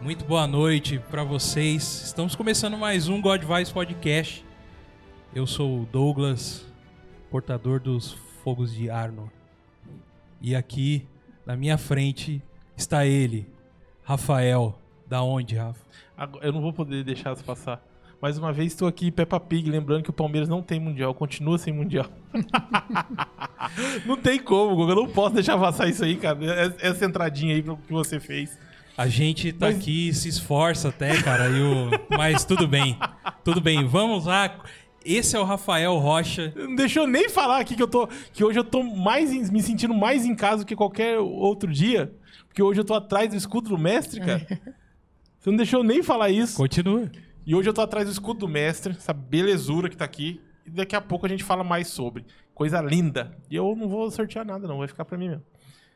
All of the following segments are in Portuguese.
muito boa noite para vocês. Estamos começando mais um God Podcast. Eu sou o Douglas, portador dos fogos de Arno. E aqui, na minha frente, está ele, Rafael. Da onde, Rafa? Agora, eu não vou poder deixar isso passar. Mais uma vez estou aqui, Peppa Pig, lembrando que o Palmeiras não tem Mundial, continua sem Mundial. não tem como, Guga, eu não posso deixar passar isso aí, cara. Essa entradinha aí que você fez. A gente tá Mas... aqui, se esforça até, cara, e o... mas tudo bem. Tudo bem, vamos lá. Esse é o Rafael Rocha. Não deixou nem falar aqui que eu tô. Que hoje eu tô mais em, me sentindo mais em casa do que qualquer outro dia. Porque hoje eu tô atrás do escudo do mestre, cara. Você não deixou nem falar isso. Continua. E hoje eu tô atrás do escudo do mestre, essa belezura que tá aqui. E daqui a pouco a gente fala mais sobre. Coisa linda. E eu não vou sortear nada, não. Vai ficar pra mim mesmo.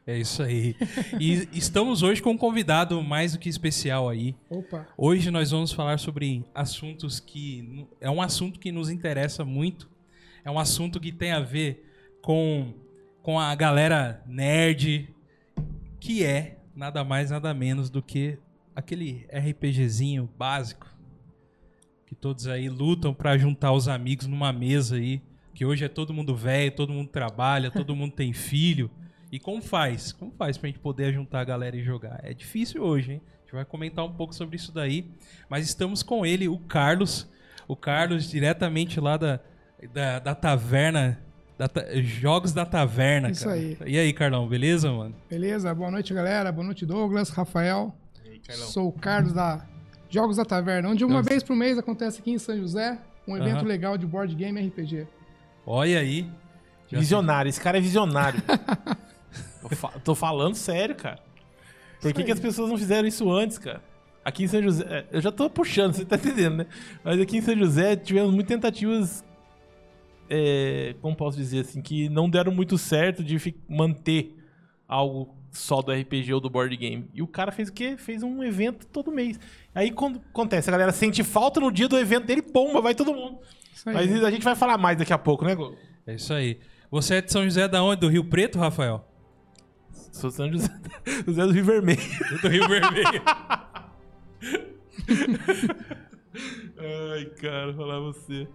É isso aí. E estamos hoje com um convidado mais do que especial aí. Opa. Hoje nós vamos falar sobre assuntos que. É um assunto que nos interessa muito. É um assunto que tem a ver com, com a galera nerd, que é nada mais, nada menos do que aquele RPGzinho básico que todos aí lutam para juntar os amigos numa mesa aí, que hoje é todo mundo velho, todo mundo trabalha, todo mundo tem filho. E como faz? Como faz pra gente poder juntar a galera e jogar? É difícil hoje, hein? A gente vai comentar um pouco sobre isso daí. Mas estamos com ele, o Carlos. O Carlos, diretamente lá da, da, da taverna. Da ta... Jogos da Taverna, Isso cara. aí. E aí, Carlão, beleza, mano? Beleza, boa noite, galera. Boa noite, Douglas, Rafael. Aí, Sou o Carlos da Jogos da Taverna, onde uma vez por mês acontece aqui em São José um evento uhum. legal de board game RPG. Olha aí. Visionário, esse cara é visionário. Tô, fa tô falando sério, cara. Por que, que as pessoas não fizeram isso antes, cara? Aqui em São José. É, eu já tô puxando, você tá entendendo, né? Mas aqui em São José tivemos muitas tentativas. É, como posso dizer assim? Que não deram muito certo de manter algo só do RPG ou do board game. E o cara fez o quê? Fez um evento todo mês. Aí quando acontece, a galera sente falta no dia do evento dele, bomba, vai todo mundo. Mas a gente vai falar mais daqui a pouco, né, Gol? É isso aí. Você é de São José da onde? Do Rio Preto, Rafael? Sou São José, José do Rio Vermelho. Do Rio Vermelho. Ai, cara, falar você.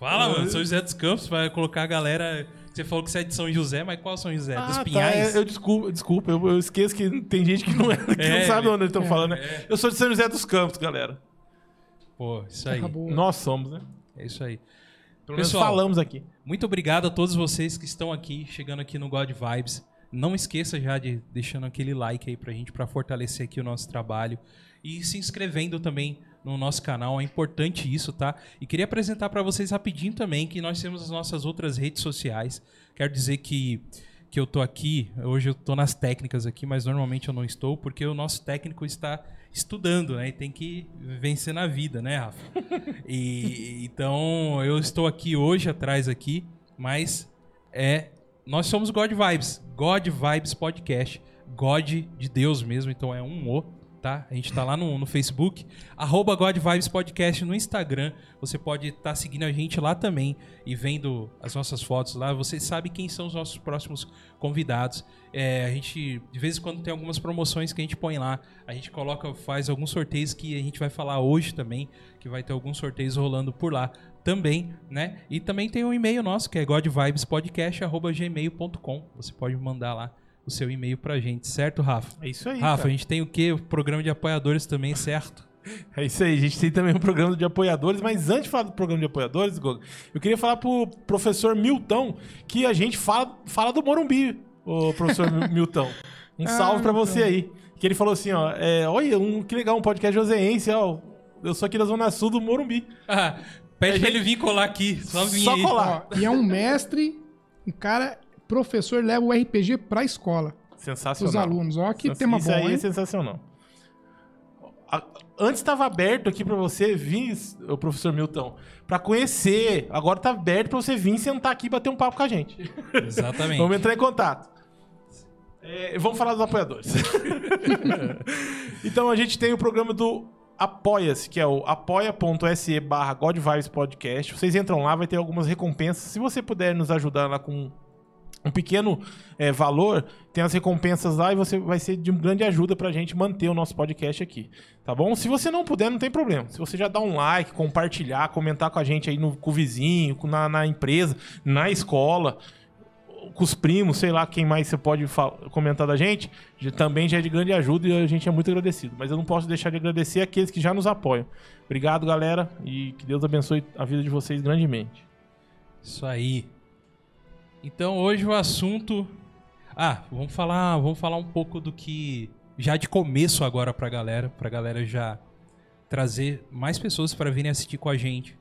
Fala, mano. São José dos Campos, vai colocar a galera. Você falou que você é de São José, mas qual São José? Ah, dos tá, Pinhais? É, eu desculpa, desculpa eu, eu, esqueço que tem gente que não, é, que é, não sabe onde eles estão é, falando, né? É. Eu sou de São José dos Campos, galera. Pô, isso aí. Acabou. Nós somos, né? É isso aí. Pelo Pessoal, falamos aqui. Muito obrigado a todos vocês que estão aqui, chegando aqui no God Vibes. Não esqueça já de deixando aquele like aí pra gente, para fortalecer aqui o nosso trabalho. E se inscrevendo também no nosso canal, é importante isso, tá? E queria apresentar para vocês rapidinho também que nós temos as nossas outras redes sociais. Quero dizer que que eu tô aqui, hoje eu tô nas técnicas aqui, mas normalmente eu não estou, porque o nosso técnico está estudando, né? E tem que vencer na vida, né, Rafa? e, então eu estou aqui hoje atrás aqui, mas é nós somos God Vibes, God Vibes Podcast, God de Deus mesmo, então é um O, tá? A gente tá lá no, no Facebook, arroba God Vibes Podcast no Instagram, você pode estar tá seguindo a gente lá também e vendo as nossas fotos lá, você sabe quem são os nossos próximos convidados. É, a gente, de vez em quando tem algumas promoções que a gente põe lá, a gente coloca, faz alguns sorteios que a gente vai falar hoje também, que vai ter alguns sorteios rolando por lá também, né? E também tem um e-mail nosso que é godvibespodcast@gmail.com. Você pode mandar lá o seu e-mail pra gente, certo, Rafa? É isso aí. Rafa, cara. a gente tem o quê? O programa de apoiadores também, certo? É isso aí, a gente tem também um programa de apoiadores, mas antes de falar do programa de apoiadores, eu queria falar pro professor Milton que a gente fala, fala do Morumbi, o professor Milton. Um ah, salve para você aí. Que ele falou assim, ó, é, olha, um, que legal, um podcast joseense, ó. Eu sou aqui da Zona Sul do Morumbi. Ah, Pede pra ele vir colar aqui. Só, vir só colar. Ó, e é um mestre, um cara, professor, leva o RPG pra escola. Sensacional. Os alunos. Ó, que Isso tema bom, aí hein? é sensacional. Antes estava aberto aqui para você vir, o professor Milton, para conhecer. Agora tá aberto para você vir sentar aqui e bater um papo com a gente. Exatamente. vamos entrar em contato. É, vamos falar dos apoiadores. então a gente tem o programa do Apoia-se, que é o apoia.se barra. Vocês entram lá, vai ter algumas recompensas. Se você puder nos ajudar lá com um pequeno é, valor, tem as recompensas lá e você vai ser de grande ajuda pra gente manter o nosso podcast aqui. Tá bom? Se você não puder, não tem problema. Se você já dá um like, compartilhar, comentar com a gente aí no, com o vizinho, na, na empresa, na escola, com os primos, sei lá quem mais você pode comentar da gente, também já é de grande ajuda e a gente é muito agradecido. Mas eu não posso deixar de agradecer aqueles que já nos apoiam. Obrigado, galera, e que Deus abençoe a vida de vocês grandemente. Isso aí. Então hoje o assunto. Ah, vamos falar, vamos falar um pouco do que já de começo agora pra galera, pra galera já trazer mais pessoas para virem assistir com a gente.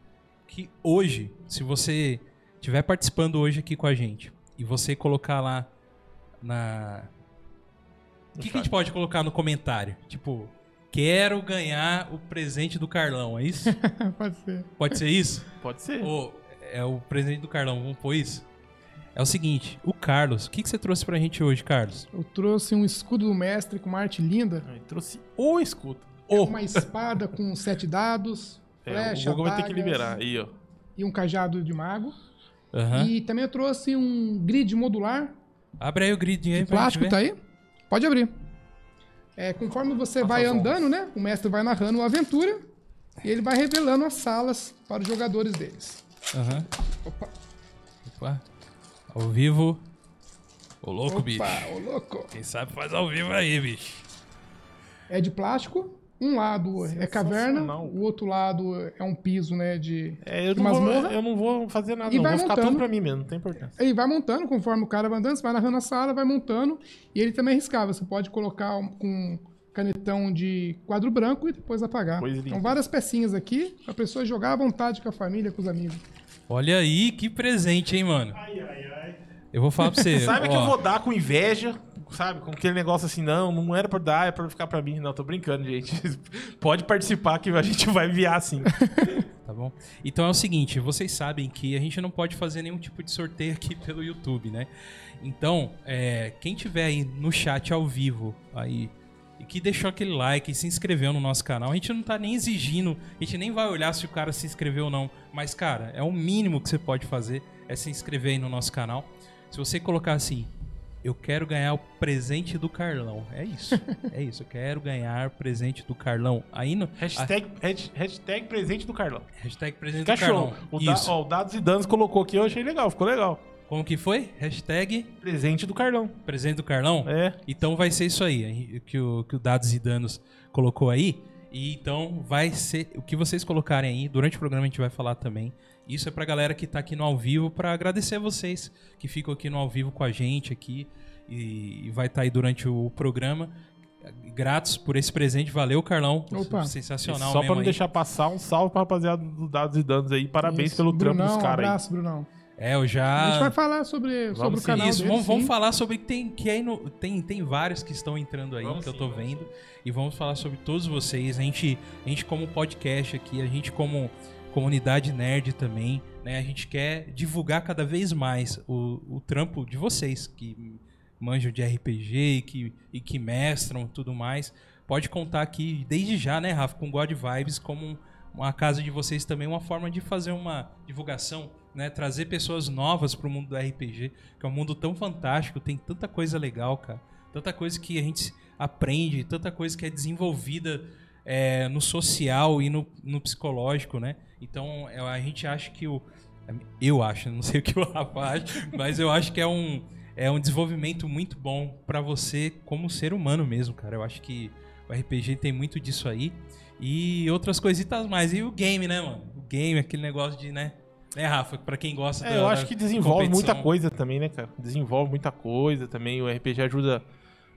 Que hoje, se você estiver participando hoje aqui com a gente e você colocar lá na o que, que a gente pode colocar no comentário? Tipo, quero ganhar o presente do Carlão, é isso? pode ser. Pode ser isso? Pode ser. Ou é o presente do Carlão, vamos pôr isso? É o seguinte, o Carlos, o que, que você trouxe pra gente hoje, Carlos? Eu trouxe um escudo do mestre com uma arte linda. Eu trouxe o escudo. É uma espada com sete dados, é, flecha, O Google vai ter que liberar aí, ó. E um cajado de mago. Uhum. E também eu trouxe um grid modular. Abre aí o grid aí. De plástico, tá aí? Pode abrir. É, conforme você Nossa, vai andando, né? O mestre vai narrando a aventura e ele vai revelando as salas para os jogadores deles. Aham. Uhum. Opa. Opa. Ao vivo. Ô louco, Opa, bicho. ô louco. Quem sabe faz ao vivo aí, bicho. É de plástico. Um lado é caverna, o outro lado é um piso, né, de, é, eu de não. Vou, eu não vou fazer nada, e não. Vai vou montando. ficar tudo pra mim mesmo, não tem importância. E vai montando, conforme o cara vai andando, você vai narrando a sala, vai montando. E ele também riscava. Você pode colocar com canetão de quadro branco e depois apagar. Então, várias pecinhas aqui, pra pessoa jogar à vontade com a família, com os amigos. Olha aí, que presente, hein, mano? Ai, ai, ai. Eu vou falar pra você. sabe ó, que eu vou dar com inveja, sabe? Com aquele negócio assim, não, não era pra dar, é pra ficar pra mim. Não, tô brincando, gente. Pode participar que a gente vai enviar sim. tá bom? Então é o seguinte, vocês sabem que a gente não pode fazer nenhum tipo de sorteio aqui pelo YouTube, né? Então, é, quem tiver aí no chat ao vivo, aí e que deixou aquele like se inscreveu no nosso canal. A gente não tá nem exigindo, a gente nem vai olhar se o cara se inscreveu ou não. Mas, cara, é o mínimo que você pode fazer é se inscrever aí no nosso canal. Se você colocar assim, eu quero ganhar o presente do Carlão. É isso. é isso. Eu quero ganhar o presente do Carlão. Aí no. Hashtag, a... hashtag presente do Carlão. Hashtag presente do Carlão. O, da, ó, o Dados e Danos colocou aqui, eu achei legal, ficou legal. Como que foi? Hashtag presente do Carlão. Presente do Carlão? É. Então vai ser isso aí, que o, que o Dados e Danos colocou aí. E então vai ser o que vocês colocarem aí. Durante o programa a gente vai falar também. Isso é pra galera que tá aqui no ao vivo, para agradecer a vocês que ficam aqui no ao vivo com a gente aqui. E, e vai estar tá aí durante o programa. Gratos por esse presente, valeu, Carlão. Opa. Sensacional. E só para não aí. deixar passar, um salve pra rapaziada do Dados e Danos aí. Parabéns Isso. pelo Brunão, trampo dos caras um abraço, aí. Brunão. É, eu já. A gente vai falar sobre, vamos sobre o canal. Isso, dele, vamos, vamos, falar sobre que tem que aí no, tem tem vários que estão entrando aí vamos que sim, eu tô vendo sim. e vamos falar sobre todos vocês. A gente a gente como podcast aqui, a gente como comunidade nerd também, né? A gente quer divulgar cada vez mais o, o trampo de vocês que manjam de RPG e que, e que mestram tudo mais. Pode contar aqui desde já, né, Rafa, com God Vibes como uma casa de vocês também, uma forma de fazer uma divulgação né, trazer pessoas novas para o mundo do RPG, que é um mundo tão fantástico, tem tanta coisa legal, cara. Tanta coisa que a gente aprende, tanta coisa que é desenvolvida é, no social e no, no psicológico, né? Então a gente acha que o. Eu acho, não sei o que o Rafa acha, mas eu acho que é um, é um desenvolvimento muito bom para você como ser humano mesmo, cara. Eu acho que o RPG tem muito disso aí. E outras coisitas mais. E o game, né, mano? O game, aquele negócio de, né? É, Rafa, pra quem gosta é, da, Eu acho que desenvolve muita coisa também, né, cara? Desenvolve muita coisa também. O RPG ajuda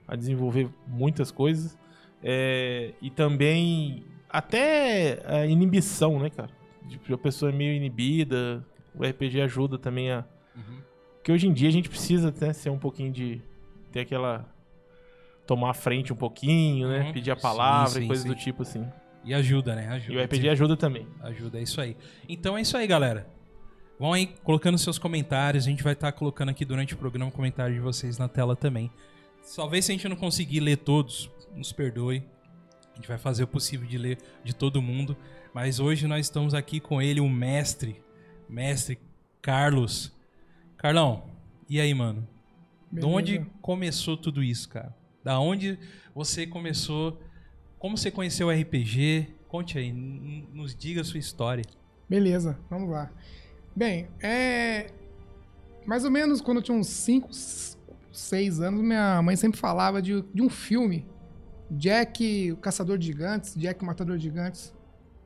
a desenvolver muitas coisas. É, e também até a inibição, né, cara? Tipo, a pessoa é meio inibida. O RPG ajuda também a. Uhum. Porque hoje em dia a gente precisa né, ser um pouquinho de. ter aquela. tomar a frente um pouquinho, né? Uhum. Pedir a palavra sim, sim, e coisas sim. do tipo assim. E ajuda, né? Ajuda. E o RPG ajuda também. Ajuda, é isso aí. Então é isso aí, galera. Vão aí colocando seus comentários. A gente vai estar tá colocando aqui durante o programa comentários de vocês na tela também. Talvez se a gente não conseguir ler todos, nos perdoe. A gente vai fazer o possível de ler de todo mundo. Mas hoje nós estamos aqui com ele, o mestre. Mestre Carlos. Carlão, e aí, mano? De onde começou tudo isso, cara? Da onde você começou? Como você conheceu o RPG? Conte aí, nos diga a sua história. Beleza, vamos lá. Bem, é. Mais ou menos quando eu tinha uns 5, 6 anos, minha mãe sempre falava de, de um filme. Jack, o Caçador de Gigantes, Jack, o Matador de Gigantes.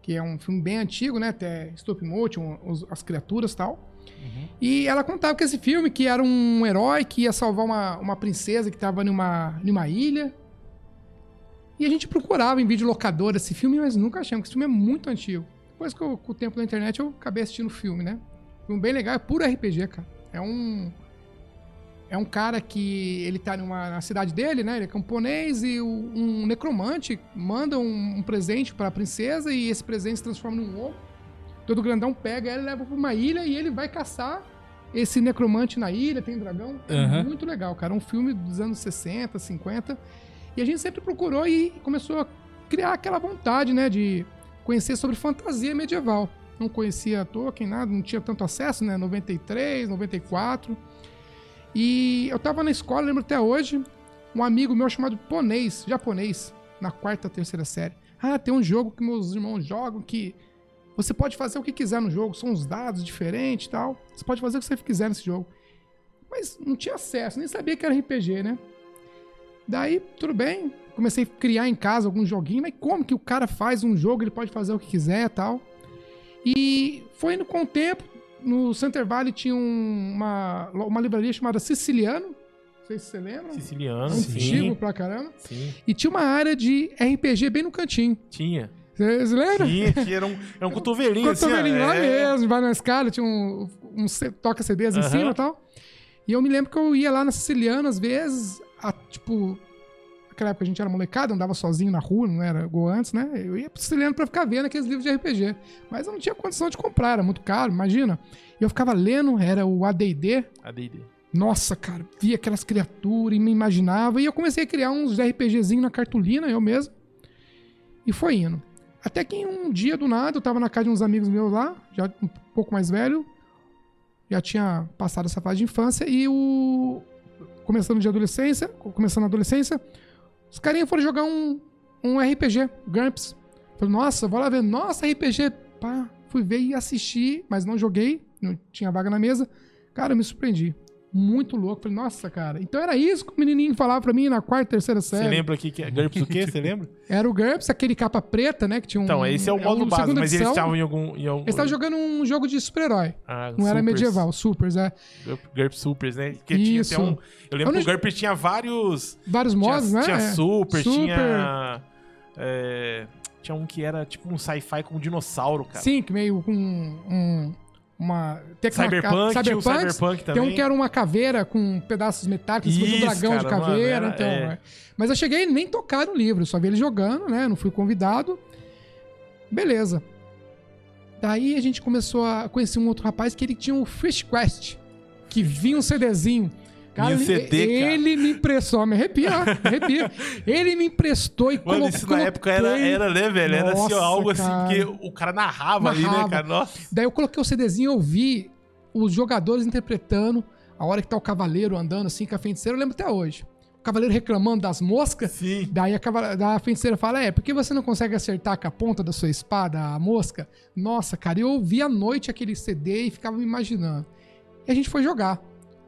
Que é um filme bem antigo, né? Até stop motion, as criaturas e tal. Uhum. E ela contava que esse filme, que era um herói que ia salvar uma, uma princesa que estava numa, numa ilha. E a gente procurava em videolocador esse filme, mas nunca achamos, que esse filme é muito antigo. Depois que eu, com o tempo da internet eu acabei assistindo o filme, né? Filme bem legal, é puro RPG, cara. É um. É um cara que ele tá numa, na cidade dele, né? Ele é camponês e o, um necromante manda um, um presente para a princesa e esse presente se transforma num ovo todo grandão pega ela e leva pra uma ilha e ele vai caçar esse necromante na ilha, tem dragão. É uhum. muito legal, cara. Um filme dos anos 60, 50. E a gente sempre procurou e começou a criar aquela vontade, né, de conhecer sobre fantasia medieval. Não conhecia Tolkien, nada, não tinha tanto acesso, né, 93, 94. E eu tava na escola, lembro até hoje, um amigo meu chamado Ponês, japonês, na quarta, terceira série. Ah, tem um jogo que meus irmãos jogam que você pode fazer o que quiser no jogo, são uns dados diferentes e tal. Você pode fazer o que você quiser nesse jogo. Mas não tinha acesso, nem sabia que era RPG, né? Daí, tudo bem, comecei a criar em casa alguns joguinhos, mas como que o cara faz um jogo, ele pode fazer o que quiser e tal. E foi indo com o tempo, no Center Valley tinha um, uma, uma livraria chamada Siciliano, não sei se você lembra. Siciliano, Antigo sim. pra caramba. Sim. E tinha uma área de RPG bem no cantinho. Tinha. Você lembra? Tinha, que era um, era um cotovelinho, assim. Cotovelinho lá é. mesmo, vai na escala, tinha um, um toca CDs em cima e tal. E eu me lembro que eu ia lá na Siciliana, às vezes, a, tipo, naquela época a gente era molecada, andava sozinho na rua, não era igual antes, né? Eu ia pro Siciliano pra ficar vendo aqueles livros de RPG. Mas eu não tinha condição de comprar, era muito caro, imagina. E eu ficava lendo, era o AD&D. AD&D. Nossa, cara, via aquelas criaturas e me imaginava. E eu comecei a criar uns RPGzinhos na cartolina, eu mesmo. E foi indo. Até que um dia, do nada, eu tava na casa de uns amigos meus lá, já um pouco mais velho, já tinha passado essa fase de infância, e o. Começando de adolescência, começando a adolescência, os carinhas foram jogar um, um RPG, GURPS. Falei, nossa, vou lá ver, nossa, RPG. Pá, fui ver e assistir, mas não joguei, não tinha vaga na mesa. Cara, eu me surpreendi muito louco. Falei, nossa, cara. Então era isso que o menininho falava pra mim na quarta, terceira série. Você lembra aqui que é GURPS o quê? Você lembra? Era o GURPS, aquele capa preta, né? Que tinha um. Então, esse é o modo é básico, mas eles estavam em algum. Em algum... Eles estavam jogando um jogo de super-herói. Ah, não supers. era medieval, Supers, é. GURPS Supers, né? Que isso. Tinha um, eu lembro eu que o GURPS tinha vários. Vários modos, tinha, né? Tinha Super, super. tinha. É, tinha um que era tipo um sci-fi com um dinossauro, cara. Sim, que meio com um, uma. Tem Cyberpunk, Cyberpunk, Cyberpunk também. Tem um que era uma caveira com pedaços metálicos, Isso, um dragão cara, de caveira. Mano, então, é. É. Mas eu cheguei nem tocar no livro, só vi ele jogando, né? Não fui convidado. Beleza. Daí a gente começou a conhecer um outro rapaz que ele tinha um Fish Quest, que vinha um CDzinho. Cara, ele, CD, ele me emprestou, me arrepia, arrepia. ele me emprestou e Mano, isso na época era, era né, velho? Era assim, algo cara. assim, porque o cara narrava, narrava, ali, né, cara? Nossa. Daí eu coloquei o CDzinho e ouvi os jogadores interpretando a hora que tá o cavaleiro andando assim com a feiticeira, eu lembro até hoje. O cavaleiro reclamando das moscas. Sim. Daí a, a feiticeira fala: É, por que você não consegue acertar com a ponta da sua espada a mosca? Nossa, cara, eu ouvi à noite aquele CD e ficava me imaginando. E a gente foi jogar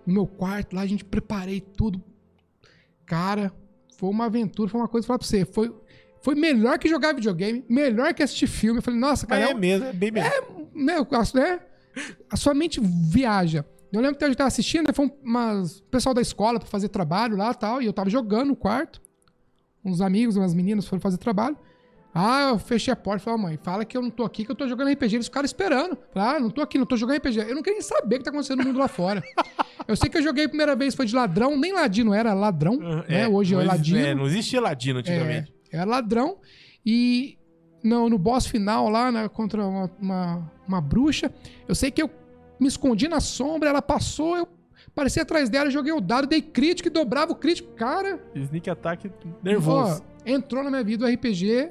no meu quarto, lá a gente preparei tudo. Cara, foi uma aventura, foi uma coisa, falar pra você, foi, foi melhor que jogar videogame, melhor que assistir filme. Eu falei, nossa, cara. É, é mesmo, é bem melhor. É, né, né? A sua mente viaja. Eu lembro que a gente tava assistindo, né, foi um pessoal da escola para fazer trabalho lá e tal, e eu tava jogando no quarto. Uns amigos, umas meninas foram fazer trabalho. Ah, eu fechei a porta e falei, mãe, fala que eu não tô aqui, que eu tô jogando RPG. Eles ficaram esperando. Falei, ah, não tô aqui, não tô jogando RPG. Eu não queria nem saber o que tá acontecendo no mundo lá fora. Eu sei que eu joguei a primeira vez, foi de ladrão, nem ladino, era ladrão, uh, né? É, Hoje é ladino. É, não existia ladino antigamente. É, era ladrão. E no, no boss final lá, né, contra uma, uma, uma bruxa, eu sei que eu me escondi na sombra, ela passou, eu Apareci atrás dela, joguei o dado, dei crítico e dobrava o crítico. Cara. Sneak attack nervoso. Ó, entrou na minha vida o RPG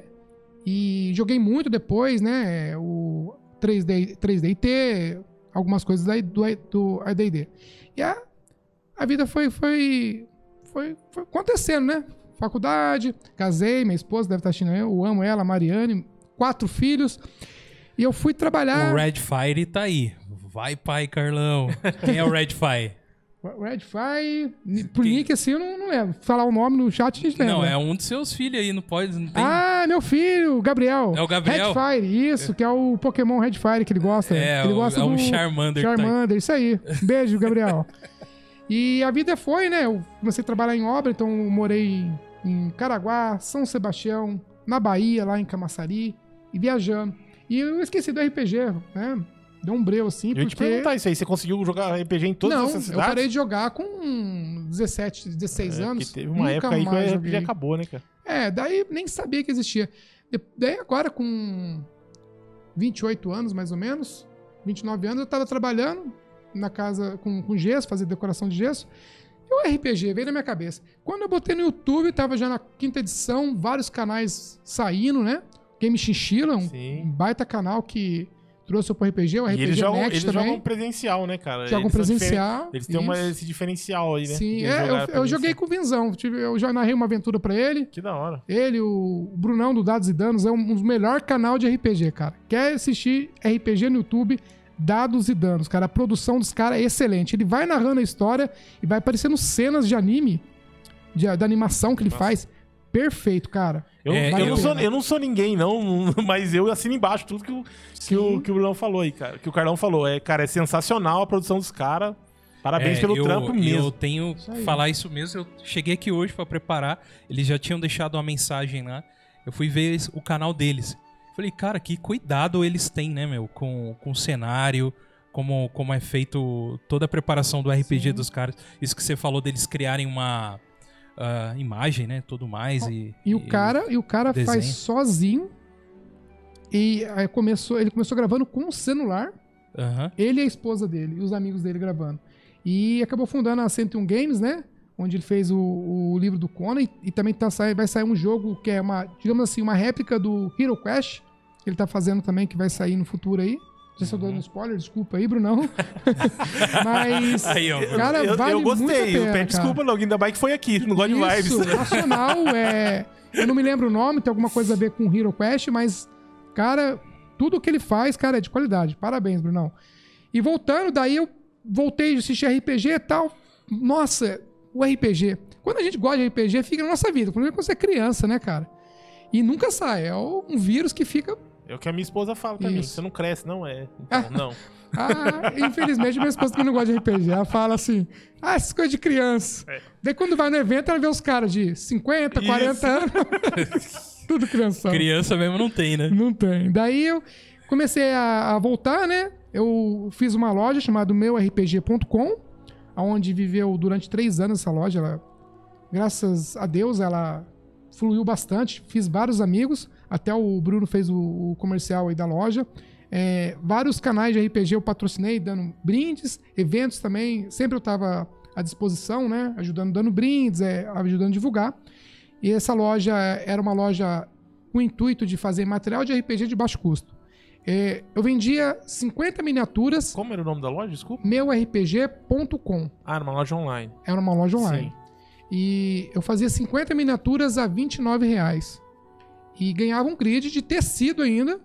e joguei muito depois, né? O 3D, 3DT, algumas coisas do, do AD&D. E a, a vida foi, foi, foi, foi acontecendo, né? Faculdade, casei, minha esposa deve estar assistindo eu, eu amo ela, Mariane, quatro filhos. E eu fui trabalhar. O Red Fire tá aí. Vai, pai, Carlão. Quem é o Red Fire? Red Fire. Por Quem? assim eu não, não lembro. Falar o nome no chat a gente lembra. Não, é um dos seus filhos aí, não pode. Não tem... Ah, meu filho, Gabriel. É o Gabriel? Red Fire, isso, é. que é o Pokémon Red Fire que ele gosta. É, ele gosta é um Charmander. Charmander, tá isso aí. Beijo, Gabriel. e a vida foi, né? Eu comecei a trabalhar em obra, então morei em Caraguá, São Sebastião, na Bahia, lá em Camaçari, e viajando. E eu esqueci do RPG, né? Deu um breu assim, eu porque... te perguntar isso aí, você conseguiu jogar RPG em todas Não, essas cidades? eu parei de jogar com 17, 16 é, anos. teve uma época aí que o RPG acabou, né, cara? É, daí nem sabia que existia. Daí agora com 28 anos, mais ou menos, 29 anos, eu tava trabalhando na casa com, com gesso, fazer decoração de gesso. E o RPG veio na minha cabeça. Quando eu botei no YouTube, tava já na quinta edição, vários canais saindo, né? Game Chinchilla, um Sim. baita canal que trouxe o RPG, o RPG e eles jogam, Next eles também. jogam presencial, né, cara? Jogam eles presencial. Eles têm uma, esse diferencial aí, né? Sim, é, eu, eu joguei com o Vinzão. Eu já narrei uma aventura pra ele. Que da hora. Ele, o Brunão do Dados e Danos, é um dos melhores canais de RPG, cara. Quer assistir RPG no YouTube? Dados e Danos, cara. A produção dos caras é excelente. Ele vai narrando a história e vai aparecendo cenas de anime, de, da animação que ele Nossa. faz. Perfeito, cara. Eu, é, eu, não sou, eu, não sou, ninguém, não, mas eu assino embaixo tudo que o, que o, que o Bruno falou aí, cara. Que o Carlão falou. É, cara, é sensacional a produção dos caras. Parabéns é, pelo eu, trampo mesmo. Eu tenho que falar isso mesmo. Eu cheguei aqui hoje para preparar. Eles já tinham deixado uma mensagem lá. Eu fui ver o canal deles. Falei, cara, que cuidado eles têm, né, meu? Com, com o cenário, como, como é feito toda a preparação do RPG Sim. dos caras. Isso que você falou deles criarem uma uh, imagem, né? Tudo mais. E, e, e o cara, e o cara faz sozinho. E aí começou, ele começou gravando com o celular. Uhum. Ele e a esposa dele, e os amigos dele gravando. E acabou fundando a 101 Games, né? Onde ele fez o, o livro do Conan. E, e também tá, vai sair um jogo que é uma, digamos assim, uma réplica do Hero Quest. Que ele tá fazendo também, que vai sair no futuro aí. Não sei se eu dou um spoiler, desculpa aí, Brunão. Mas, aí, ó, cara, eu, vale eu gostei. Muito a pena, desculpa, não, ainda mais que foi aqui, no God Vibes. Isso, nacional, é... Eu não me lembro o nome, tem alguma coisa a ver com Hero Quest, mas, cara, tudo que ele faz, cara, é de qualidade. Parabéns, Brunão. E voltando, daí eu voltei a assistir RPG e tal. Nossa, o RPG. Quando a gente gosta de RPG, fica na nossa vida. Quando você é criança, né, cara? E nunca sai. É um vírus que fica é o que a minha esposa fala também. Isso. Você não cresce, não é. Então, não. Ah, infelizmente, minha esposa também não gosta de RPG. Ela fala assim: ah, essas coisas de criança. É. Daí quando vai no evento, ela vê os caras de 50, Isso. 40 anos. Tudo criança. Criança mesmo não tem, né? Não tem. Daí eu comecei a, a voltar, né? Eu fiz uma loja chamada meurpg.com, onde viveu durante três anos essa loja. Ela, graças a Deus, ela fluiu bastante. Fiz vários amigos. Até o Bruno fez o, o comercial aí da loja. É, vários canais de RPG eu patrocinei, dando brindes, eventos também. Sempre eu estava à disposição, né? Ajudando, dando brindes, é, ajudando a divulgar. E essa loja era uma loja com o intuito de fazer material de RPG de baixo custo. É, eu vendia 50 miniaturas. Como era o nome da loja? Desculpa. Meurpg.com. Ah, era uma loja online. Era uma loja online. Sim. E eu fazia 50 miniaturas a 29 reais e ganhava um grid de tecido ainda.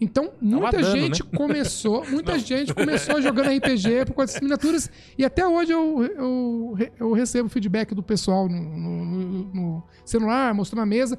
Então, muita dando, gente né? começou, muita gente começou jogando RPG por causa das miniaturas. E até hoje eu, eu, eu recebo feedback do pessoal no, no, no celular, mostrando na mesa.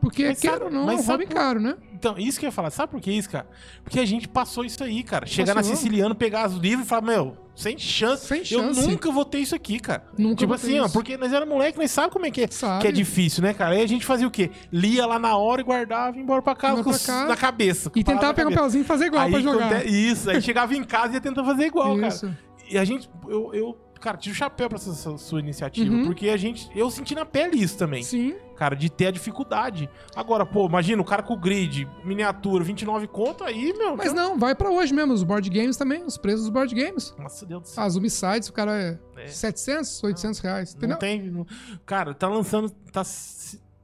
Porque, mas quero ou não, mas é um hobby por... caro, né? Então, isso que eu ia falar. Sabe por que isso, cara? Porque a gente passou isso aí, cara. Chegar na Siciliano, pegar os livros e falar, meu, sem chance. Sem chance. Eu nunca vou ter isso aqui, cara. Nunca Tipo assim, ó, porque nós era moleque, nós sabemos como é que é, que é difícil, né, cara? Aí a gente fazia o quê? Lia lá na hora e guardava e ia embora pra casa com, pra na cabeça. E tentava pegar um pelzinho e fazer igual aí, pra jogar. Isso, aí chegava em casa e ia tentar fazer igual, isso. cara. E a gente, eu, eu cara, tiro o chapéu pra essa sua iniciativa, uhum. porque a gente, eu senti na pele isso também. Sim. Cara, de ter a dificuldade. Agora, pô, imagina o cara com o grid, miniatura, 29 conto aí, meu. Mas não, vai para hoje mesmo, os board games também, os preços dos board games. Nossa, Deus do céu. As Umisides, o cara é, é. 700, 800 reais, entendeu? Não tem, não... cara, tá lançando, tá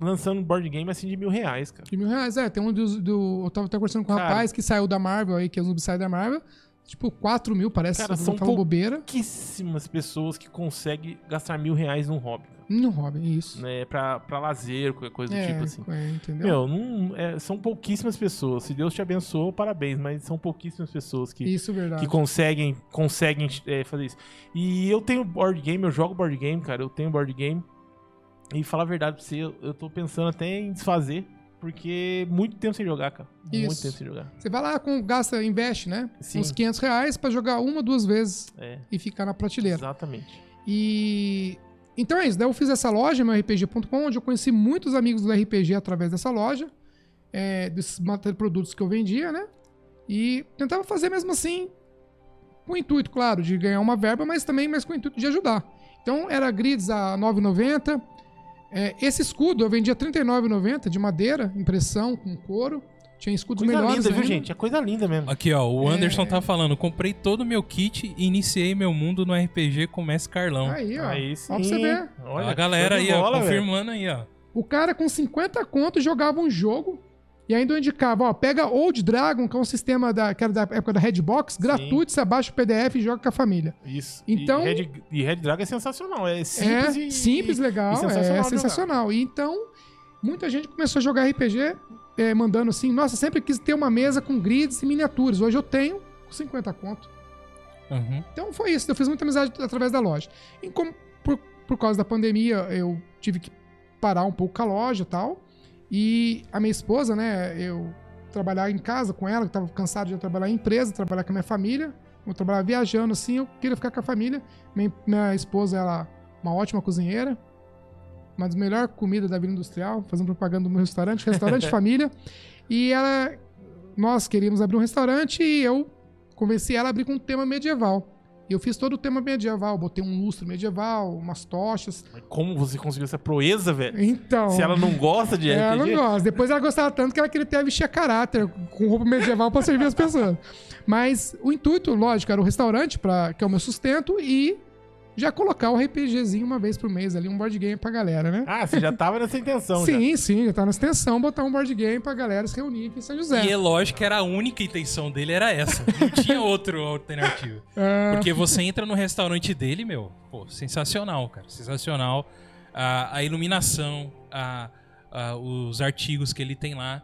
lançando board game assim de mil reais, cara. De mil reais, é. Tem um do. do eu tava até conversando com um rapaz que saiu da Marvel aí, que é o Zombicide da Marvel. Tipo, 4 mil, parece. Cara, são pouquíssimas pessoas que conseguem gastar mil reais num hobby. Num hobby, isso. Né, pra, pra lazer, qualquer coisa é, do tipo assim. É, entendeu? Meu, não, é, são pouquíssimas pessoas. Se Deus te abençoou, parabéns. Mas são pouquíssimas pessoas que, isso, verdade. que conseguem, conseguem é, fazer isso. E eu tenho board game, eu jogo board game, cara. Eu tenho board game. E falar a verdade pra você, eu, eu tô pensando até em desfazer. Porque muito tempo sem jogar, cara. Isso. Muito tempo sem jogar. Você vai lá, com, gasta, investe, né? Sim. Uns 500 reais pra jogar uma, duas vezes é. e ficar na prateleira. Exatamente. E. Então é isso. Daí eu fiz essa loja, meu RPG.com, onde eu conheci muitos amigos do RPG através dessa loja, é, desses produtos que eu vendia, né? E tentava fazer mesmo assim, com o intuito, claro, de ganhar uma verba, mas também mais com o intuito de ajudar. Então era grids a R$ 9,90 é, esse escudo eu vendia R$39,90 de madeira, impressão com couro. Tinha escudos coisa melhores. Coisa linda, viu, gente? É coisa linda mesmo. Aqui, ó, o é... Anderson tá falando: comprei todo o meu kit e iniciei meu mundo no RPG com o Mestre Carlão. Aí, ó. Aí sim. Ó pra você ver. Olha, a galera aí, bola, ó, confirmando aí, ó. O cara com 50 contos jogava um jogo e ainda eu indicava, ó, pega Old Dragon, que é um sistema da, que era da época da Redbox, gratuito, você abaixa o PDF e joga com a família. Isso. Então, e Red, e Red Dragon é sensacional. É simples é, e. Simples, legal. E sensacional é sensacional. E então, muita gente começou a jogar RPG é, mandando assim, nossa, sempre quis ter uma mesa com grids e miniaturas. Hoje eu tenho 50 conto. Uhum. Então foi isso. Eu fiz muita amizade através da loja. E como por, por causa da pandemia, eu tive que parar um pouco com a loja e tal. E a minha esposa, né, eu trabalhar em casa com ela, que estava cansado de trabalhar em empresa, trabalhar com a minha família. Eu trabalhava viajando assim, eu queria ficar com a família. Minha, minha esposa, ela uma ótima cozinheira, uma das melhores comidas da Vila Industrial, fazendo propaganda do meu restaurante, restaurante família. E ela, nós queríamos abrir um restaurante e eu convenci ela a abrir com um tema medieval. E eu fiz todo o tema medieval, botei um lustre medieval, umas tochas. Mas como você conseguiu essa proeza, velho? Então. Se ela não gosta de RPG? Ela não gosta. Depois ela gostava tanto que ela queria ter a vestir a caráter com roupa medieval para servir as pessoas. Mas o intuito, lógico, era o restaurante, pra, que é o meu sustento, e já colocar o RPGzinho uma vez por mês ali, um board game pra galera, né? Ah, você já tava nessa intenção, Sim, já. sim, já tava nessa intenção, botar um board game pra galera se reunir aqui em São José. E é lógico que era a única intenção dele, era essa. Não tinha outro alternativa. É... Porque você entra no restaurante dele, meu, pô, sensacional, cara, sensacional. A, a iluminação, a, a, os artigos que ele tem lá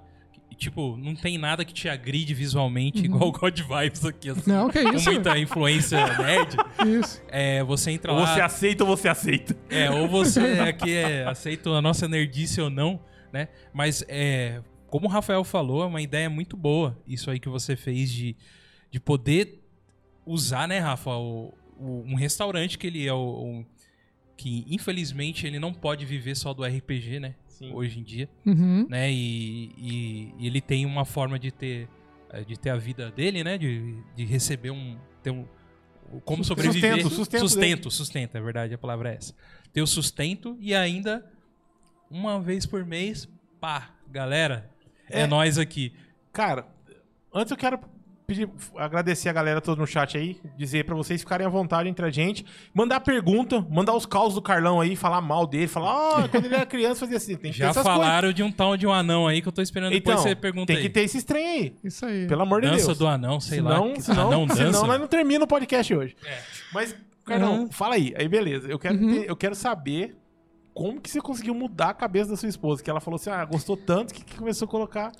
tipo, não tem nada que te agride visualmente, uhum. igual o God Vibes aqui. Assim, não, que isso. Com muita influência nerd. Isso. É, você entra ou lá... você aceita ou você aceita. É, ou você aqui é, aceita a nossa nerdice ou não, né? Mas, é, como o Rafael falou, é uma ideia muito boa isso aí que você fez de, de poder usar, né, Rafa, o, o, um restaurante que ele é o, o que infelizmente ele não pode viver só do RPG, né? Sim. hoje em dia, uhum. né? E, e, e, ele tem uma forma de ter eh, de ter a vida dele, né? De, de receber um ter um como sobreviver sustento, sustento, sustento, sustento, é verdade, a palavra é essa. Ter o sustento e ainda uma vez por mês, pá, galera, é, é nós aqui. Cara, antes eu quero pedir, agradecer a galera toda no chat aí, dizer para vocês ficarem à vontade entre a gente, mandar pergunta, mandar os causos do Carlão aí, falar mal dele, falar, ó, oh, quando ele era criança fazia assim. Tem que Já falaram coisas. de um tal de um anão aí que eu tô esperando então, depois você pergunta tem aí. que ter esse trem aí. Isso aí. Pelo amor de dança Deus. Dança do anão, sei senão, lá. Senão, anão dança. senão nós não termina o podcast hoje. É. Mas, Carlão, uhum. fala aí. Aí beleza, eu quero, uhum. ter, eu quero saber como que você conseguiu mudar a cabeça da sua esposa, que ela falou assim, ah, gostou tanto que, que começou a colocar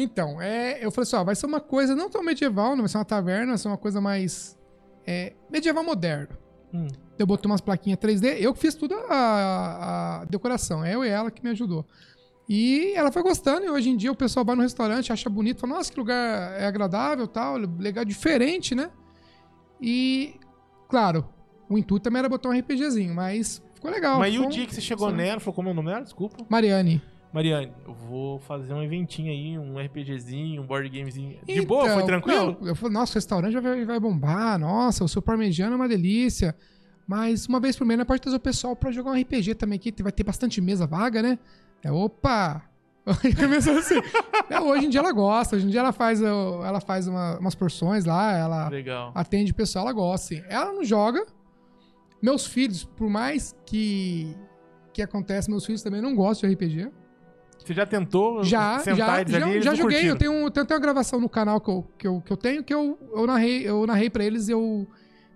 então, é, eu falei assim, ó, vai ser uma coisa não tão medieval, não vai ser uma taverna, vai ser uma coisa mais é, medieval moderno. Hum. Eu botei umas plaquinhas 3D, eu que fiz tudo a, a, decoração, eu e ela que me ajudou. E ela foi gostando, e hoje em dia o pessoal vai no restaurante, acha bonito, fala, nossa, que lugar é agradável, tal, legal, diferente, né? E, claro, o intuito também era botar um RPGzinho, mas ficou legal. Mas ficou, e o dia que você chegou nela, falou como é o nome dela? Desculpa. Mariane. Mariane, eu vou fazer um eventinho aí, um RPGzinho, um board gamezinho. De então, boa? Foi tranquilo? eu falei, nossa, o restaurante vai, vai bombar, nossa, o seu parmegiano é uma delícia. Mas uma vez por mês, pode trazer o pessoal pra jogar um RPG também aqui, vai ter bastante mesa vaga, né? É, opa! Começou assim. é, hoje em dia ela gosta, hoje em dia ela faz, ela faz uma, umas porções lá, ela Legal. atende o pessoal, ela gosta. Assim. Ela não joga. Meus filhos, por mais que que acontece, meus filhos também não gostam de RPG. Você já tentou já, sentar já, já, já joguei. Eu tenho, tenho uma gravação no canal que eu, que eu, que eu tenho que eu, eu narrei, eu narrei pra eles e eu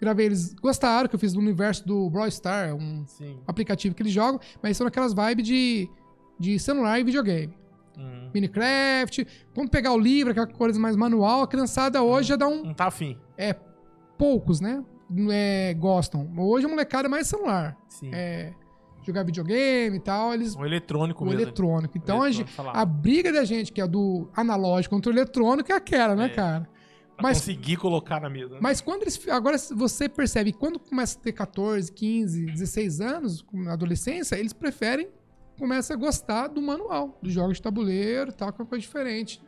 gravei. Eles gostaram que eu fiz no universo do Brawl Star, um Sim. aplicativo que eles jogam, mas são aquelas vibes de, de celular e videogame. Hum. Minecraft. Vamos pegar o livro, aquela coisa mais manual. A criançada hoje hum. já dá um. Não tá afim. É, poucos, né? É, gostam. Hoje a molecada é mais celular. Sim. É, jogar videogame e tal, eles... O eletrônico o mesmo. eletrônico. Então, o eletrônico, a, gente, a, briga da gente, que é do analógico contra o eletrônico, é aquela, né, é. cara? Pra mas, conseguir colocar na mesa. Né? Mas quando eles... Agora, você percebe, quando começa a ter 14, 15, 16 anos, na adolescência, eles preferem começa a gostar do manual, dos jogos de tabuleiro e tal, que é uma coisa diferente.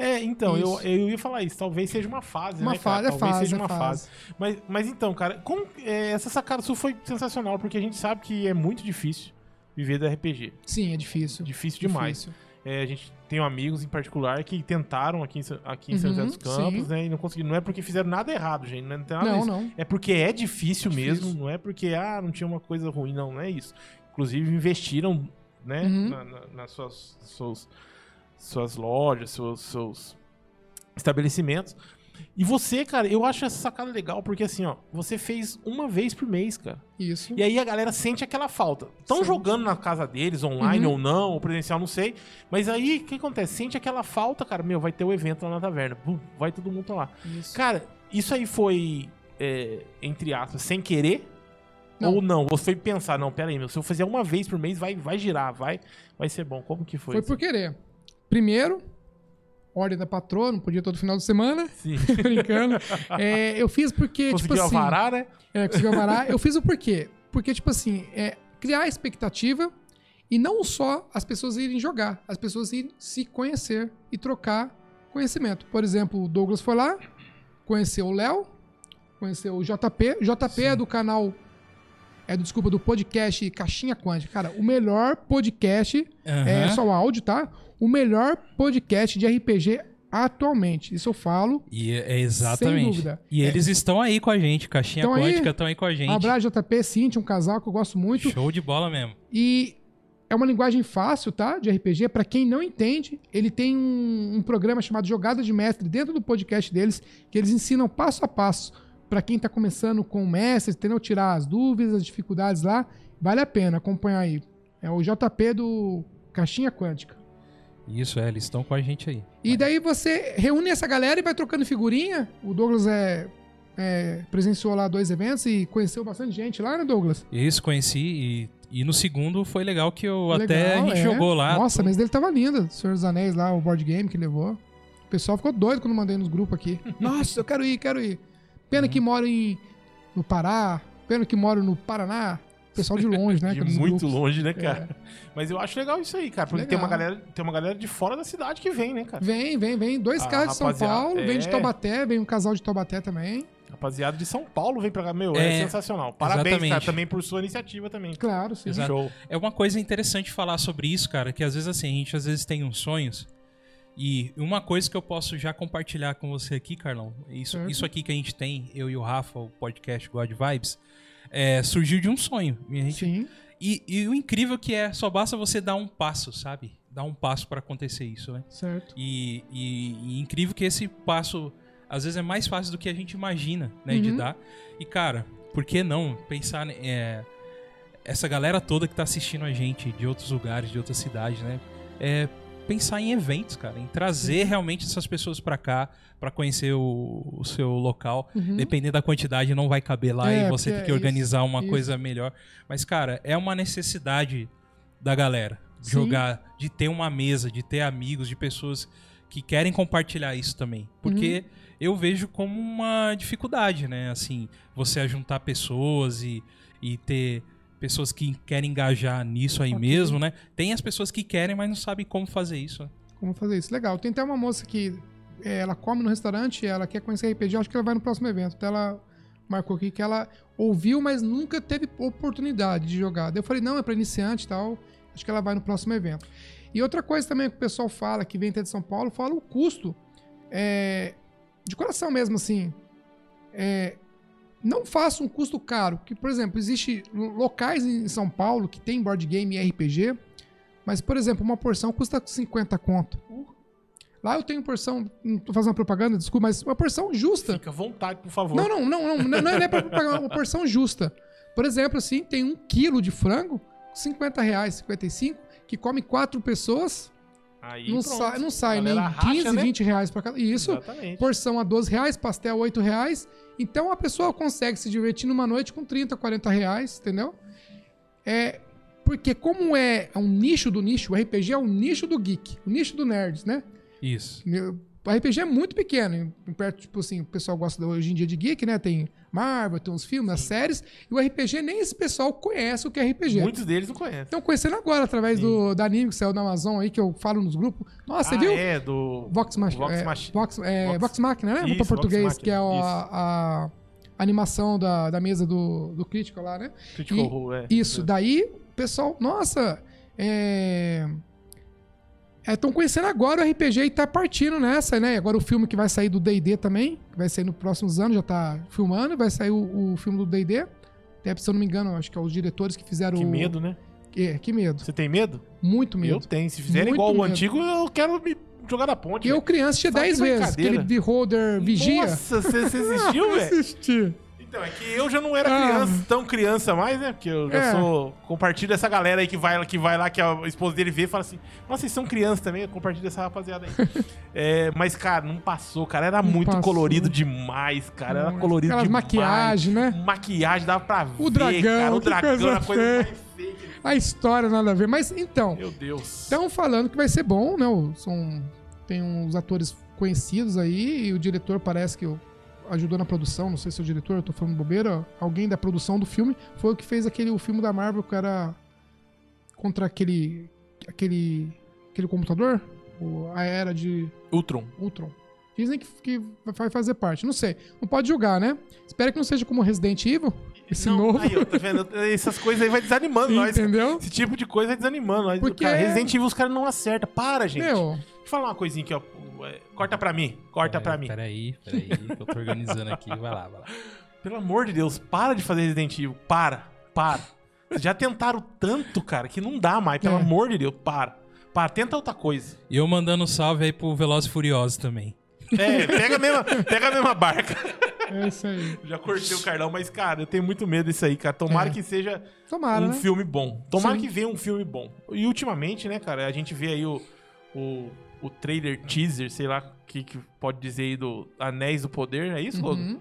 É, então, eu, eu ia falar isso. Talvez seja uma fase, uma né, fase, cara? É talvez fase, seja é uma fase. fase. Mas, mas então, cara, como, é, essa sacada sua foi sensacional, porque a gente sabe que é muito difícil viver do RPG. Sim, é difícil. Difícil demais. Difícil. É, a gente tem amigos em particular que tentaram aqui em, aqui em uhum, São José dos Campos, sim. né? E não conseguiram. Não é porque fizeram nada errado, gente. Não, tem nada não, não. É porque é difícil, difícil, mesmo. Não é porque, ah, não tinha uma coisa ruim. Não, não é isso. Inclusive, investiram, né? Uhum. Na, na, nas suas, suas, suas lojas, seus, seus estabelecimentos. E você, cara, eu acho essa sacada legal, porque assim, ó, você fez uma vez por mês, cara. Isso. E aí a galera sente aquela falta. Estão jogando na casa deles, online uhum. ou não, ou presencial, não sei. Mas aí, o que acontece? Sente aquela falta, cara, meu, vai ter o evento lá na taverna. Bum, vai todo mundo lá. Isso. Cara, isso aí foi, é, entre aspas, sem querer? Não. Ou não? Você foi pensar, não, pera aí, meu, se eu fizer uma vez por mês, vai, vai girar, vai, vai ser bom. Como que foi? Foi por querer. Primeiro, ordem da patroa, não podia todo final de semana. Sim. brincando. É, eu fiz porque, Conseguiu tipo assim... avarar, né? É, conseguiu avarar. eu fiz o porquê. Porque, tipo assim, é criar expectativa e não só as pessoas irem jogar, as pessoas irem se conhecer e trocar conhecimento. Por exemplo, o Douglas foi lá, conheceu o Léo, conheceu o JP. JP Sim. é do canal é do, desculpa, do podcast Caixinha Quântica. Cara, o melhor podcast, uhum. é só o áudio, tá? O melhor podcast de RPG atualmente. Isso eu falo. E é exatamente. Sem dúvida. E é. eles estão aí com a gente, Caixinha tão Quântica estão aí com a gente. Abraço JP, Cintia, um casal que eu gosto muito. Show de bola mesmo. E é uma linguagem fácil, tá? De RPG. Para quem não entende, ele tem um, um programa chamado Jogada de Mestre dentro do podcast deles, que eles ensinam passo a passo para quem está começando com o mestre, entendeu? Tirar as dúvidas, as dificuldades lá, vale a pena acompanhar aí. É o JP do Caixinha Quântica. Isso, é, eles estão com a gente aí. E daí você reúne essa galera e vai trocando figurinha. O Douglas é, é, presenciou lá dois eventos e conheceu bastante gente lá, né, Douglas? Isso, conheci e, e no segundo foi legal que eu legal, até a gente é. jogou lá. Nossa, mas dele tava lindo. Senhor dos Anéis lá, o board game que levou. O pessoal ficou doido quando mandei nos grupos aqui. Nossa, eu quero ir, quero ir. Pena uhum. que moro em, no Pará, pena que moro no Paraná. Pessoal de longe, né? de muito grupos. longe, né, cara? É. Mas eu acho legal isso aí, cara. Porque tem uma, galera, tem uma galera de fora da cidade que vem, né, cara? Vem, vem, vem. Dois caras de São Paulo, é... vem de é. Taubaté, vem um casal de Taubaté também. Rapaziada de São Paulo vem pra cá. Meu, é, é sensacional. Parabéns, exatamente. cara, também por sua iniciativa também. Claro, sim. Exato. Show. É uma coisa interessante falar sobre isso, cara, que às vezes assim, a gente às vezes tem uns sonhos e uma coisa que eu posso já compartilhar com você aqui, Carlão, isso, isso aqui que a gente tem, eu e o Rafa, o podcast God Vibes, é, surgiu de um sonho. Gente, Sim. E, e, o incrível que é, só basta você dar um passo, sabe? Dar um passo para acontecer isso, né? Certo. E, e, e, incrível que esse passo, às vezes, é mais fácil do que a gente imagina, né? Uhum. De dar. E, cara, por que não pensar... É, essa galera toda que tá assistindo a gente de outros lugares, de outras cidades, né? É, pensar em eventos, cara, em trazer realmente essas pessoas para cá para conhecer o, o, seu local. Uhum. Dependendo da quantidade, não vai caber lá é, e você tem que é organizar isso, uma isso. coisa melhor. Mas, cara, é uma necessidade da galera Sim. jogar, de ter uma mesa, de ter amigos, de pessoas que querem compartilhar isso também. Porque uhum. eu vejo como uma dificuldade, né? Assim, você juntar pessoas e, e ter pessoas que querem engajar nisso aí okay. mesmo, né? Tem as pessoas que querem, mas não sabem como fazer isso. Né? Como fazer isso. Legal. Tem até uma moça que é, ela come no restaurante, ela quer conhecer RPG, acho que ela vai no próximo evento. Então ela marcou aqui que ela ouviu, mas nunca teve oportunidade de jogar. Daí eu falei, não, é para iniciante e tal. Acho que ela vai no próximo evento. E outra coisa também que o pessoal fala, que vem até de São Paulo, fala o custo. É, de coração mesmo, assim. É, não faça um custo caro. Que, por exemplo, existe locais em São Paulo que tem board game e RPG. Mas, por exemplo, uma porção custa 50 conto. Lá eu tenho porção, não tô fazendo propaganda, desculpa, mas uma porção justa. Fica à vontade, por favor. Não, não, não, não, não, não é pra pagar uma porção justa. Por exemplo, assim, tem um quilo de frango, 50 reais, 55, que come quatro pessoas. Aí, não, sai, não sai nem racha, 15, né? 20 reais pra cada. Isso. Exatamente. Porção a 12 reais, pastel a 8 reais. Então a pessoa consegue se divertir numa noite com 30, 40 reais, entendeu? É. Porque como é um nicho do nicho, o RPG é um nicho do geek, o nicho do nerds, né? Isso. O RPG é muito pequeno. Perto, tipo assim, o pessoal gosta hoje em dia de geek, né? Tem Marvel, tem uns filmes, as séries. E o RPG, nem esse pessoal conhece o que é RPG. Muitos deles não conhecem. Estão conhecendo agora, através do, da anime que saiu na Amazon aí, que eu falo nos grupos. Nossa, você ah, viu? é, do... Vox Machina. Vox é, Vox, é, Vox- Vox Machina, né? Isso, Para português, Vox que é o- a, a animação da, da mesa do, do Critical lá, né? Critical E- Role, é. Isso, daí o pessoal, nossa, é. Estão conhecendo agora o RPG e tá partindo nessa, né? Agora o filme que vai sair do D&D também, que vai sair nos próximos anos, já tá filmando, vai sair o, o filme do D&D. Até, se eu não me engano, acho que é os diretores que fizeram Que o... medo, né? É, que medo. Você tem medo? Muito Eu medo. tenho. Se fizerem igual o medo. antigo, eu quero me jogar na ponte. Eu, velho. criança, tinha Só que 10 vezes. Aquele Beholder Vigia. Nossa, você, assistiu, velho? assisti. Então, é que eu já não era Ah. criança, tão criança mais, né? Porque eu já É. sou. Compartilho essa galera aí que vai, que vai lá, que a esposa dele vê e fala assim: Nossa, vocês são crianças também, eu compartilho essa rapaziada aí. É, mas, cara, não passou, cara. Era Não muito passou. colorido demais, cara. Era colorido Aquelas demais. maquiagem, né? Maquiagem, dava pra ver, dragão, cara. O dragão coisa era a coisa feia. mais feia. que- A história nada a ver. Mas então, Meu Deus. estão falando que vai ser bom, né? O- São, tem uns atores conhecidos aí e o diretor parece que o- ajudou na produção. Não sei se é o diretor, eu tô falando bobeira. Alguém da produção do filme foi o que fez aquele o filme da Marvel que era contra aquele aquele aquele computador, o- a era de Ultron. Ultron. Dizem que, que vai fazer parte. Não sei. Não pode julgar, né? Espero que não seja como Resident Evil. Esse Não, novo. Aí, ó, tá vendo? Essas coisas aí vai desanimando nós. cara. Entendeu? Esse tipo de coisa vai desanimando nós. Porque- Cara, Resident Evil os caras não acertam. Para, gente. Meu, eu falar uma coisinha aqui, ó. É, Corta pra mim. Corta É, pra mim. Peraí, peraí, que eu tô organizando aqui. Vai lá, vai lá. Pelo amor de Deus, para de fazer Resident Evil. Para. Para. Já tentaram tanto, cara, que não dá mais. Pelo É. amor de Deus, para. Para, tenta outra coisa. E eu mandando um salve aí pro Velozes e Furiosos também. É, pega a mesma, pega a mesma barca. é isso aí. Já cortei o Carlão, mas, cara, eu tenho muito medo disso aí, cara. Tomara É. que seja Tomara, um né? filme bom. Tomara Sim. que venha um filme bom. E ultimamente, né, cara, a gente vê aí o, o, o trailer teaser, sei lá o que, que pode dizer aí do Anéis do Poder, é isso, Goga? Uhum.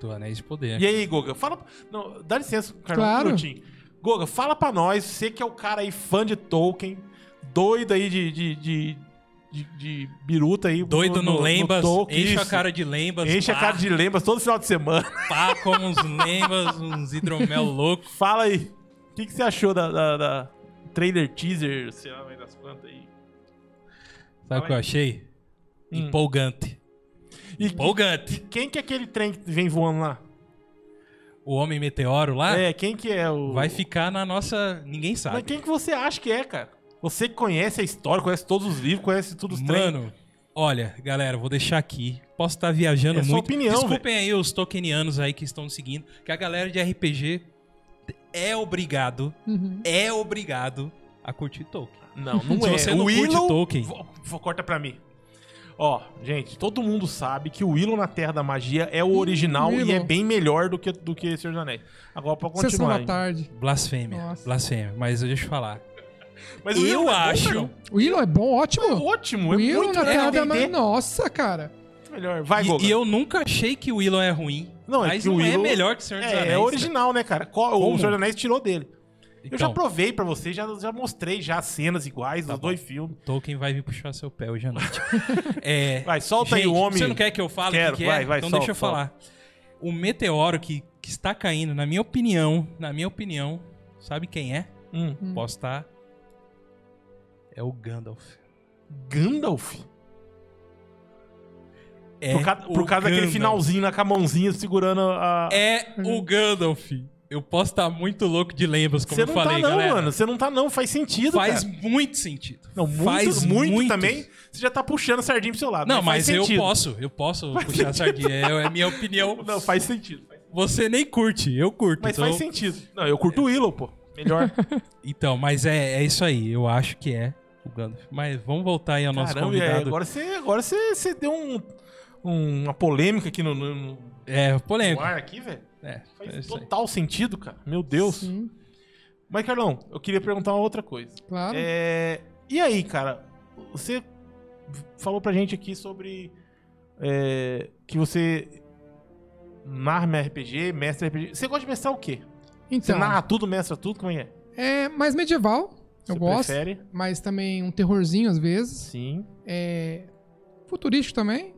Do Anéis de Poder. E aí, Goga, fala. Não, dá licença, Carlão, Claro. um minutinho. Goga, fala pra nós, você que é o cara aí fã de Tolkien, doido aí de. de, de, de, de biruta aí. Doido no, Lembas, Tolkien, enche a isso. cara de Lembas. Enche a pá, cara de lembas todo final de semana. Pá, como uns Lembas, uns hidromel louco. Fala aí. O que, que você achou da, da, da trailer teaser, sei lá, Sabe o que eu achei? Hum. Empolgante. E Empolgante. quem que é aquele trem que vem voando lá? O Homem Meteoro lá É, quem que é o... vai ficar na nossa... Ninguém Mas sabe. quem que você acha que é, cara? Você que conhece a história, conhece todos os livros, conhece tudo os trem. Mano, olha, galera, vou deixar aqui. Posso estar viajando É sua muito. opinião, Desculpem aí os tokenianos aí que estão seguindo, que a galera de RPG é obrigado, Uhum. é obrigado a curtir Tolkien. Não, não Se é. você não o curte Willow... Tolkien- Vo- vo- corta pra mim. Ó, gente, todo mundo sabe que o Willow na Terra da Magia é o original e Willow. é bem melhor do que, do que Senhor dos Anéis. Agora, pra Sessão continuar. da hein? tarde. Blasfêmia, Nossa. blasfêmia. Mas deixa eu falar. Mas o eu Willow é bom, acho... O Willow é bom, ótimo. É ótimo, o é Willow muito na Terra da Nossa, cara. melhor. Vai, E, e eu nunca achei que o Willow é ruim. Não, é mas que o não é Willow- melhor que o Senhor dos Anéis. É, é original, né, cara? O? Senhor dos Anéis tirou dele. Eu já Então, provei pra você, já, já mostrei já cenas iguais Tá dos bom. dois filmes. Tolkien vai vir puxar seu pé hoje à noite. É, Vai, solta aí gente, o homem. Você não quer que eu fale Quero, que, que vai, é? vai, então solta, deixa eu solta. falar. O meteoro que, que está caindo, na minha opinião, na minha opinião, sabe quem é? Hum. Hum. Posso estar? É o Gandalf. Gandalf? É por causa, por o causa daquele finalzinho lá com a mãozinha segurando a. É o Gandalf. Eu posso estar muito louco de lembras, como eu não falei, tá, não, galera. mano. Você não tá, não. Faz sentido, Faz cara. muito sentido. Não, muito, Faz muito, também. Você já tá puxando a sardinha pro seu lado. Não, faz mas eu sentido. posso. Eu posso puxar a sardinha. É, é minha opinião. Não, faz sentido. Você nem curte, eu curto. Mas então... faz sentido. Não, eu curto o Willow, pô. Melhor. então, mas é, é isso aí. Eu acho que é o Gandalf. Mas vamos voltar aí ao nosso Caramba, convidado. agora você, agora você, você deu um, um, uma polêmica aqui no, no, é, polêmica. no ar aqui, velho. É, Faz é total sentido, cara. Meu Deus. Sim. Mas, Carlão, eu queria perguntar uma outra coisa. Claro. É, e aí, cara, você falou pra gente aqui sobre é, que você narra RPG, mestre RPG. Você gosta de mestrar o quê? Então, você narra tudo, mestra tudo? Como é? É mais medieval. Eu gosto. Prefere? Mas também um terrorzinho às vezes. Sim. É. Futurístico também.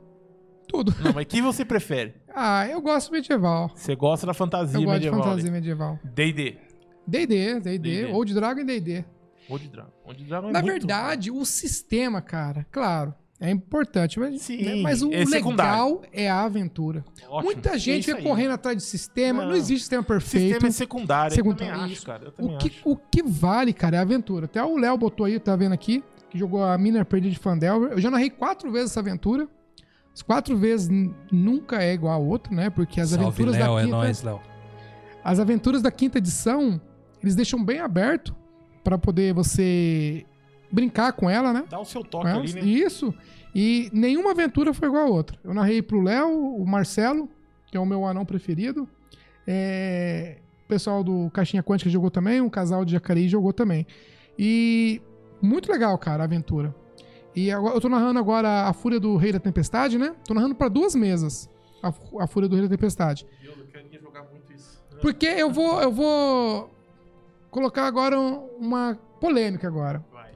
Tudo. Não, mas que você prefere? ah, eu gosto medieval. Você gosta da fantasia? Eu gosto medieval, de fantasia medieval. D&D. D&D, D&D. Ou de Dragon e D&D. Ou de Dragon. Ou de Dragon é Na verdade, o sistema, cara, claro, é importante, mas, Sim, né, mas o é legal é a aventura. Ótimo. Muita gente é correndo atrás de sistema, não, não, existe sistema perfeito. Sistema é secundário, secundário. eu também acho, cara. o, que, o que vale, cara, é a aventura. Até o Léo botou aí, tá vendo aqui, que jogou a Miner Perdida de Fandelver. Eu já narrei quatro vezes essa aventura. As quatro vezes nunca é igual a outra, né? Porque as Salve, aventuras Léo, da é quinta... É nóis, Léo. As aventuras da quinta edição, eles deixam bem aberto para poder você brincar com ela, né? Dá o seu toque ali, né? Isso. E nenhuma aventura foi igual a outra. Eu narrei pro Léo, o Marcelo, que é o meu anão preferido. É... O pessoal do Caixinha Quântica jogou também, um casal de Jacareí jogou também. E muito legal, cara, a aventura. E eu tô narrando agora a Fúria do Rei da Tempestade, né? Tô narrando para duas mesas. A, a, Fúria do Rei da Tempestade. Eu queria jogar muito isso. Porque eu vou, eu vou colocar agora uma polêmica agora. Vai.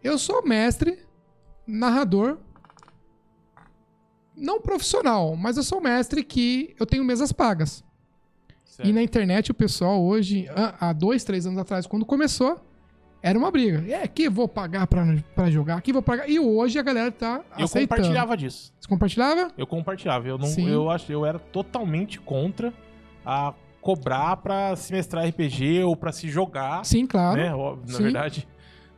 Eu sou mestre, narrador, não profissional, mas eu sou mestre que eu tenho mesas pagas. Certo. E na internet o pessoal hoje, há dois, três anos atrás, quando começou, era uma briga. É, que vou pagar pra, pra jogar, que vou pagar. E hoje a galera tá Eu aceitando. compartilhava disso. Você compartilhava? Eu compartilhava. Eu, não, eu, acho, eu era totalmente contra a cobrar pra se mestrar RPG ou pra se jogar. Sim, claro. Né? Na Sim. verdade,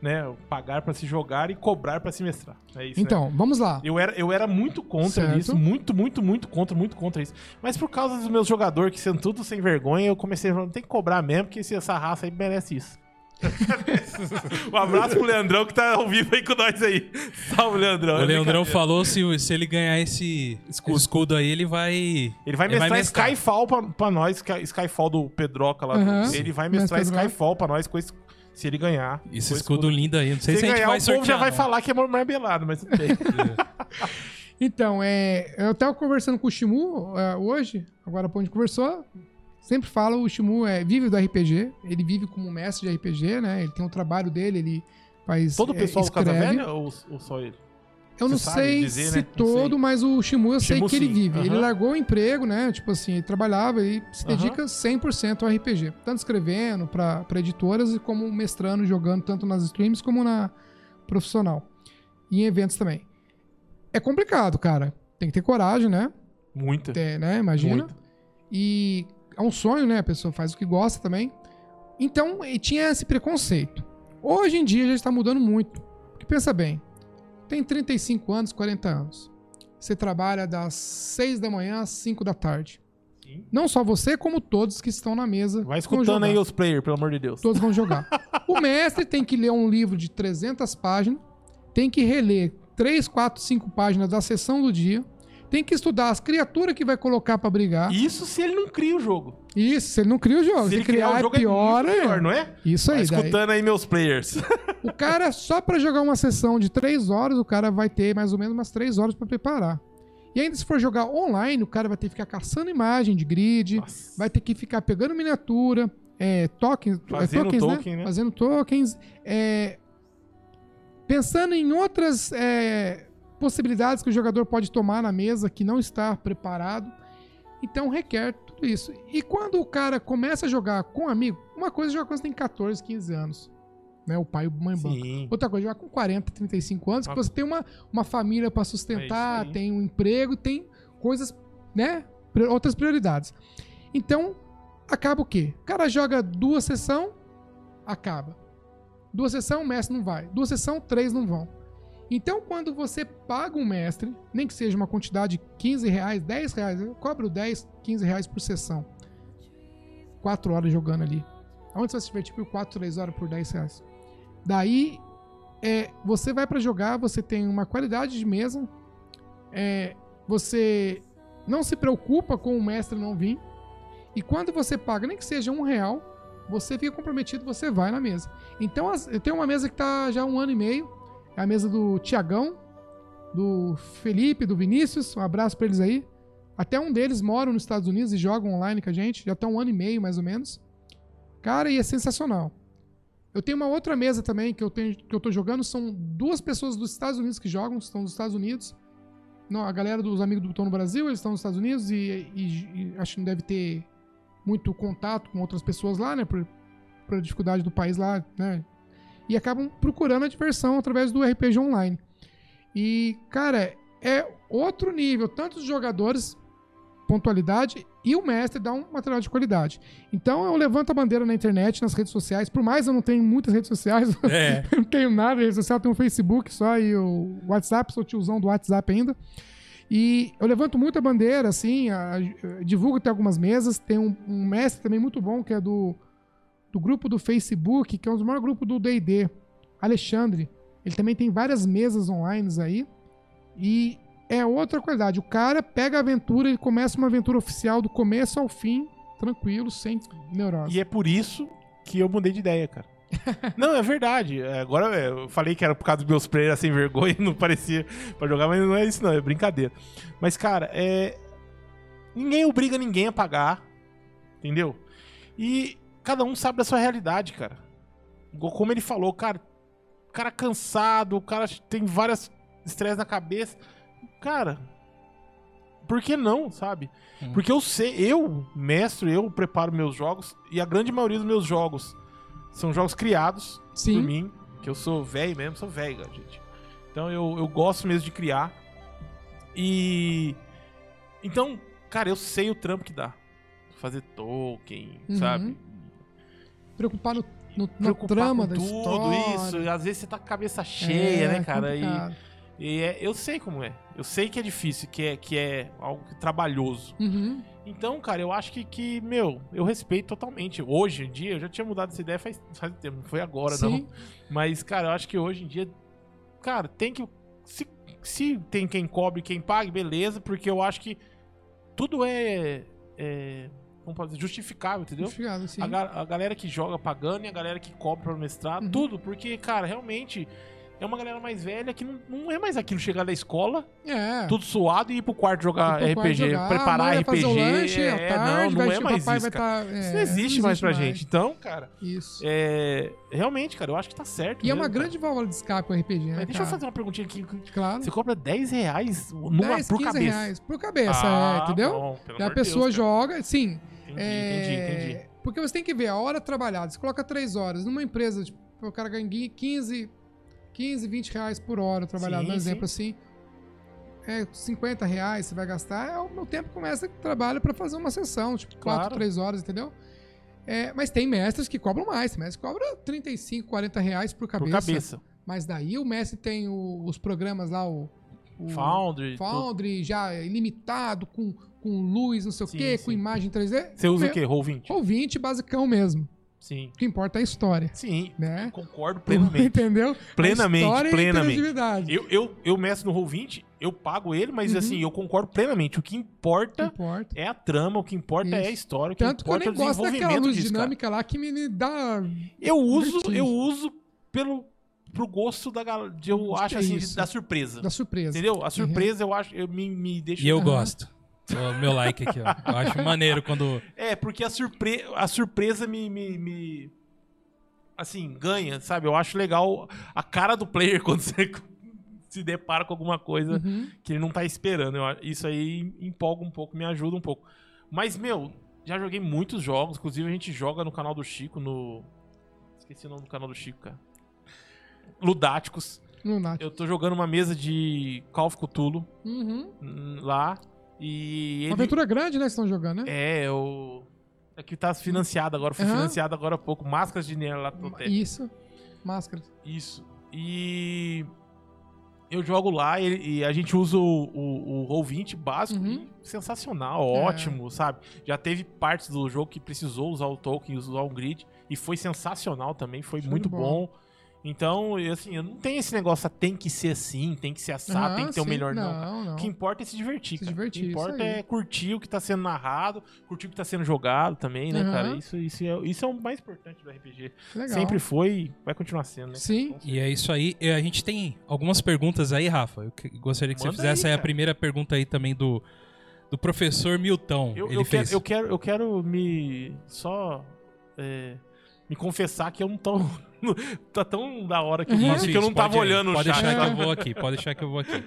né? Pagar pra se jogar e cobrar pra se mestrar. É isso, Então, né? vamos lá. Eu era, eu era muito contra certo. isso. Muito, muito, muito contra, muito contra isso. Mas por causa dos meus jogadores que são tudo sem vergonha, eu comecei a falar, tem que cobrar mesmo, porque essa raça aí merece isso. um abraço pro Leandrão que tá ao vivo aí com nós aí. Salve, Leandrão. O Leandrão falou se, se ele ganhar esse escudo. escudo aí, ele vai. Ele vai mestrar, mestrar. Skyfall pra, pra nós, é Skyfall do Pedroca lá. Uhum. Ele vai mestrar Skyfall pra nós com esse se ele ganhar. Esse escudo, escudo lindo aí. Não sei se, se a gente ganhar, vai sortear. O povo já vai falar que é marmelado, mas tudo bem. então, é, eu tava conversando com o Shimu uh, hoje, agora a gente conversou. Sempre fala, o Shimu é, vive do RPG, ele vive como mestre de RPG, né? Ele tem um trabalho dele, ele faz. Todo o pessoal é, do Casa Velha ou, ou só ele? Eu não sei dizer, se né? todo, mas o Shimu eu Shimu, sei que sim. ele vive. Uhum. Ele largou o emprego, né? Tipo assim, ele trabalhava e se dedica uhum. 100% ao RPG. Tanto escrevendo para editoras e como mestrando, jogando tanto nas streams como na profissional. E em eventos também. É complicado, cara. Tem que ter coragem, né? Muita. É, né? Imagina. Muita. E é um sonho, né? A pessoa faz o que gosta também. Então, tinha esse preconceito. Hoje em dia já está mudando muito. Porque pensa bem, tem 35 anos, 40 anos. Você trabalha das 6 da manhã às 5 da tarde. Sim. Não só você, como todos que estão na mesa. Vai escutando aí os players, pelo amor de Deus. Todos vão jogar. o mestre tem que ler um livro de 300 páginas, tem que reler 3, 4, 5 páginas da sessão do dia, tem que estudar as criaturas que vai colocar para brigar. Isso se ele não cria o jogo. Isso, se ele não cria o jogo. Se, se ele criar, criar o jogo é pior, é pior, não é? Isso aí. Tá escutando daí. aí meus players. O cara, só para jogar uma sessão de três horas, o cara vai ter mais ou menos umas três horas para preparar. E ainda se for jogar online, o cara vai ter que ficar caçando imagem de grid, Nossa. vai ter que ficar pegando miniatura, é, tokens, é, Fazendo tokens, né? token, né? né? Fazendo tokens. É, pensando em outras é, possibilidades que o jogador pode tomar na mesa que não está preparado. Então requer tudo isso. E quando o cara começa a jogar com um amigo, uma coisa é jogar quando você tem 14, 15 anos. Né, o pai e a mãe banco. Outra coisa, jogar com 40, 35 anos, que você tem uma, uma família para sustentar, é tem um emprego, tem coisas, né? Outras prioridades. Então, acaba o quê? O cara joga duas sessões, acaba. Duas sessões, o mestre não vai. Duas sessões, três não vão. Então, quando você paga um mestre, nem que seja uma quantidade de 15 reais, 10 reais, eu cobro 10, 15 reais por sessão. Quatro horas jogando ali. Onde você vai se divertir por 4, 3 horas por 10 reais. Daí, é, você vai para jogar, você tem uma qualidade de mesa, é, você não se preocupa com o mestre não vir, e quando você paga, nem que seja um real, você fica comprometido, você vai na mesa. Então, eu tenho uma mesa que está já há um ano e meio, é a mesa do Tiagão, do Felipe, do Vinícius, um abraço para eles aí. Até um deles moram nos Estados Unidos e jogam online com a gente, já está um ano e meio mais ou menos. Cara, e é sensacional. Eu tenho uma outra mesa também que eu tenho que eu tô jogando, são duas pessoas dos Estados Unidos que jogam, estão nos Estados Unidos. Não, a galera dos amigos do Botão no Brasil, eles estão nos Estados Unidos e, e, e, acho que não deve ter muito contato com outras pessoas lá, né, por, por dificuldade do país lá, né? E acabam procurando a diversão através do RPG online. E, cara, é outro nível, tanto os jogadores pontualidade e o mestre dá um material de qualidade. Então eu levanto a bandeira na internet, nas redes sociais, por mais eu não tenho muitas redes sociais, é. não tenho nada de rede social, tenho o Facebook só e o WhatsApp, sou tiozão do WhatsApp ainda. E eu levanto muito a bandeira, assim, a, a, divulgo até algumas mesas. Tem um, um, mestre também muito bom, que é do, do grupo do Facebook, que é um dos maiores grupos do D&D, Alexandre. Ele também tem várias mesas online aí. E é outra qualidade. O cara pega a aventura e começa uma aventura oficial do começo ao fim, tranquilo, sem neurose. E é por isso que eu mudei de ideia, cara. não, é verdade. É, agora é, eu falei que era por causa dos meus players sem vergonha, não parecia para jogar, mas não é isso, não, é brincadeira. Mas, cara, é. Ninguém obriga ninguém a pagar. Entendeu? E cada um sabe da sua realidade, cara. Como ele falou, cara, o cara cansado, o cara tem várias estresse na cabeça cara, por que não, sabe? Hum. Porque eu sei, eu, mestre, eu preparo meus jogos e a grande maioria dos meus jogos são jogos criados Sim. por mim, que eu sou velho mesmo, sou velho, gente. Então eu, eu gosto mesmo de criar. E. Então, cara, eu sei o trampo que dá. Fazer token, uhum. sabe? Preocupar no, no, na trama da tudo história. isso. Às vezes você tá com a cabeça cheia, é, né, cara? Complicado. E e é, eu sei como é. Eu sei que é difícil, que é, que é algo trabalhoso. Uhum. Então, cara, eu acho que, que, meu, eu respeito totalmente. Hoje em dia, eu já tinha mudado essa ideia faz, faz tempo, não foi agora, Sim. não. Mas, cara, eu acho que hoje em dia, cara, tem que. Se, se tem quem cobre quem pague, beleza, porque eu acho que tudo é. é como pode dizer, justificável, entendeu? Justificável, sim. A, a, galera que joga pagando e a galera que cobra para mestrar, uhum. tudo, porque, cara, realmente é uma galera mais velha que não, não é mais aquilo chegar da escola, é. tudo suado e ir pro quarto jogar RPG, quarto jogar, preparar RPG. Lanche, é, tarde, não, não é mais isso. Tá, é, isso não existe, mais pra mais. gente. Então, cara, isso. É, realmente, cara, eu acho que tá certo. E mesmo, é uma grande válvula de escape o RPG, né, Mas deixa cara? eu fazer uma perguntinha aqui. Claro. Você cobra 10 reais numa, 10, por 15 cabeça. reais por cabeça, ah, é, entendeu? Bom, e a pessoa Deus, joga, sim. Entendi, é, entendi, entendi. Porque você tem que ver a hora trabalhada. Você coloca 3 horas numa empresa, tipo, o cara ganha 15 15, 20 reais por hora trabalhado, sim, um exemplo assim. É 50 reais você vai gastar, é o meu tempo começa que trabalho para fazer uma sessão, tipo claro. 4, 3 horas, entendeu? É, mas tem mestres que cobram mais, tem mestre que cobra 35, 40 reais por cabeça. Por cabeça. Mas daí o mestre tem o, os programas lá, o, o Foundry, Foundry já ilimitado, com, com luz, não sei sim, o quê, sim. com imagem 3D. Você usa Meu, o quê? Roll20? Roll20 basicão mesmo. Sim. O que importa é a história. Sim. Né? Concordo plenamente. Entendeu? Plenamente, plenamente. Eu, eu, eu mestro no Roll20, eu pago ele, mas uhum. assim, eu concordo plenamente. O que importa, que importa. é a trama, o que importa Isso. é a história, o que Tanto importa que eu nem é o gosto daquela luz disso, dinâmica cara. lá que me dá. Eu uso, eu uso pelo pro gosto da galera. Eu acho é assim, isso. da surpresa. Da surpresa. Entendeu? A surpresa uhum. eu acho, eu me, me deixa. E eu uhum. gosto. O meu like aqui, ó. Eu acho maneiro quando. É, porque a, surpre... a surpresa me, me, me, Assim, ganha, sabe? Eu acho legal a cara do player quando você se depara com alguma coisa uhum. que ele não tá esperando. Eu, isso aí empolga um pouco, me ajuda um pouco. Mas, meu, já joguei muitos jogos. Inclusive, a gente joga no canal do Chico, no. Esqueci o nome do canal do Chico, cara. Ludáticos. Lunático. Eu tô jogando uma mesa de Call of Cthulhu uhum. lá. E ele... Uma aventura grande, né? Que estão jogando, né? É, o. É que tá financiado agora, foi uhum. financiado agora há pouco. Máscaras de Nyarlathotep. Isso. Máscaras. Isso. E. Eu jogo lá e, e a gente usa o, o, o Roll20 básico uhum. sensacional, ótimo, é. sabe? Já teve partes do jogo que precisou usar o token, usar o grid. E foi sensacional também, foi Show muito bom. bom. Então, assim, eu não tenho esse negócio, ah, tem que ser assim, tem que ser assado, ah, tem que ter sim, o melhor, não. não. não. O que importa é se divertir, se cara. divertir, o que importa é curtir o que tá sendo narrado, curtir o que tá sendo jogado também, né, uhum. cara? Isso, isso, é, isso é o mais importante do RPG. Legal. Sempre foi e vai continuar sendo, né? Sim. E é isso aí. A gente tem algumas perguntas aí, Rafa. Eu gostaria que Manda você fizesse aí, a primeira pergunta aí também do, do professor Milton. Eu, Ele eu, fez... quero, eu, quero, eu quero me só é, me confessar que eu não tô tá tão da hora que, uhum. que eu não tava pode, olhando pode o chat. Pode deixar que eu vou aqui, pode deixar que eu vou aqui.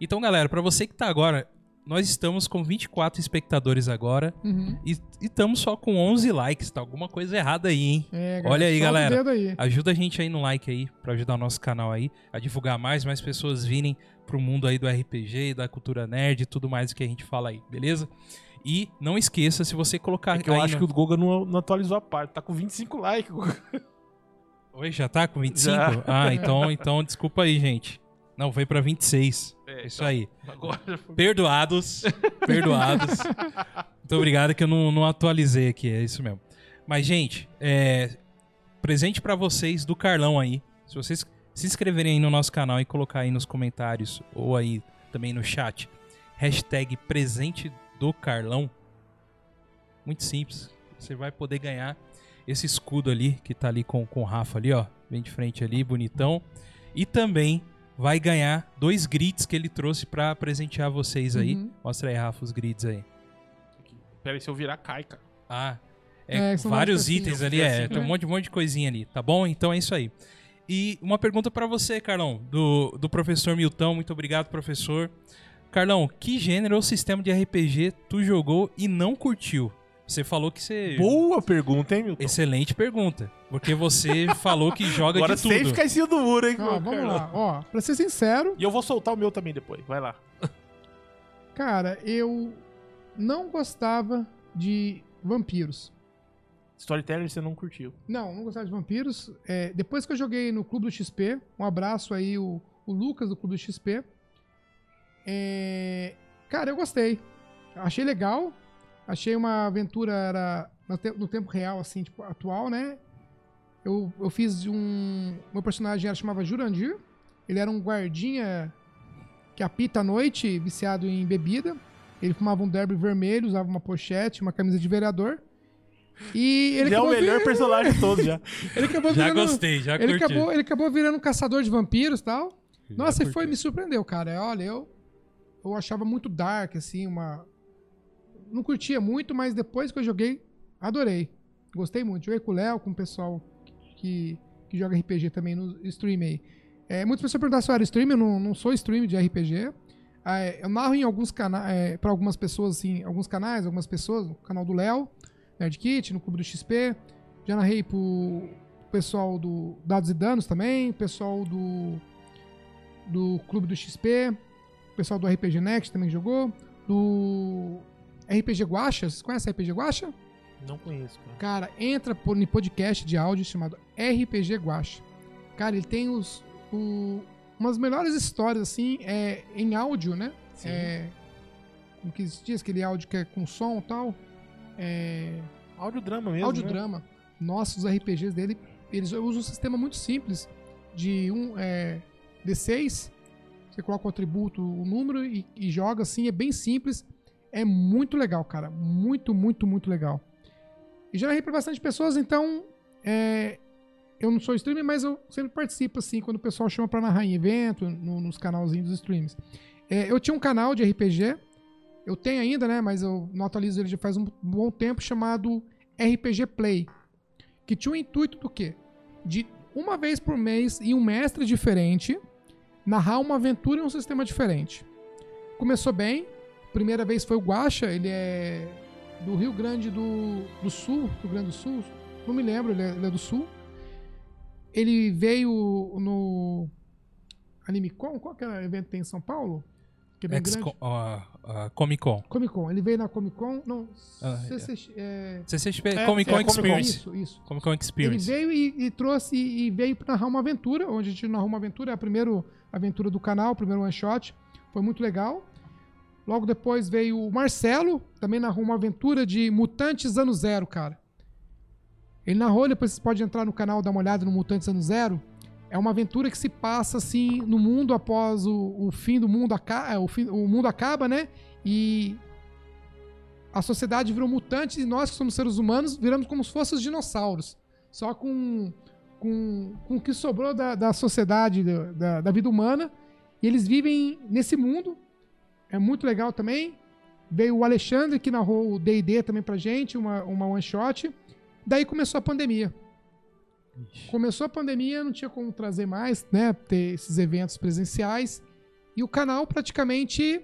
Então, galera, para você que tá agora, nós estamos com 24 espectadores agora uhum. e, estamos só com 11 likes. Tá alguma coisa errada aí, hein? É, Olha aí, galera. Aí. Ajuda a gente aí no like aí, para ajudar o nosso canal aí, a divulgar mais, mais pessoas virem pro mundo aí do RPG, da cultura nerd e tudo mais que a gente fala aí, beleza? E não esqueça, se você colocar. É que eu acho no... que o Goga não, não, atualizou a parte, tá com 25 likes. Oi, já tá com 25? Já. Ah, então, então desculpa aí, gente. Não, foi pra 26. É, Isso então, aí. Foi... Perdoados. Perdoados. Muito obrigado que eu não, não atualizei aqui, é isso mesmo. Mas, gente, é, presente para vocês do Carlão aí. Se vocês se inscreverem aí no nosso canal e colocar aí nos comentários ou aí também no chat, hashtag presente do Carlão. Muito simples. Você vai poder ganhar esse escudo ali, que tá ali com, com o Rafa ali, ó. Bem de frente ali, bonitão. E também vai ganhar dois grids que ele trouxe para presentear vocês aí. Uhum. Mostra aí, Rafa, os grids aí. Pera aí, se eu virar, cai, cara. Ah, é, é vários itens ali, é. Assim, tem um monte, um monte de coisinha ali, tá bom? Então é isso aí. E uma pergunta para você, Carlão, do, do professor Milton. Muito obrigado, professor. Carlão, que gênero ou sistema de RPG tu jogou e não curtiu? Você falou que você. Boa pergunta, hein, Milton? Excelente pergunta. Porque você falou que joga Agora de tudo. Agora sem ficar em cima do muro, hein, Ó, Vamos lá. Ó, pra ser sincero. E eu vou soltar o meu também depois. Vai lá. Cara, eu não gostava de vampiros. Storyteller você não curtiu? Não, não gostava de vampiros. É, depois que eu joguei no Clube do XP, um abraço aí, o, o Lucas do Clube do XP. É, cara, eu gostei. Achei legal. Achei uma aventura era no, tempo real, assim, tipo, atual, né? Eu, eu fiz um. Meu personagem era, chamava Jurandir. Ele era um guardinha que apita à noite, viciado em bebida. Ele fumava um derby vermelho, usava uma pochete, uma camisa de vereador. E ele é o melhor virando... personagem de todos já. ele acabou já virando... gostei, já ele curti. Acabou, ele acabou virando um caçador de vampiros e tal. Já Nossa, e foi, me surpreendeu, cara. Olha, eu, eu achava muito dark, assim, uma, não curtia muito, mas depois que eu joguei, adorei. Gostei muito. Joguei com o Léo, com o pessoal que, que joga RPG também no stream aí. É, muitas pessoas perguntam se eu era streamer, eu não, não sou streamer de RPG. É, eu narro em alguns canais, é, para algumas pessoas, assim, alguns canais, algumas pessoas, no canal do Léo, Nerdkit, no Clube do XP. Já narrei pro pessoal do Dados e Danos também, pessoal do, do Clube do XP, pessoal do RPG Next também jogou, do RPG Guacha, vocês conhecem RPG Guacha? Não conheço, cara. Cara, entra no podcast de áudio chamado RPG Guacha. Cara, ele tem os, o, umas melhores histórias, assim, é, em áudio, né? Sim. É, como que diz aquele áudio que é com som e tal? É... Audiodrama mesmo, Audiodrama. Né? Nossa, os RPGs dele, eles usam um sistema muito simples de um é, D6, você coloca o atributo, o número e, e joga assim, é bem simples é muito legal, cara. Muito, muito, muito legal. E já narrei pra bastante pessoas, então. É, eu não sou streamer, mas eu sempre participo, assim, quando o pessoal chama pra narrar em evento, no, nos canalzinhos dos streams. É, eu tinha um canal de RPG, eu tenho ainda, né? Mas eu não atualizo ele já faz um bom tempo, chamado RPG Play. Que tinha o intuito do quê? De uma vez por mês, em um mestre diferente, narrar uma aventura em um sistema diferente. Começou bem, primeira vez foi o Guacha, ele é do Rio Grande do, do Sul, Rio Grande do Sul, não me lembro, ele é, ele é do Sul. Ele veio no AnimeCon, qual que é o evento que tem em São Paulo? Que é bem Ex grande. Uh, uh, Comic Con. Comic Con. Ele veio na Comic Con. Não. Uh, CCXP, é... CCXP é, Comic Con é, Experience. Isso, isso. Comic Con Experience. Ele veio e, e trouxe e veio para narrar uma aventura, onde a gente narrou uma aventura. É a primeira aventura do canal, o primeiro one shot. Foi muito legal. Logo depois veio o Marcelo, também narrou uma aventura de Mutantes Ano Zero, cara. Ele narrou, depois você pode entrar no canal, dar uma olhada no Mutantes Ano Zero. É uma aventura que se passa assim no mundo após o, o fim do mundo acaba, é, o, o mundo acaba, né? E a sociedade virou mutante e nós que somos seres humanos viramos como se fossem os dinossauros. Só com, com, com o que sobrou da, da sociedade, da, da vida humana. E eles vivem nesse mundo. É muito legal também. Veio o Alexandre que narrou o D&D também pra gente, uma, uma one shot. Daí começou a pandemia. Ixi. Começou a pandemia, não tinha como trazer mais, né? Ter esses eventos presenciais. E o canal praticamente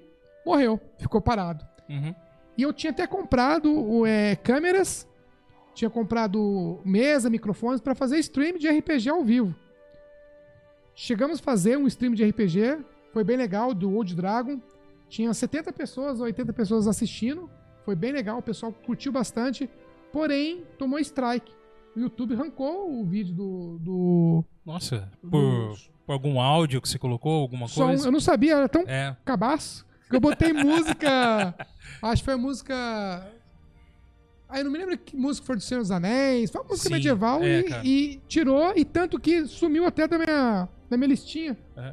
morreu, ficou parado. Uhum. E eu tinha até comprado é, câmeras, tinha comprado mesa, microfones para fazer stream de RPG ao vivo. Chegamos a fazer um stream de RPG, foi bem legal, do Old Dragon. Tinha 70 pessoas, 80 pessoas assistindo, foi bem legal, o pessoal curtiu bastante. Porém, tomou strike. O YouTube arrancou o vídeo do. do Nossa, do, por, por, algum áudio que você colocou, alguma coisa? eu não sabia, era tão é. cabaço. Que eu botei música. acho que foi a música. Aí eu não me lembro que música foi do Senhor dos Anéis. Foi uma música Sim, medieval é, e, e, tirou, e tanto que sumiu até da minha, da minha listinha. É.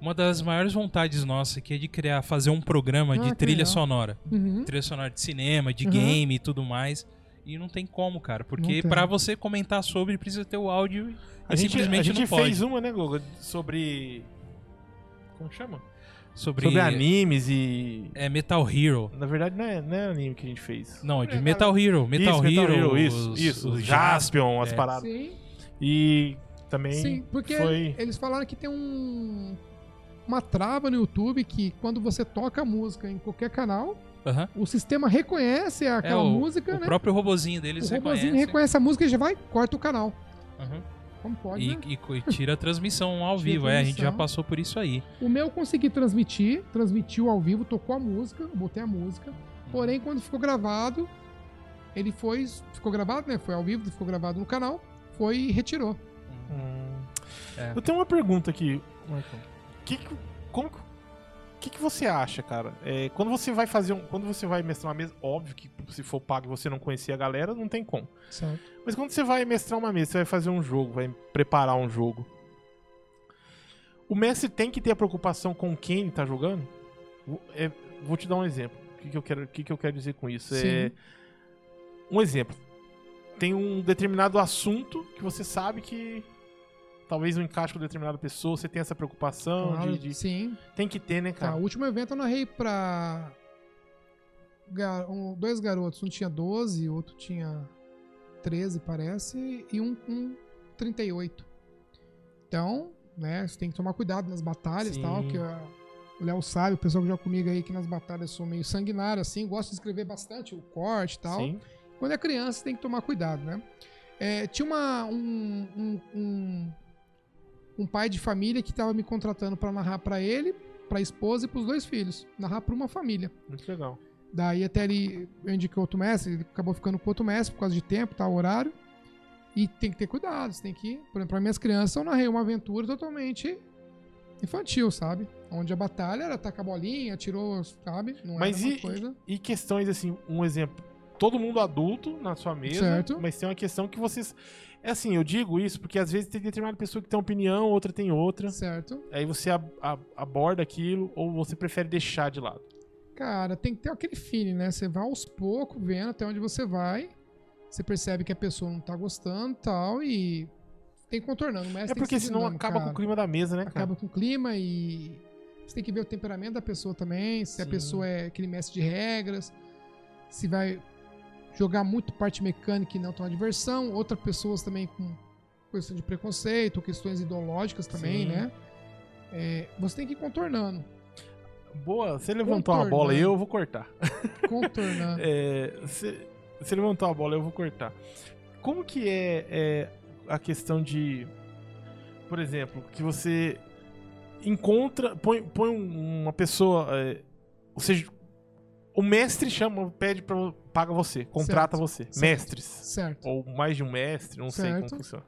Uma das maiores vontades nossa aqui é de criar, fazer um programa ah, de trilha legal. sonora. Uhum. Trilha sonora de cinema, de uhum. game e tudo mais. E não tem como, cara. Porque para você comentar sobre, precisa ter o áudio. A gente, simplesmente a gente fez uma, né, Gogo? Sobre. Como chama? Sobre, sobre animes e. É Metal Hero. Na verdade, não é, não é anime que a gente fez. Não, é de Metal Hero. Metal, isso, Hero, Metal Hero. Isso, os, isso. Os Jaspion, as é. paradas. Sim. E também. Sim, porque foi... eles falaram que tem um. Uma trava no YouTube que quando você toca a música em qualquer canal, Uhum. O sistema reconhece aquela é, o, música, o né? O próprio robozinho deles o reconhece. O robozinho reconhece a música e já vai, corta o canal. Uhum. Como pode, e, né? e, e, tira a transmissão ao vivo, transmissão. é, a gente já passou por isso aí. O meu eu consegui transmitir, transmitiu ao vivo, tocou a música, botei a música. Porém, quando ficou gravado, ele foi. Ficou gravado, né? Foi ao vivo, ficou gravado no canal, foi e retirou. Hum. É. Eu tenho uma pergunta aqui, Marcão. Que, como, o que, que você acha, cara? É, quando você vai fazer um, quando você vai mestrar uma mesa, óbvio que se for pago e você não conhecia a galera, não tem como. Certo. Mas quando você vai mestrar uma mesa, você vai fazer um jogo, vai preparar um jogo. O mestre tem que ter a preocupação com quem ele tá jogando? É, vou te dar um exemplo. O que, que, eu, quero, o que, que eu quero dizer com isso? É Sim. É, um exemplo. Tem um determinado assunto que você sabe que talvez um encaixe com determinada pessoa, você tem essa preocupação claro, de, de, Sim. Tem que ter, né, cara? Tá, o último evento eu narrei pra gar... um, dois garotos. Um tinha 12, o outro tinha 13, parece, e um com 38. Então, né, você tem que tomar cuidado nas batalhas e tal, que o Léo sabe, o pessoal que joga comigo aí, que nas batalhas sou meio sanguinário, assim, gosto de escrever bastante o corte e tal. Sim. Quando é criança, tem que tomar cuidado, né? É, tinha uma, um, um, um um pai de família que estava me contratando para narrar para ele, para a esposa e para os dois filhos. Narrar para uma família. Muito legal. Daí até ele, eu indiquei outro mestre, ele acabou ficando com outro mestre por causa de tempo, tá, horário. E tem que ter cuidado, você tem que, por exemplo, para minhas crianças eu narrei uma aventura totalmente infantil, sabe? Onde a batalha era tacar bolinha, atirou, sabe? Não mas e, coisa. e questões assim, um exemplo, todo mundo adulto na sua mesa, certo. mas tem uma questão que vocês é assim, eu digo isso porque às vezes tem determinada pessoa que tem uma opinião, outra tem outra. Certo. Aí você ab aborda aquilo ou você prefere deixar de lado? Cara, tem que ter aquele feeling, né? Você vai aos poucos vendo até onde você vai. Você percebe que a pessoa não tá gostando e tal, e tem contornando. Mas é porque senão acaba cara. com o clima da mesa, né? Acaba com o clima e você tem que ver o temperamento da pessoa também. Se Sim. a pessoa é aquele mestre de regras, se vai jogar muito parte mecânica e não a diversão. Outras pessoas também com questão de preconceito, questões ideológicas também, Sim. né? É, você tem que ir contornando. Boa, você levantou uma bola e eu vou cortar. Contornando. é, você, você levantou a bola eu vou cortar. Como que é, é a questão de, por exemplo, que você encontra, põe, põe uma pessoa, é, ou seja, o mestre chama, pede para paga você, contrata certo. você, certo. mestres, certo. ou mais de um mestre, não sei como funciona.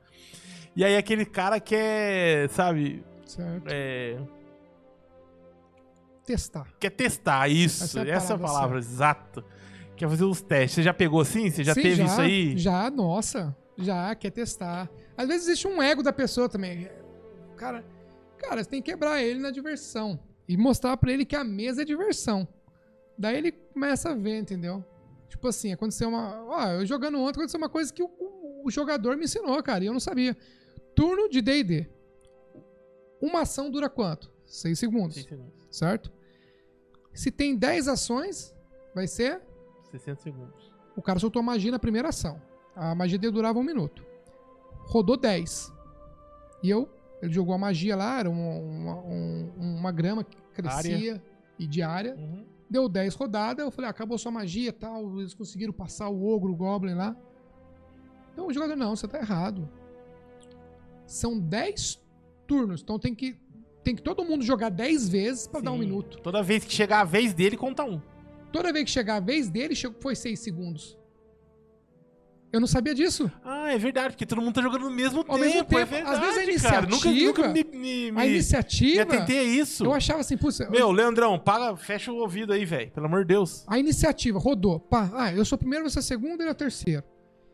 E aí aquele cara quer, sabe, certo. É... testar. Quer testar isso, essa é a essa palavra, exata. Quer fazer os testes. Você já pegou assim? Você já Sim, teve já, isso aí? Já, nossa. Já, quer testar. Às vezes existe um ego da pessoa também. Cara, cara, você tem que quebrar ele na diversão. E mostrar para ele que a mesa é diversão. Daí ele começa a ver, entendeu? Tipo assim, aconteceu uma. Ó, eu jogando ontem aconteceu uma coisa que o, o, o jogador me ensinou, cara, e eu não sabia. Turno de DD. Uma ação dura quanto? 6 segundos. segundos. Certo? Se tem 10 ações, vai ser? 60 segundos. O cara soltou a magia na primeira ação. A magia dele durava um minuto. Rodou 10. E eu, ele jogou a magia lá, era uma, uma, uma grama que crescia área. e diária. Uhum. Deu 10 rodadas, eu falei, ah, acabou sua magia e tal. Eles conseguiram passar o ogro, o goblin lá. Então o jogador, não, você tá errado. São 10 turnos, então tem que tem que todo mundo jogar 10 vezes para dar um minuto. Toda vez que chegar a vez dele, conta um. Toda vez que chegar a vez dele, foi 6 segundos. Eu não sabia disso. Ah, é verdade, porque todo mundo tá jogando no mesmo Ao tempo. Mesmo tempo. É verdade, Às vezes a iniciativa. Nunca, nunca me, me, me, a iniciativa. Me atentei a isso. Eu achava assim, putz. Meu, eu... Leandrão, paga, fecha o ouvido aí, velho. Pelo amor de Deus. A iniciativa rodou. Pá, ah, eu sou o primeiro, você é o segundo, ele é o terceiro.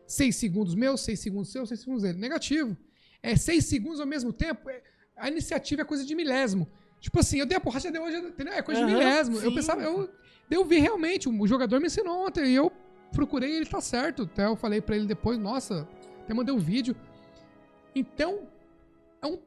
6 segundos meu, 6 segundos seu, 6 segundos dele. Negativo. É 6 segundos ao mesmo tempo. É... A iniciativa é coisa de milésimo. Tipo assim, eu dei a porra, você deu hoje, entendeu? É coisa uhum, de milésimo. Sim. Eu pensava, eu, eu vi realmente, o jogador me ensinou ontem e eu procurei ele tá certo. Até eu falei para ele depois, nossa, até mandei um vídeo. Então, é um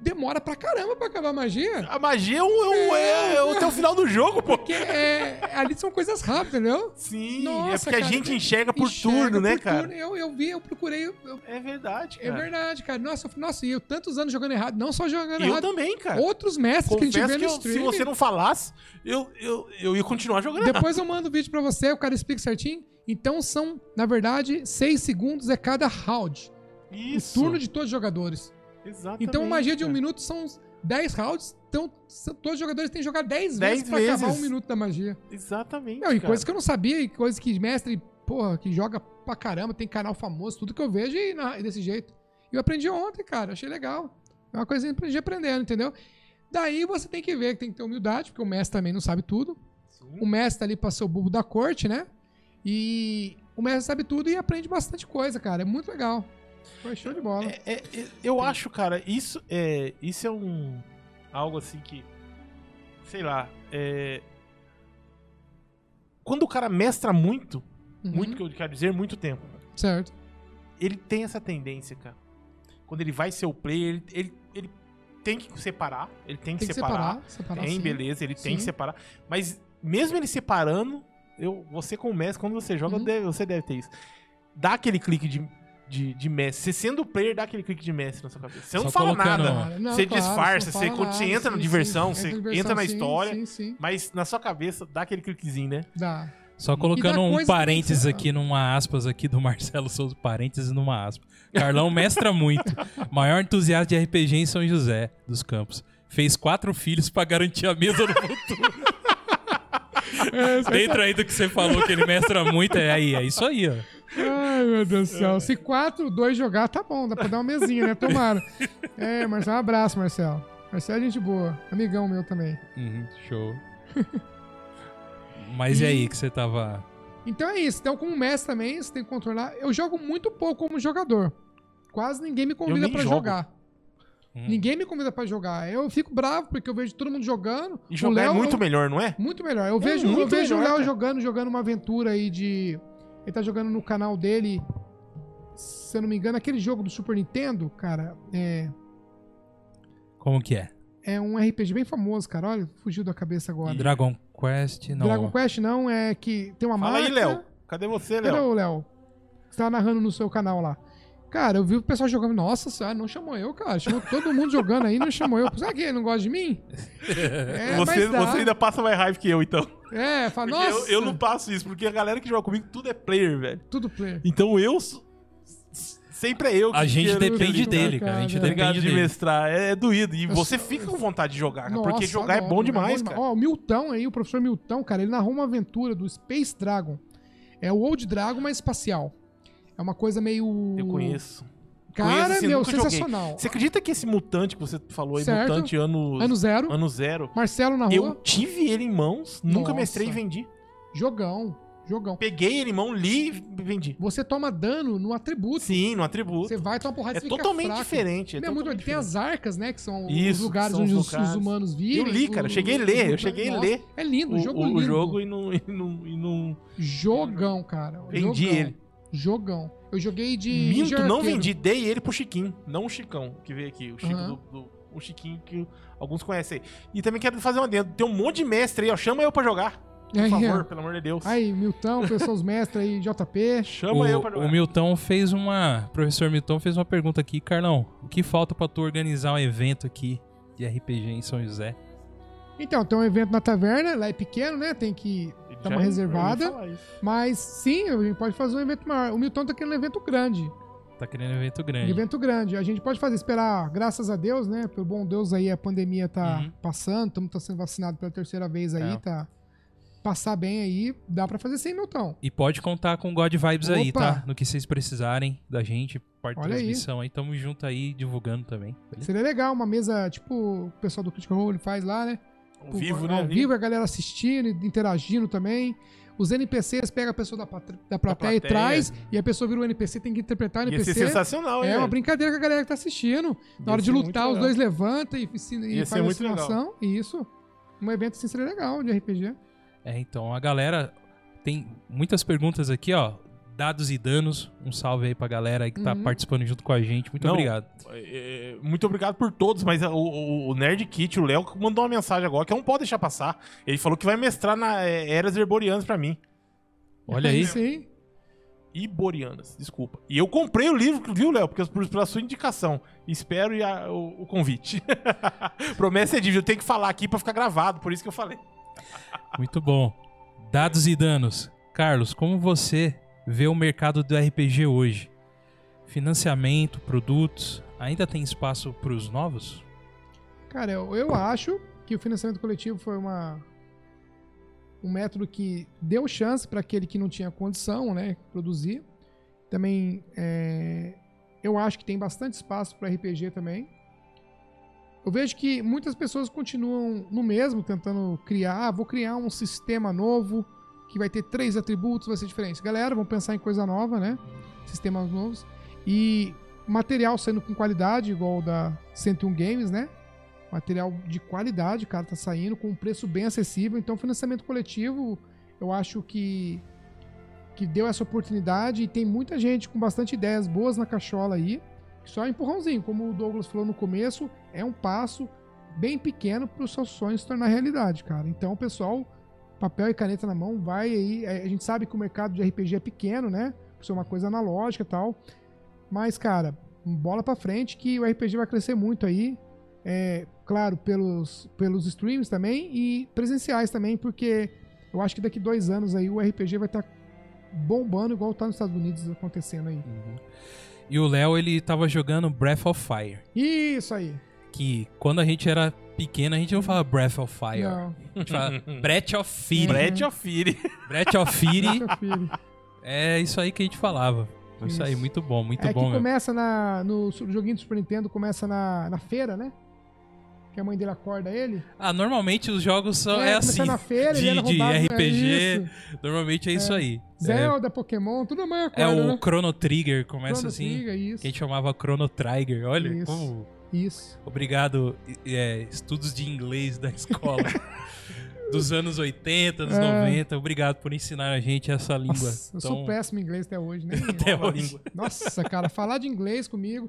demora pra caramba pra acabar a magia. A magia é, um, é, um, é, é o teu final do jogo, pô. Porque é, ali são coisas rápidas, entendeu? Sim, é Nossa, é porque cara, a gente enxerga por enxerga turno, né, por cara? Turno. Eu, eu vi, eu procurei. Eu, é verdade, é cara. É verdade, cara. Nossa, nossa, e eu tantos anos jogando errado, não só jogando eu errado. Eu também, cara. Outros mestres Confesso que a gente vê no eu, stream. Se você não falasse, eu, eu, eu ia continuar jogando Depois eu mando o vídeo pra você, o cara explica certinho. Então são, na verdade, seis segundos é cada round. Isso. O turno de todos os jogadores. Exatamente. Então, magia de um minuto são 10 rounds, então todos os jogadores têm que jogar 10 vezes pra vezes. acabar um minuto da magia. Exatamente. Não, e cara. coisas que eu não sabia, e coisas que mestre, porra, que joga pra caramba, tem canal famoso, tudo que eu vejo e, na, e desse jeito. Eu aprendi ontem, cara, achei legal. É uma coisa que eu aprendi aprendendo, entendeu? Daí você tem que ver que tem que ter humildade, porque o mestre também não sabe tudo. Sim. O mestre ali passou o bulbo da corte, né? E o mestre sabe tudo e aprende bastante coisa, cara. É muito legal. Foi show de bola. É, é, é, eu acho, cara, isso é, isso é um. Algo assim que. Sei lá. É, quando o cara mestra muito, uhum. muito que eu quero dizer, muito tempo. Certo. Ele tem essa tendência, cara. Quando ele vai ser o player, ele, ele, ele tem que separar. Ele tem, tem que, separar. separar, separar tem, sim. beleza, ele sim. tem que separar. Mas mesmo ele separando, eu, você como mestre, quando você joga, uhum. deve, você deve ter isso. Dá aquele clique de de, de mestre. Você sendo o player, dá aquele clique de mestre na sua cabeça. Você não Só fala nada. Não, você claro, disfarça, você, nada, você entra sim, na diversão, sim, você entra, entra na sim, história, mas na sua cabeça dá aquele cliquezinho, né? Dá. Só colocando um parênteses aqui numa aspas aqui do Marcelo Souza, parênteses numa aspas. Carlão mestra muito. Maior entusiasta de RPG em São José dos Campos. Fez quatro filhos para garantir a mesa no futuro. É, Dentro aí do que você falou que ele mestra muito, é aí, é isso aí, ó. Ai, meu Deus do céu. Se quatro, dois jogar, tá bom. Dá pra dar uma mesinha, né? Tomara. É, Marcelo, um abraço, Marcelo. Marcelo é gente boa. Amigão meu também. Uhum, show. Mas e... e aí que você tava... Então é isso. Então, como mestre também, você tem que controlar. Eu jogo muito pouco como jogador. Quase ninguém me convida para jogar. Hum. Ninguém me convida para jogar. Eu fico bravo porque eu vejo todo mundo jogando. E jogar é Léo, é muito eu... melhor, não é? Muito melhor. Eu é vejo, eu vejo melhor, o Léo jogando, jogando uma aventura aí de ele tá jogando no canal dele, se eu não me engano, aquele jogo do Super Nintendo, cara, é. Como que é? É um RPG bem famoso, cara. Olha, fugiu da cabeça agora. Dragon Quest, não. Dragon Quest não, é que tem uma Fala marca. aí, Léo. Cadê você, Léo? Cadê o Léo? Você tá narrando no seu canal lá. Cara, eu vi o pessoal jogando. Nossa senhora, não chamou eu, cara. Chamou todo mundo jogando aí, não chamou eu. Será que ele não gosta de mim? É, você, você ainda passa mais raiva que eu, então. É, fala, nossa. Eu, eu, não passo isso, porque a galera que joga comigo, tudo é player, velho. Tudo player. Então eu. Sempre é eu que A gente depende dele, cara. A gente depende de mestrar. É, é doído. E eu você sou... fica com vontade de jogar, cara, porque jogar adoro, é bom demais, é bom cara. Ó, o Milton aí, o professor Milton, cara, ele narrou uma aventura do Space Dragon. É o Old Dragon, mas espacial. É uma coisa meio. Eu conheço. Cara, assim, meu, sensacional. Joguei. Você acredita que esse mutante que você falou aí, certo. mutante ano... Ano zero. Ano zero. Marcelo na rua. Eu tive ele em mãos, nunca mestrei e vendi. Jogão. Jogão. Peguei ele em mão, li e vendi. Você toma dano no atributo. Sim, no atributo. Você vai tomar porrada É totalmente fraco. diferente. É Meu, muito- totalmente tem as diferente. arcas, né? Que são Isso, os lugares são onde os, lugares. os humanos vivem. Eu li, cara, eu cheguei a ler, eu cheguei a Nossa, ler É lindo, o, jogo o- lindo. o jogo e não, e não, e não Jogão, cara. vendi Jogão. ele. Jogão. Eu joguei de. Minto, de não vendi, dei ele pro Chiquinho, não o Chicão que veio aqui, o Chico Aham. do, do- o Chiquinho que alguns conhecem aí. E também quero fazer um adendo, tem um monte de mestre aí, ó, chama eu pra jogar, por Aí, favor, ó. pelo amor de Deus. Aí, Milton, pessoas mestres aí, JP. Chama eu pra O, jogar. o Milton fez uma. O professor Milton fez uma pergunta aqui. Carlão, o que falta pra tu organizar um evento aqui de RPG em São José? Então, tem um evento na taverna, lá é pequeno, né? Tem que. Tá uma reservada. Mas sim, a gente pode fazer um evento maior. O Milton tá querendo um evento grande. Tá querendo um evento Um grande. evento grande. A gente pode fazer, esperar, graças a Deus, né? Pelo bom Deus aí, a pandemia tá Uhum. passando, estamos tá sendo vacinados pela terceira vez aí, É. tá. Passar bem aí, dá pra fazer sem Milton. E pode contar com o God Vibes aí, Opa! tá? No que vocês precisarem da gente, parte Olha aí. transmissão aí. Tamo junto aí, divulgando também. beleza? Seria legal, uma mesa, tipo, o pessoal do Critical Role faz lá, né? Ao vivo, né? Ao vivo, a galera assistindo, e interagindo também. Os NPCs pega a pessoa da, da plateia e traz, e a pessoa vira o NPC, tem que interpretar o Ia ser NPC. sensacional, hein, É uma brincadeira com a galera que tá assistindo. Na hora de lutar, os dois levantam e, e Ia ser faz a muito legal. ensinação. Isso. Um evento assim seria legal de RPG. É, então, a galera tem muitas perguntas aqui, ó. Dados e danos. Um salve aí pra galera aí que tá Uhum. participando junto com a gente. Muito Não, obrigado. É, muito obrigado por todos, mas o, o- o Nerd Kit, o Léo, mandou uma mensagem agora que eu não pode deixar passar. Ele falou que vai mestrar na é, Eras Herborianas pra mim. Olha aí. Sim. Iborianas, desculpa. E eu comprei o livro, viu, Léo? Porque por, pela sua indicação. Espero e a- o, o convite. Promessa é dívida, eu tenho que falar aqui pra ficar gravado, por isso que eu falei. Muito bom. Dados e danos. Carlos, como você vê o mercado do RPG hoje? Financiamento, produtos, ainda tem espaço pros novos? Cara, eu, eu acho que o financiamento coletivo foi uma um método que deu chance para aquele que não tinha condição, né, produzir. Também é, eu acho que tem bastante espaço para RPG também. Eu vejo que muitas pessoas continuam no mesmo, tentando criar. Ah, vou criar um sistema novo que vai ter três atributos, vai ser diferente. Galera, vamos pensar em coisa nova, né? Sistemas novos. E material saindo com qualidade, igual o da 101 Games, né? Material de qualidade, cara, tá saindo com um preço bem acessível. Então, financiamento coletivo, eu acho que que deu essa oportunidade e tem muita gente com bastante ideias boas na cachola aí. Só empurrãozinho, como o Douglas falou no começo, é um passo bem pequeno para o seu sonho se tornar realidade, cara. Então, pessoal, papel e caneta na mão, vai aí. É, A gente sabe que o mercado de RPG é pequeno, né? Por ser uma coisa analógica e tal. Mas, cara, bola pra frente que o RPG vai crescer muito aí. É, claro, pelos, pelos streams também e presenciais também, porque eu acho que daqui dois anos aí o RPG vai estar bombando igual tá nos Estados Unidos acontecendo aí. E o Léo, ele tava jogando Breath of Fire. Isso aí. Que quando a gente era pequeno, a gente não fala Breath of Fire. Não, A gente fala Breath of Fire. Brett of Fire. Breath of Fire. é isso aí que a gente falava. Isso, aí, Isso. muito bom, muito é bom que mesmo. começa na, no joguinho do Super Nintendo, começa na, na feira, né? Que a mãe dele acorda ele. Ah, normalmente os jogos são é, começa assim. na feira, ele de, era de é RPG, isso. normalmente é isso aí. Zelda, Pokémon, tudo a mãe É, acorda, é o né? Chrono Trigger, começa Chrono assim. Trigger, isso. Que a gente chamava Chrono Trigger. Olha, Isso. como. Isso. Obrigado, é, estudos de inglês da escola. dos anos 80, anos É. 90. Obrigado por ensinar a gente essa língua. Nossa, eu tão- sou péssimo em inglês até hoje, né? Até hoje. língua. Nossa, cara, falar de inglês comigo.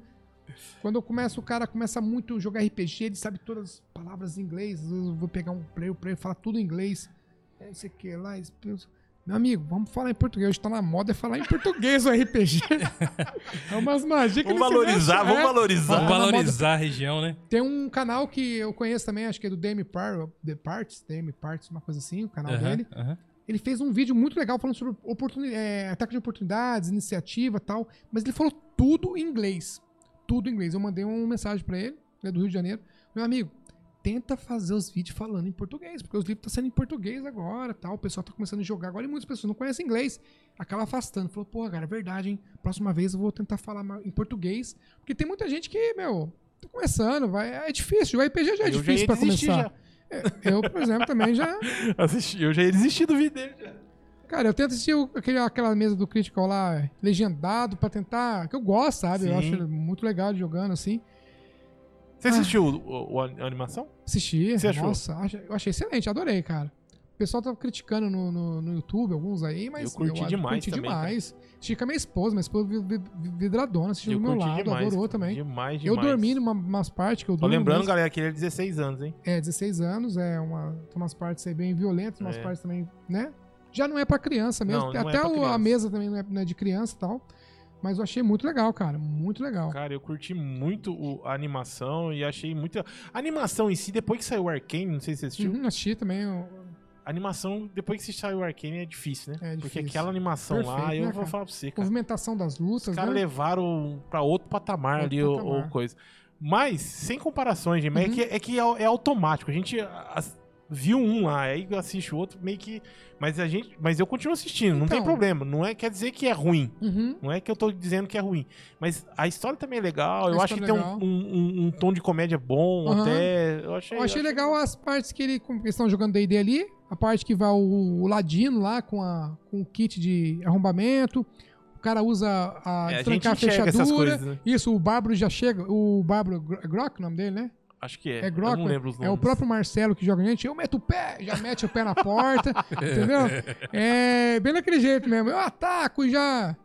Quando eu começo, o cara começa muito a jogar RPG, ele sabe todas as palavras em inglês. Eu vou pegar um player, o player fala tudo em inglês. É, Não sei o que lá. isso. Meu amigo, vamos falar em português. Hoje tá na moda é falar em português o RPG. é umas magias que Vamos valorizar, vamos é. valorizar. Vamos Tá valorizar a região, né? Tem um canal que eu conheço também, acho que é do DM Par, The Parts, DM Parts, uma coisa assim, o canal dele. Ele fez um vídeo muito legal falando sobre oportuni é, ataque de oportunidades, iniciativa e tal, mas ele falou tudo em inglês. Tudo em inglês. Eu mandei uma mensagem pra ele, ele é do Rio de Janeiro. Meu amigo, tenta fazer os vídeos falando em português, porque os livros estão sendo em português agora, tal. O pessoal tá começando a jogar agora e muitas pessoas não conhecem inglês. Acaba afastando. Falou, pô, cara, é verdade, hein? Próxima vez eu vou tentar falar em português, porque tem muita gente que, meu, tá começando, vai, é difícil. O RPG já é Eu já difícil desistir começar. É, Eu, por exemplo, também já Assisti, eu já ia desistir do vídeo dele. já. Cara, eu tento assistir aquele, aquela mesa do Critical lá, legendado, pra tentar. Que eu gosto, sabe? Sim. Eu acho muito legal jogando assim. Você assistiu ah. o, o, a animação? Assisti. Você achou? Nossa, eu achei excelente, adorei, cara. O pessoal tava criticando no, no, no YouTube, alguns aí, mas. Eu curti eu, demais. Curti também, demais. Cara. Assisti com a minha esposa, minha esposa vidradona, assistiu do meu lado, demais, adorou também. Demais, demais. Eu dormi numa umas partes que eu dormi. Tô lembrando, mesmo. galera, que ele é 16 anos, hein? É, 16 anos, é uma. Tem umas partes aí bem violentas, umas é. partes também, né? Já não é pra criança mesmo. Não, não Até é criança. a mesa também não é, não é de criança e tal. Mas eu achei muito legal, cara. Muito legal. Cara, eu curti muito o, a animação e achei muito. A animação em si, depois que saiu o Arcane, não sei se você assistiu. Uhum, assisti também. Eu... A animação, depois que saiu o Arcane, é difícil, né? É difícil. Porque aquela animação Perfeito, lá, eu né, vou falar pra você, cara. Movimentação das lutas. Os caras né? levaram pra outro patamar outro ali, patamar. Ou, coisa. Mas, sem comparações, gente, uhum. é que, é, que é, é automático. A gente. As, viu um lá, aí assiste o outro, meio que. Mas a gente. Mas eu continuo assistindo, então, não tem então. problema. Não é quer dizer que é ruim. Uhum. Não é que eu tô dizendo que é ruim. Mas a história também é legal. A eu acho que é tem um, um, um, tom de comédia bom uhum. até. Eu achei, eu achei eu legal as partes que ele, eles estão jogando DD ali. A parte que vai o, o Ladino lá com, a, com o kit de arrombamento. O cara usa a é, trancar a, a fechadura. Coisas, né? Isso, o Bárbaro já chega. O Bárbaro Grock, o nome dele, né? Acho que é. É Grockman. não lembro os nomes. É o próprio Marcelo que joga a gente. Eu meto o pé, já mete o pé na porta. entendeu? É bem daquele jeito mesmo. Eu ataco e já.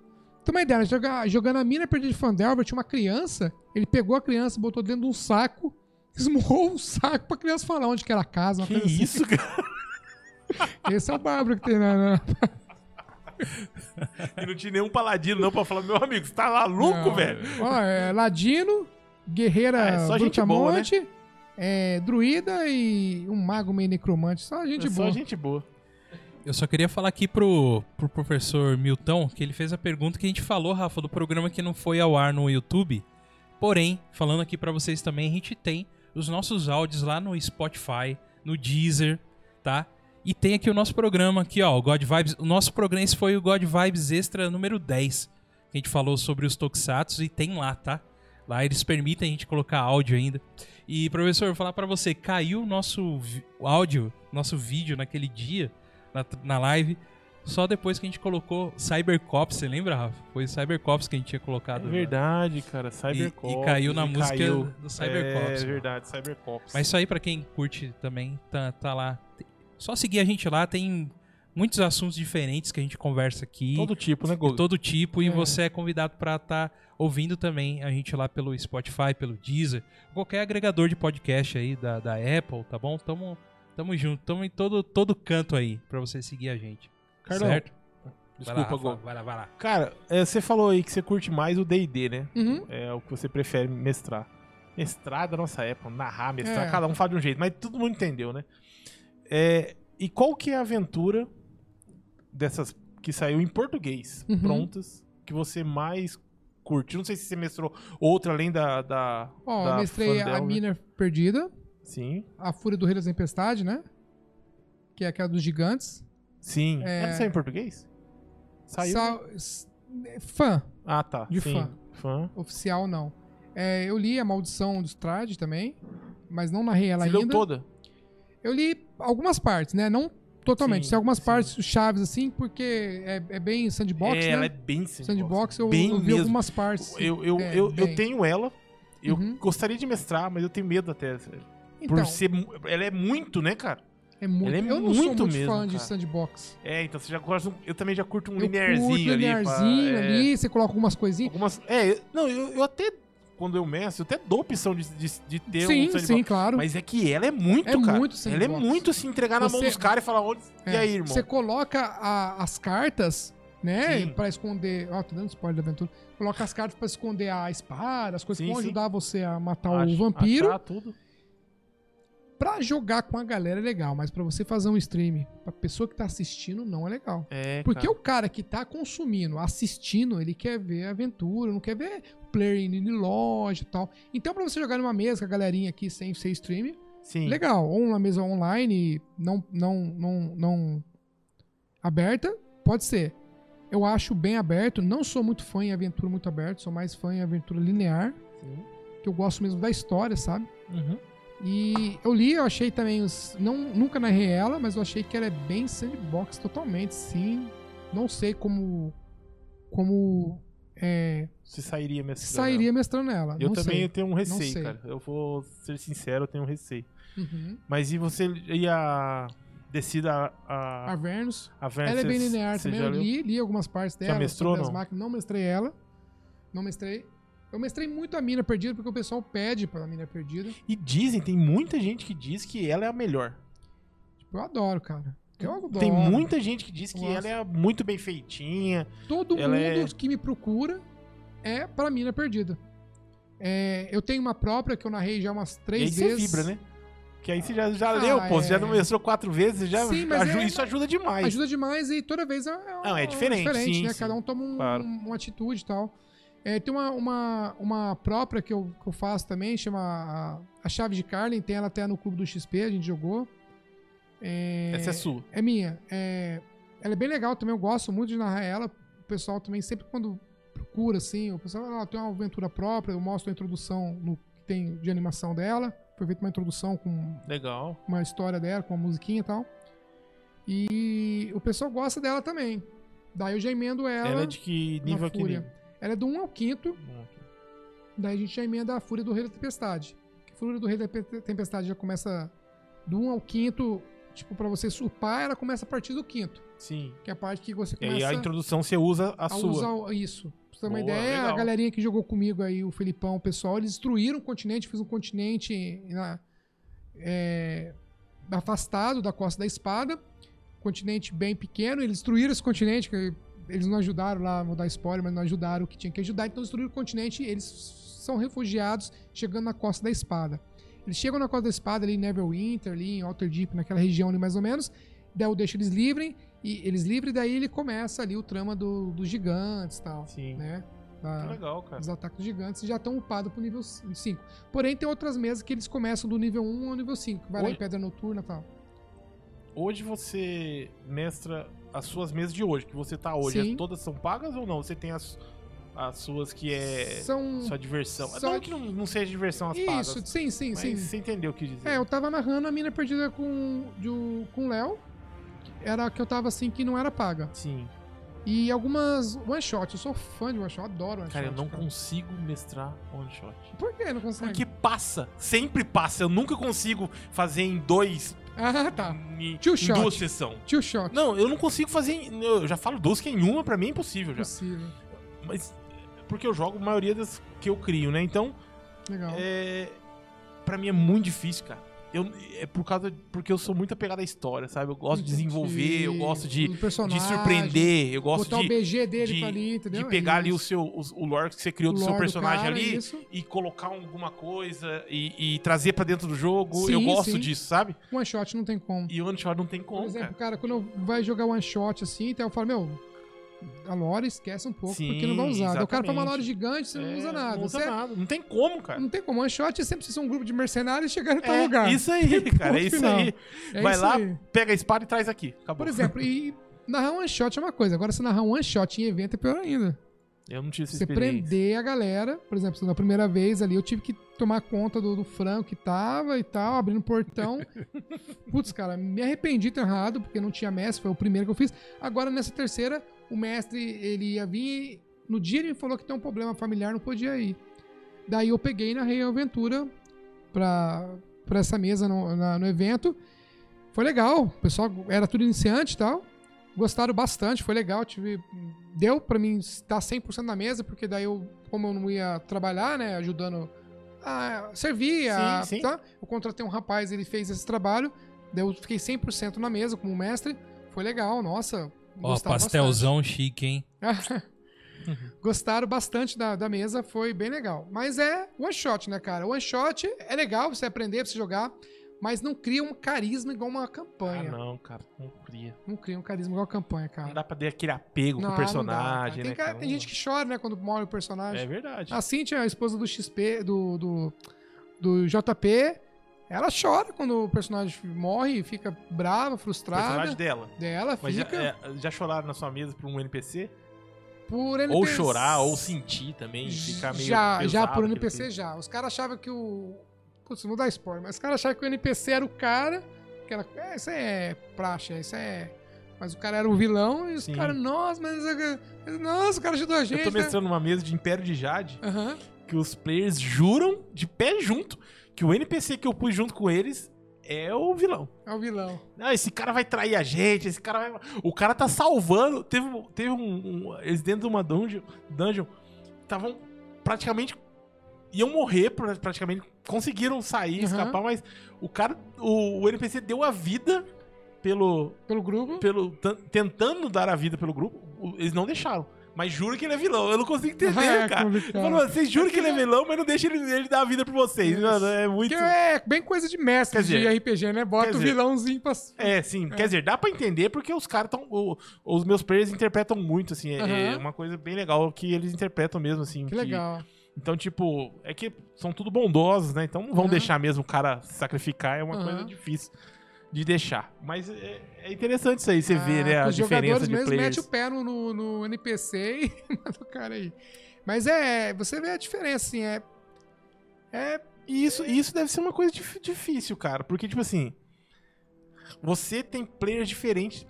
Tem uma ideia, joga, jogando a mina perdida de Fandelver, tinha uma criança. Ele pegou a criança, botou dentro de um saco, esmurrou o saco pra criança falar onde que era a casa. que assim. isso, assim. cara? Esse é o Bárbaro que tem na. na... e não tinha nenhum paladino, não, pra falar, meu amigo, você tá maluco, velho? Ó, é Ladino, guerreira é, só gente boa, né? é, druida e um mago meio necromante. Só gente é boa. Só gente boa. Eu só queria falar aqui pro, pro professor Milton que ele fez a pergunta que a gente falou, Rafa, do programa que não foi ao ar no YouTube. Porém, falando aqui para vocês também, a gente tem os nossos áudios lá no Spotify, no Deezer, tá? E tem aqui o nosso programa aqui, ó, o God Vibes. O nosso programa esse foi o God Vibes Extra número 10. Que a gente falou sobre os Tokusatsu e tem lá, tá? Lá eles permitem a gente colocar áudio ainda. E, professor, vou falar para você, caiu o nosso áudio, nosso vídeo naquele dia, na, na live, só depois que a gente colocou Cybercops, você lembra, Rafa? Foi Cybercops que a gente tinha colocado. É verdade, né? cara, Cybercops. E, e, caiu na música caiu. do Cybercops. É, verdade, Cybercops. Mas isso aí, para quem curte também, tá, tá lá. Só seguir a gente lá, tem muitos assuntos diferentes que a gente conversa aqui. Todo tipo, né, Google? Todo tipo, é. e você é convidado para estar tá ouvindo também a gente lá pelo Spotify, pelo Deezer, qualquer agregador de podcast aí da, da Apple, tá bom? Tamo, tamo junto, tamo em todo, todo canto aí para você seguir a gente. Carlão, certo? Desculpa, vai lá, vai lá, vai lá. Cara, é, você falou aí que você curte mais o D&D, né? Uhum. É o que você prefere mestrar. Mestrar da nossa época, narrar, mestrar, é. cada um fala de um jeito, mas todo mundo entendeu, né? É, e qual que é a aventura dessas que saiu em português, uhum. prontas, que você mais curte? Não sei se você mestrou outra além da. da Ó, da eu mestrei Fandel, a Mina Perdida. Sim. A Fúria do Rei das Tempestade, né? Que é aquela dos gigantes. Sim. É... Ela saiu em português? Saiu. Sa... Fã. Ah, tá. De Sim. fã. Fã. Oficial, não. É, eu li A Maldição do Strade também, mas não narrei ela Você ainda. Leu toda? Eu li algumas partes, né? Não Totalmente. Sim, Tem algumas sim. partes chaves, assim, porque é, é bem sandbox, é, né? ela é bem sandbox. Sandbox, eu, bem eu vi mesmo. algumas partes. Eu, eu, é, eu, eu, tenho ela, eu uhum. gostaria de mestrar, mas eu tenho medo até. Então, por ser... Ela é muito, né, cara? É muito. Ela é eu não muito sou muito mesmo, fã cara. de sandbox. É, então você já gosta. Eu também já curto um eu linearzinho curto ali. linearzinho pra, ali, é... você coloca algumas coisinhas. Algumas, é, não, eu, eu até quando eu meço, eu até dou opção de, de, de ter sim, um sandbox. Sim, claro. Mas é que ela é muito, é cara. Muito ela é muito se entregar na mão dos caras e falar, onde. É, e aí, irmão? Você coloca a, as cartas, né? Sim. Pra esconder. Ó, oh, tô dando spoiler da aventura. Coloca as cartas pra esconder a espada, as coisas sim, que vão ajudar você a matar o vampiro. Achar tudo. Pra jogar com a galera é legal, mas pra você fazer um stream, pra pessoa que tá assistindo, não é legal. É, Porque cara. o cara que tá consumindo, assistindo, ele quer ver aventura, não quer ver player em loja e tal. Então, pra você jogar numa mesa com a galerinha aqui sem ser stream, Sim. legal. Ou uma mesa online, não, não, não, não aberta, pode ser. Eu acho bem aberto. Não sou muito fã em aventura muito aberta, sou mais fã em aventura linear. Sim. Que eu gosto mesmo da história, sabe? Uhum. E eu li, eu achei também os. Não, nunca narrei ela, mas eu achei que ela é bem sandbox totalmente, sim. Não sei como. Como. É, se sairia mestrando. Sairia mestrando ela. Eu também sei. tenho um receio, cara. Eu vou ser sincero, eu tenho um receio. Uhum. Mas e você ia Decida a. A Vernus. A Vernus. Ela é bem linear também. Eu li, li algumas partes dela. Já mestrou, não? Máquinas. Não mestrei ela. Não mestrei. Eu mestrei muito a Mina Perdida porque o pessoal pede pra Mina Perdida. E dizem, tem muita gente que diz que ela é a melhor. Tipo, eu adoro, cara. Eu adoro. Tem muita gente que diz que Nossa. ela é muito bem feitinha. Todo mundo é... que me procura é pra Mina Perdida. É, eu tenho uma própria que eu narrei já umas três e aí vezes. Você vibra, né? Que aí você já, já ah, leu, pô. É... Você já não mestrou quatro vezes, já sim, ajuda, é, isso ajuda demais. Ajuda demais e toda vez é, é, não, é diferente, diferente sim, né? Sim. Cada um toma um, claro. uma atitude e tal. É, tem uma, uma, uma própria que eu, que eu faço também, chama a, a Chave de Carlin, tem ela até no Clube do XP, a gente jogou. É, Essa é sua? É minha. É, ela é bem legal também, eu gosto muito de narrar ela. O pessoal também, sempre quando procura, assim, o pessoal ah, tem uma aventura própria, eu mostro a introdução no que tem de animação dela. Foi feita uma introdução com Legal. uma história dela, com uma musiquinha e tal. E o pessoal gosta dela também. Daí eu já emendo ela. Ela é de que nível aqui? Ela é do 1 ao 5. Daí a gente já emenda a Fúria do Rei da Tempestade. A Fúria do Rei da Tempestade já começa do 1 ao 5. Tipo, pra você supar, ela começa a partir do quinto. Sim. Que é a parte que você começa. E a introdução você usa a, a sua. Usar isso. Pra você ter uma Boa, ideia, legal. a galerinha que jogou comigo aí, o Felipão, o pessoal, eles destruíram o continente, fiz um continente na, é, afastado da Costa da Espada. Continente bem pequeno, eles destruíram esse continente, que eles não ajudaram lá, vou dar spoiler, mas não ajudaram o que tinha que ajudar, então destruíram o continente eles são refugiados chegando na Costa da Espada. Eles chegam na Costa da Espada ali em Neverwinter, ali em Waterdeep, naquela região ali mais ou menos, daí eu deixo eles livres, e eles livres, daí ele começa ali o trama do, dos gigantes e tal. Sim. Né? Da, legal, cara. Os ataques gigantes já estão upados pro nível 5. Porém, tem outras mesas que eles começam do nível 1 ao nível 5. Vai Hoje... lá em Pedra Noturna e tal. Hoje você mestra as suas mesas de hoje, que você tá hoje, todas são pagas ou não? Você tem as, as suas que é são, sua diversão. São... Não que não, não seja diversão as Isso, pagas. Isso, sim, sim, sim. Você entendeu o que dizer. É, eu tava narrando a mina perdida com o com Léo. Era que eu tava assim que não era paga. Sim. E algumas one shot, eu sou fã de one shot, adoro one cara, shot. Eu não cara, eu não consigo mestrar one shot. Por que não consegue? Porque passa, sempre passa. Eu nunca consigo fazer em dois ah, tá. Em, shot. duas sessões. Shot. Não, eu não consigo fazer. Em, eu já falo duas que em uma, pra mim é impossível já. Impossível. Mas. Porque eu jogo a maioria das que eu crio, né? Então. Legal. É. Pra mim é muito difícil, cara. Eu, é por causa. Porque eu sou muito apegado à história, sabe? Eu gosto de desenvolver, eu gosto de, de surpreender, eu gosto botar de. o BG dele de, ali, entendeu? De pegar é ali o seu o, o lore que você criou do seu personagem cara, ali é e colocar alguma coisa e, e trazer para dentro do jogo. Sim, eu gosto sim. disso, sabe? One shot não tem como. E one shot não tem como. Por exemplo, cara, cara quando vai jogar one shot assim, então eu falo, meu, a lore esquece um pouco, Sim, porque não vai usar. Exatamente. O cara faz uma lore gigante, você é, não usa nada. Não usa você nada. Não tem como, cara. Não tem como. One shot é sempre precisa ser um grupo de mercenários chegar em tal é, lugar. Isso aí, cara. É isso final. aí. É vai isso lá, aí. pega a espada e traz aqui. Acabou. Por exemplo, e narrar one shot é uma coisa. Agora, se narrar um one shot em evento é pior ainda. Eu não tive essa Você prender a galera, por exemplo, na primeira vez ali, eu tive que tomar conta do, do Franco que tava e tal, abrindo o portão. Putz, cara, me arrependi de ter errado, porque não tinha mestre, foi o primeiro que eu fiz. Agora, nessa terceira, o mestre, ele ia vir. No dia ele me falou que tem um problema familiar, não podia ir. Daí eu peguei na Rei Aventura pra, pra essa mesa no, na, no evento. Foi legal, o pessoal era tudo iniciante e tal. Gostaram bastante, foi legal. Tive, deu para mim estar 100% na mesa, porque daí eu, como eu não ia trabalhar, né, ajudando a servir, a, sim, sim. Tá? eu contratei um rapaz, ele fez esse trabalho, daí eu fiquei 100% na mesa como mestre. Foi legal, nossa. Ó, pastelzão bastante. chique, hein? Gostaram bastante da, da mesa, foi bem legal. Mas é one shot, né, cara? One shot é legal você aprender, pra você jogar mas não cria um carisma igual uma campanha. Ah, não, cara, não cria. Não cria um carisma igual a campanha, cara. Não dá pra ter aquele apego não, com o personagem, dá, né? Tem, cara, tem gente que chora, né, quando morre o personagem. É verdade. A Cintia, a esposa do XP, do, do, do JP, ela chora quando o personagem morre e fica brava, frustrada. O personagem dela. Dela, Mas fica... já, é, já choraram na sua mesa por um NPC? Por NPC. Ou chorar, ou sentir também, ficar meio Já, pesado, já por NPC já. Os caras achavam que o Putz, não dá spoiler, mas os caras acharam que o NPC era o cara. Que era, é, isso é praxe, isso é. Mas o cara era o vilão e os caras, nossa, mas. Nossa, o cara ajudou a gente. Eu tô né? mestrando né? uma mesa de Império de Jade. Uhum. Que os players juram de pé junto que o NPC que eu pus junto com eles é o vilão. É o vilão. Não, esse cara vai trair a gente, esse cara vai. O cara tá salvando. Teve, teve um, um Eles dentro de uma dungeon. dungeon estavam praticamente. iam morrer, praticamente. Conseguiram sair, uhum. escapar, mas o cara. O, o NPC deu a vida pelo. Pelo grupo? Pelo, tentando dar a vida pelo grupo. Eles não deixaram. Mas juro que ele é vilão. Eu não consigo entender, é, cara. Falou, vocês juram que ele é vilão, mas não deixa ele, ele dar a vida pra vocês. Mano, é muito. é bem coisa de mestre dizer, de RPG, né? Bota o vilãozinho pra. É, sim. É. Quer dizer, dá pra entender porque os caras estão. Os meus players interpretam muito, assim. É, uhum. é, uma coisa bem legal que eles interpretam mesmo, assim. Que, que legal. Então, tipo, é que são tudo bondosos, né? Então não vão uhum. deixar mesmo o cara sacrificar, é uma uhum. coisa difícil de deixar. Mas é, é interessante isso aí, você ah, vê, né? A os diferença de mesmo mete o pé no, no, no NPC e manda o cara aí. Mas é, você vê a diferença, assim, é. É. E isso, isso deve ser uma coisa difícil, cara. Porque, tipo assim. Você tem players diferentes.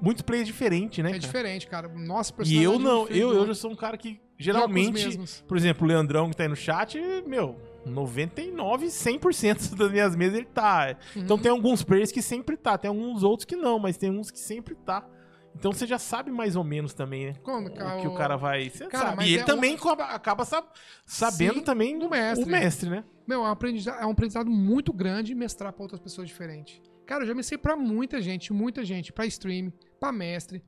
Muitos players diferentes, né? É cara? diferente, cara. Nossa, E eu não, eu, eu já sou um cara que geralmente. Por exemplo, o Leandrão que tá aí no chat, meu 99, 100% das minhas mesas ele tá. Uhum. Então tem alguns players que sempre tá, tem alguns outros que não, mas tem uns que sempre tá. Então você já sabe mais ou menos também, né? Como, cara, o que o cara vai. Cara, sabe. E ele é também um... acaba sabendo Sim, também do mestre. O mestre, né? Meu, é um, aprendizado, é um aprendizado muito grande mestrar pra outras pessoas diferentes. Cara, eu já mestrei pra muita gente, muita gente, pra stream, pra mestre.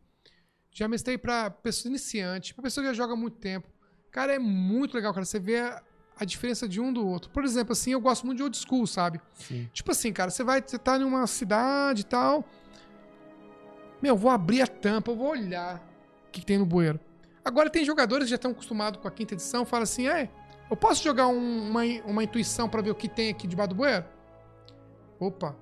Já mestrei pra pessoa iniciante, pra pessoa que já joga há muito tempo. Cara, é muito legal, cara. Você vê a diferença de um do outro. Por exemplo, assim, eu gosto muito de old school, sabe? Sim. Tipo assim, cara, você vai, você tá numa cidade e tal. Meu, vou abrir a tampa, eu vou olhar o que, que tem no bueiro. Agora tem jogadores que já estão acostumados com a quinta edição, fala assim, é, eu posso jogar um, uma, uma intuição para ver o que tem aqui debaixo do bueiro? Opa,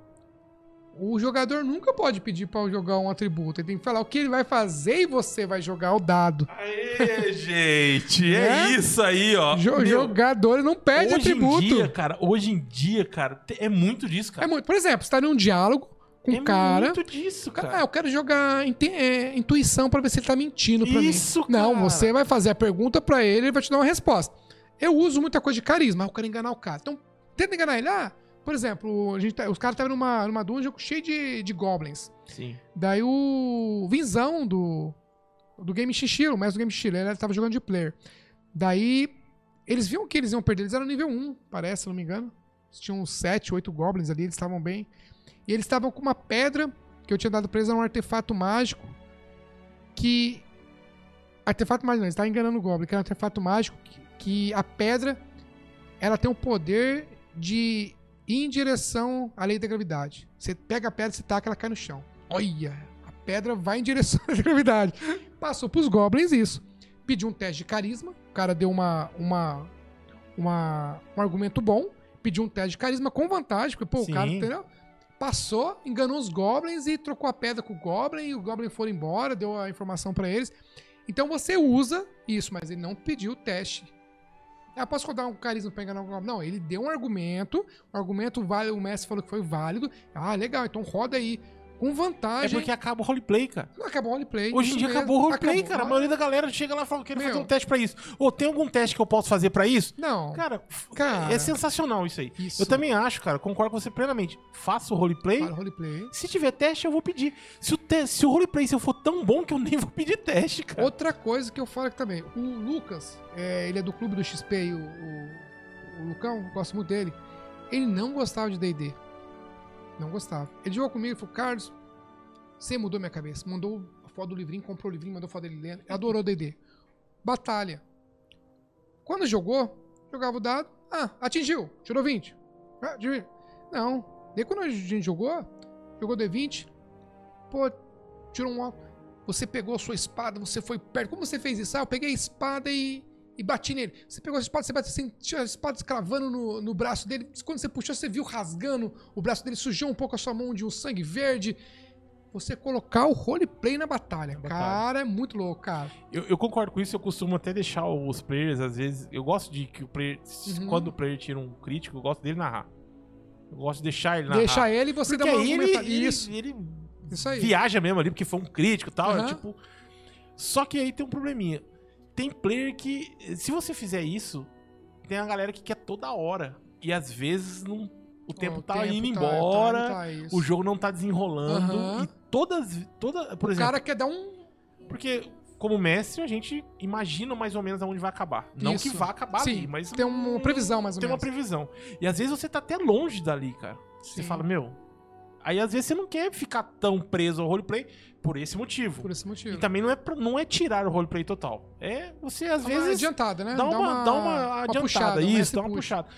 o jogador nunca pode pedir para jogar um atributo. Ele tem que falar o que ele vai fazer e você vai jogar o dado. Aê, gente! é, é, isso aí, ó. Jo Meu, jogador não pede hoje atributo. Hoje em dia, cara, hoje em dia, cara, é muito disso, cara. É muito. Por exemplo, você tá num diálogo com o é cara. É muito disso, cara. Ah, eu quero jogar é, intuição para ver se ele tá mentindo pra isso, mim. Cara. Não, você vai fazer a pergunta para ele e ele vai te dar uma resposta. Eu uso muita coisa de carisma, eu quero enganar o cara. Então, tenta enganar ele. Ah, por exemplo, a gente tá, os caras estavam numa, numa dungeon cheio de, de goblins. Sim. Daí o Vinzão do, do Game Shishiro, o mestre do Game Shishiro, ele estava jogando de player. Daí eles viam que eles iam perder, eles eram nível 1, parece, se não me engano. Eles tinham uns 7, 8 goblins ali, eles estavam bem. E eles estavam com uma pedra que eu tinha dado pra eles, era um artefato mágico que... Artefato mágico não, eles estavam enganando o goblin, que era um artefato mágico que, que a pedra ela tem o poder de em direção à lei da gravidade. Você pega a pedra, você taca, ela cai no chão. Olha, a pedra vai em direção à gravidade. Passou pros goblins isso. Pediu um teste de carisma, o cara deu uma, uma, uma um argumento bom, pediu um teste de carisma com vantagem, porque, pô, Sim. o cara, entendeu? Passou, enganou os goblins e trocou a pedra com o goblin, e o goblin foi embora, deu a informação para eles. Então você usa isso, mas ele não pediu o teste ah, posso rodar um carisma pra enganar o Não, ele deu um argumento, o argumento vale, o mestre falou que foi válido. Ah, legal, então roda aí. Com vantagem. É porque acaba o roleplay, cara. Não acabou o roleplay. Hoje em dia mesmo. acabou o roleplay, acabou. cara. A maioria da galera chega lá e fala: quero fazer um teste pra isso. Ou tem algum teste que eu posso fazer pra isso? Não. Cara, cara é sensacional isso aí. Isso. Eu também acho, cara. Concordo com você plenamente. Faça o roleplay. Fala roleplay. Se tiver teste, eu vou pedir. Se o, te se o roleplay se eu for tão bom que eu nem vou pedir teste, cara. Outra coisa que eu falo aqui também. O Lucas, é, ele é do clube do XP o, o, o Lucão, gosto muito dele. Ele não gostava de DD. Não gostava. Ele jogou comigo e falou: Carlos você mudou minha cabeça. Mandou a foto do livrinho, comprou o livrinho, mandou a foto dele lendo. Adorou o D&D. Batalha. Quando jogou, jogava o dado. Ah, atingiu. Tirou 20. Ah, não. Daí quando a gente jogou, jogou D20. Pô, tirou um. Você pegou a sua espada, você foi perto. Como você fez isso? Ah, eu peguei a espada e, e bati nele. Você pegou a espada, você bateu tinha a espada escravando no, no braço dele. Quando você puxou, você viu rasgando. O braço dele sujou um pouco a sua mão de um sangue verde você colocar o roleplay na batalha. Na cara, batalha. é muito louco, cara. Eu, eu, concordo com isso, eu costumo até deixar os players, às vezes. Eu gosto de que o player. Uhum. Quando o player tira um crítico, eu gosto dele narrar. Eu gosto de deixar ele narrar. Deixar ele e você dá uma ele, ele, isso. Ele, isso aí. viaja mesmo ali, porque foi um crítico e tal. Uhum. É, tipo. Só que aí tem um probleminha. Tem player que, se você fizer isso, tem a galera que quer toda hora. E às vezes não o tempo o tá tempo indo tá, embora, tá, tá o jogo não tá desenrolando. Uhum. E todas. Toda, por o exemplo, cara quer dar um. Porque, como mestre, a gente imagina mais ou menos aonde vai acabar. Isso. Não que vá acabar Sim, ali, mas. Tem uma previsão, mais ou tem menos. Tem uma previsão. E às vezes você tá até longe dali, cara. Sim. Você fala, meu. Aí às vezes você não quer ficar tão preso ao roleplay por esse motivo. Por esse motivo. E também não é, pra, não é tirar o roleplay total. É você às dá vezes. Uma adiantada, né? Dá uma, dá uma, dá uma adiantada. Uma puxada, isso, dá uma puxa. puxada.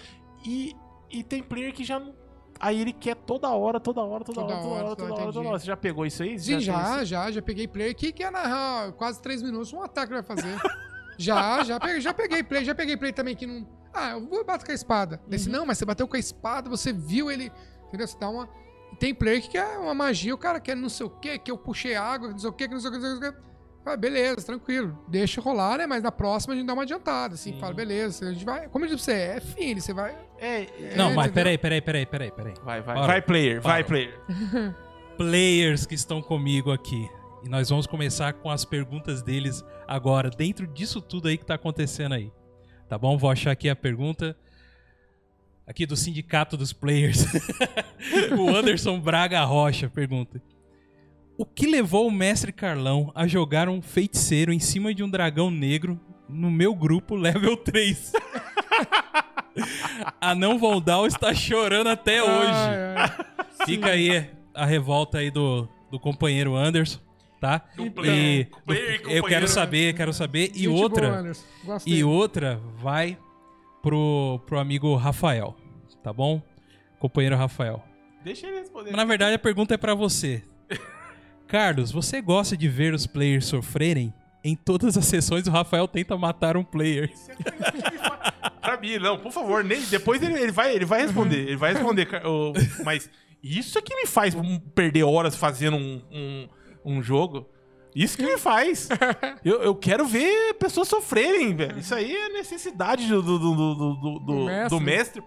E e tem player que já. Aí ele quer toda hora, toda hora, toda, toda hora, toda hora, toda hora, toda hora. Você já pegou isso aí? Sim, já, já, já, peguei player que quer narrar quase três minutos um ataque vai fazer. já, já peguei, já peguei player, já peguei player também que não. Ah, eu vou bater com a espada. Uhum. Desse, não, mas você bateu com a espada, você viu ele. Entendeu? Você dá uma. Tem player que quer uma magia, o cara quer não sei o que, que eu puxei água, não sei o que, que não sei o que, não sei o que. Ah, beleza, tranquilo. Deixa rolar, né? Mas na próxima a gente dá uma adiantada, assim. Sim. Fala, beleza, a gente vai. Como eu disse pra você, é fim, você vai. É, é não, mas peraí, peraí, peraí, peraí, peraí. Vai, vai. Vai, player, vai, player. Players que estão comigo aqui. E nós vamos começar com as perguntas deles agora, dentro disso tudo aí que tá acontecendo aí. Tá bom? Vou achar aqui a pergunta. Aqui do Sindicato dos Players. o Anderson Braga Rocha pergunta. O que levou o mestre Carlão a jogar um feiticeiro em cima de um dragão negro no meu grupo level 3? a não Voldal está chorando até hoje. Ai, ai. Fica aí a revolta aí do, do companheiro Anderson, tá? Player, e, do, eu quero saber, quero saber. E outra, boa, e outra vai pro, pro amigo Rafael, tá bom? Companheiro Rafael. Deixa ele responder. Mas, na verdade, a pergunta é para você. Carlos, você gosta de ver os players sofrerem? Em todas as sessões o Rafael tenta matar um player. pra mim, não, por favor, nem, depois ele, ele, vai, ele vai responder. Ele vai responder. mas isso é que me faz perder horas fazendo um, um, um jogo. Isso que me faz. Eu, eu quero ver pessoas sofrerem, velho. Isso aí é necessidade do, do, do, do, do, do mestre. Do mestre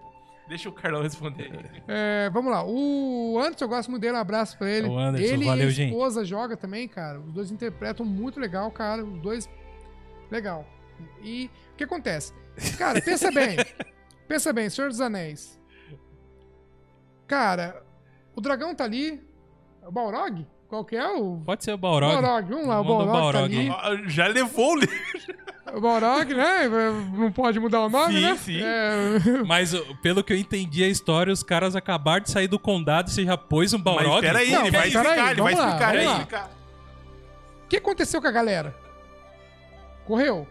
Deixa o Carlão responder. É, vamos lá. O Anderson, eu gosto muito dele, um abraço pra ele. O Anderson, ele valeu, e a esposa gente. joga também, cara. Os dois interpretam muito legal, cara. Os dois. Legal. E o que acontece? Cara, pensa bem. pensa bem, Senhor dos Anéis. Cara, o dragão tá ali. O Balrog? Qual que é o. Pode ser o Balrog. Balrog, vamos lá, o Balrog, o Balrog tá ali. Ah, já levou o livro. O Balrog, né? Não pode mudar o nome, sim, né? Sim, sim. É... Mas pelo que eu entendi a história, os caras acabaram de sair do condado e você já pôs um Balrog. Mas peraí, ele vai explicar, aí, ele vai explicar, ele vai explicar. O que aconteceu com a galera? Correu.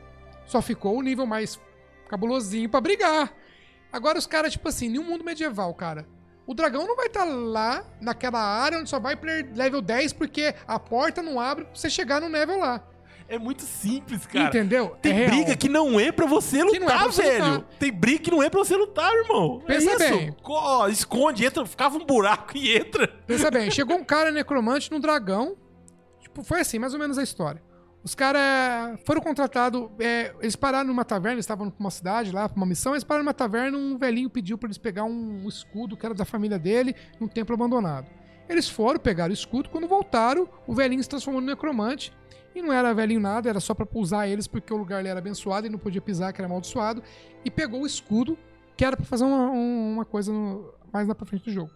Só ficou o nível mais cabulosinho pra brigar. Agora os caras, tipo assim, nenhum mundo medieval, cara o dragão não vai estar tá lá naquela área onde só vai player level 10 porque a porta não abre pra você chegar no level lá. É muito simples, cara. Entendeu? Tem é briga real. que não é pra você lutar, é pra você velho. Lutar. Tem briga que não é pra você lutar, irmão. É Pensa é bem. Oh, esconde, entra, ficava um buraco e entra. Pensa bem, chegou um cara necromante no dragão. Tipo, foi assim, mais ou menos a história. Os caras foram contratados. É, eles pararam numa taverna, estavam numa cidade lá, pra uma missão. Eles pararam numa taverna. Um velhinho pediu para eles pegar um, escudo que era da família dele, num templo abandonado. Eles foram, pegaram o escudo. Quando voltaram, o velhinho se transformou no necromante. E não era velhinho nada, era só para pousar eles, porque o lugar era abençoado e não podia pisar, que era amaldiçoado. E pegou o escudo, que era para fazer uma, uma coisa no, mais na pra frente do jogo.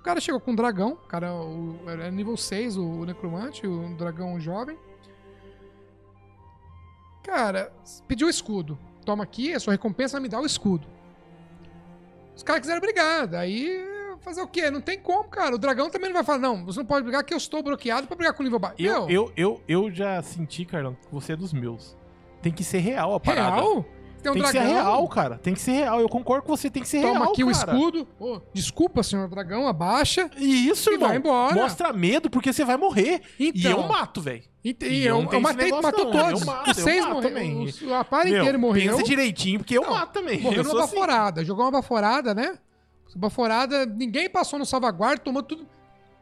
O cara chegou com um dragão, cara o, era nível 6, o, o necromante, o dragão jovem. Cara, pediu o escudo. Toma aqui, a sua recompensa me dar o escudo. Os caras quiseram brigar. Daí, fazer o quê? Não tem como, cara. O dragão também não vai falar, não, você não pode brigar que eu estou bloqueado pra brigar com o nível baixo. Eu, eu, eu, eu já senti, Carlão, que você é dos meus. Tem que ser real a parada. Real? Tem, um tem que ser real, cara. Tem que ser real. Eu concordo com você, tem que ser Toma real. Toma aqui cara. o escudo. Oh, desculpa, senhor dragão, abaixa. E isso, e irmão. vai embora. Mostra medo, porque você vai morrer. Então, e eu mato, velho. E, e, eu, eu, matei, matou não. todos. Eu mato, Seis morreram. também. A par inteira morreu. Pensa direitinho, porque eu não, mato também. Morreu numa baforada. Assim. Jogou uma baforada, né? Baforada, ninguém passou no salvaguarda, tomou tudo.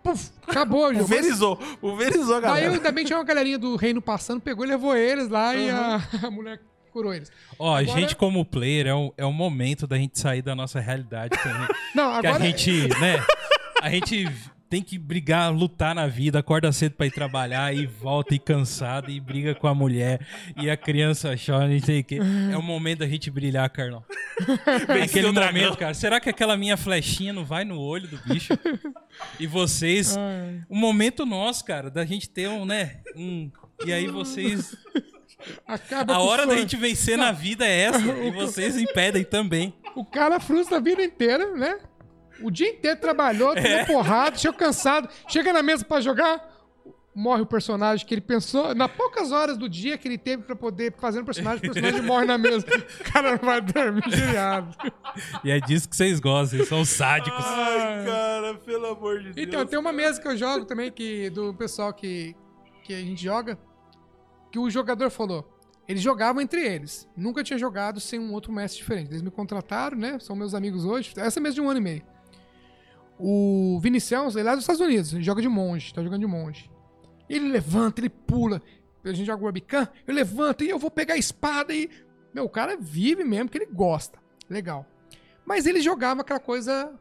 Puf, acabou o jogo. Pulverizou, pulverizou a galera. Aí ainda bem tinha uma galerinha do reino passando, pegou e levou eles lá e a, a mulher curou eles. Ó, a Agora- gente como player é o, é o momento da gente sair da nossa realidade também. Não, que a agora. gente, né? A gente tem que brigar, lutar na vida, acorda cedo pra ir trabalhar e volta e cansado e briga com a mulher e a criança chora, não sei o quê. É o momento da gente brilhar, Carlão. Aquele o dragão. momento, cara. Será que aquela minha flechinha não vai no olho do bicho? E vocês, Ai. o momento nosso, cara, da gente ter um, né, um e aí vocês, Acaba a hora da gente vencer na vida é essa e vocês impedem também. O cara frustra a vida inteira, né? O dia inteiro trabalhou, É. tomou porrada, chegou cansado, chega na mesa pra jogar, morre o personagem que ele pensou. Na poucas horas do dia que ele teve pra poder fazer um personagem, o personagem morre na mesa. O cara não vai dormir geriado. E é disso que vocês gostam, vocês são sádicos. Ai, cara, pelo amor de Deus. Então, tem uma mesa que eu jogo também, que do pessoal que, que a gente joga, que o jogador falou. Eles jogavam entre eles. Nunca tinha jogado sem um outro mestre diferente. Eles me contrataram, né? São meus amigos hoje. Essa é mesa de um ano e meio. O Vinicius, ele é lá dos Estados Unidos. Ele joga de monge, tá jogando de monge. Ele levanta, ele pula. A gente joga o Webcam, eu levanto e eu vou pegar a espada e. Meu, o cara vive mesmo que ele gosta. Legal. Mas ele jogava aquela coisa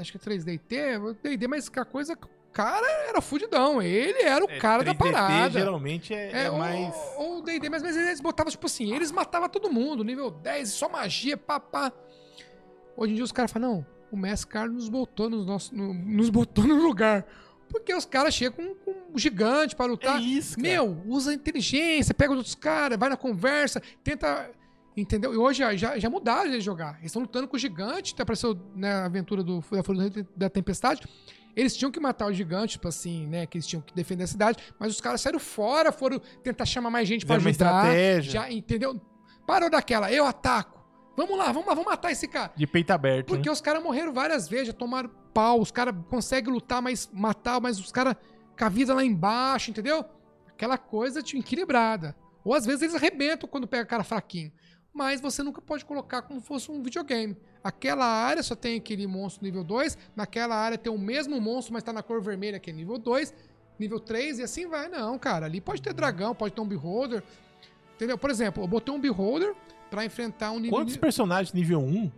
acho que é 3DT, D&D, mas aquela coisa, cara era fudidão, ele era o É, cara da 3DT parada. geralmente é, é ou- mais... Ou o D&D, mas, mas eles botavam, tipo assim, eles matavam todo mundo, nível 10, só magia, papá. Hoje em dia os caras falam, não, o Mestre Carlos nos botou, nos nossos, no- nos botou no lugar. Porque os caras chegam com, com um gigante pra lutar. É isso, cara. Meu, usa inteligência, pega os outros caras, vai na conversa, tenta. Entendeu? E hoje já, já, mudaram de jogar. Eles estão lutando com o gigante, até apareceu né, a aventura do, da do- da Tempestade. Eles tinham que matar o gigante, tipo assim, né? Que eles tinham que defender a cidade, mas os caras saíram fora, foram tentar chamar mais gente uma ajudar. estratégia. Já, entendeu? Parou daquela, eu ataco. Vamos lá, vamos lá, vamos matar esse cara. De peito aberto, Porque né? os caras morreram várias vezes, já tomaram pau, os caras conseguem lutar, mas matar, mas os caras com a vida lá embaixo, entendeu? Aquela coisa tipo, equilibrada. Ou às vezes eles arrebentam quando pega cara fraquinho. Mas você nunca pode colocar como fosse um videogame. Aquela área só tem aquele monstro nível 2, naquela área tem o mesmo monstro, mas tá na cor vermelha, que é nível 2, nível 3, e assim vai. Não, cara. Ali pode ter dragão, pode ter um beholder. Entendeu? Por exemplo, eu botei um beholder pra enfrentar um nível. Quantos personagens nível 1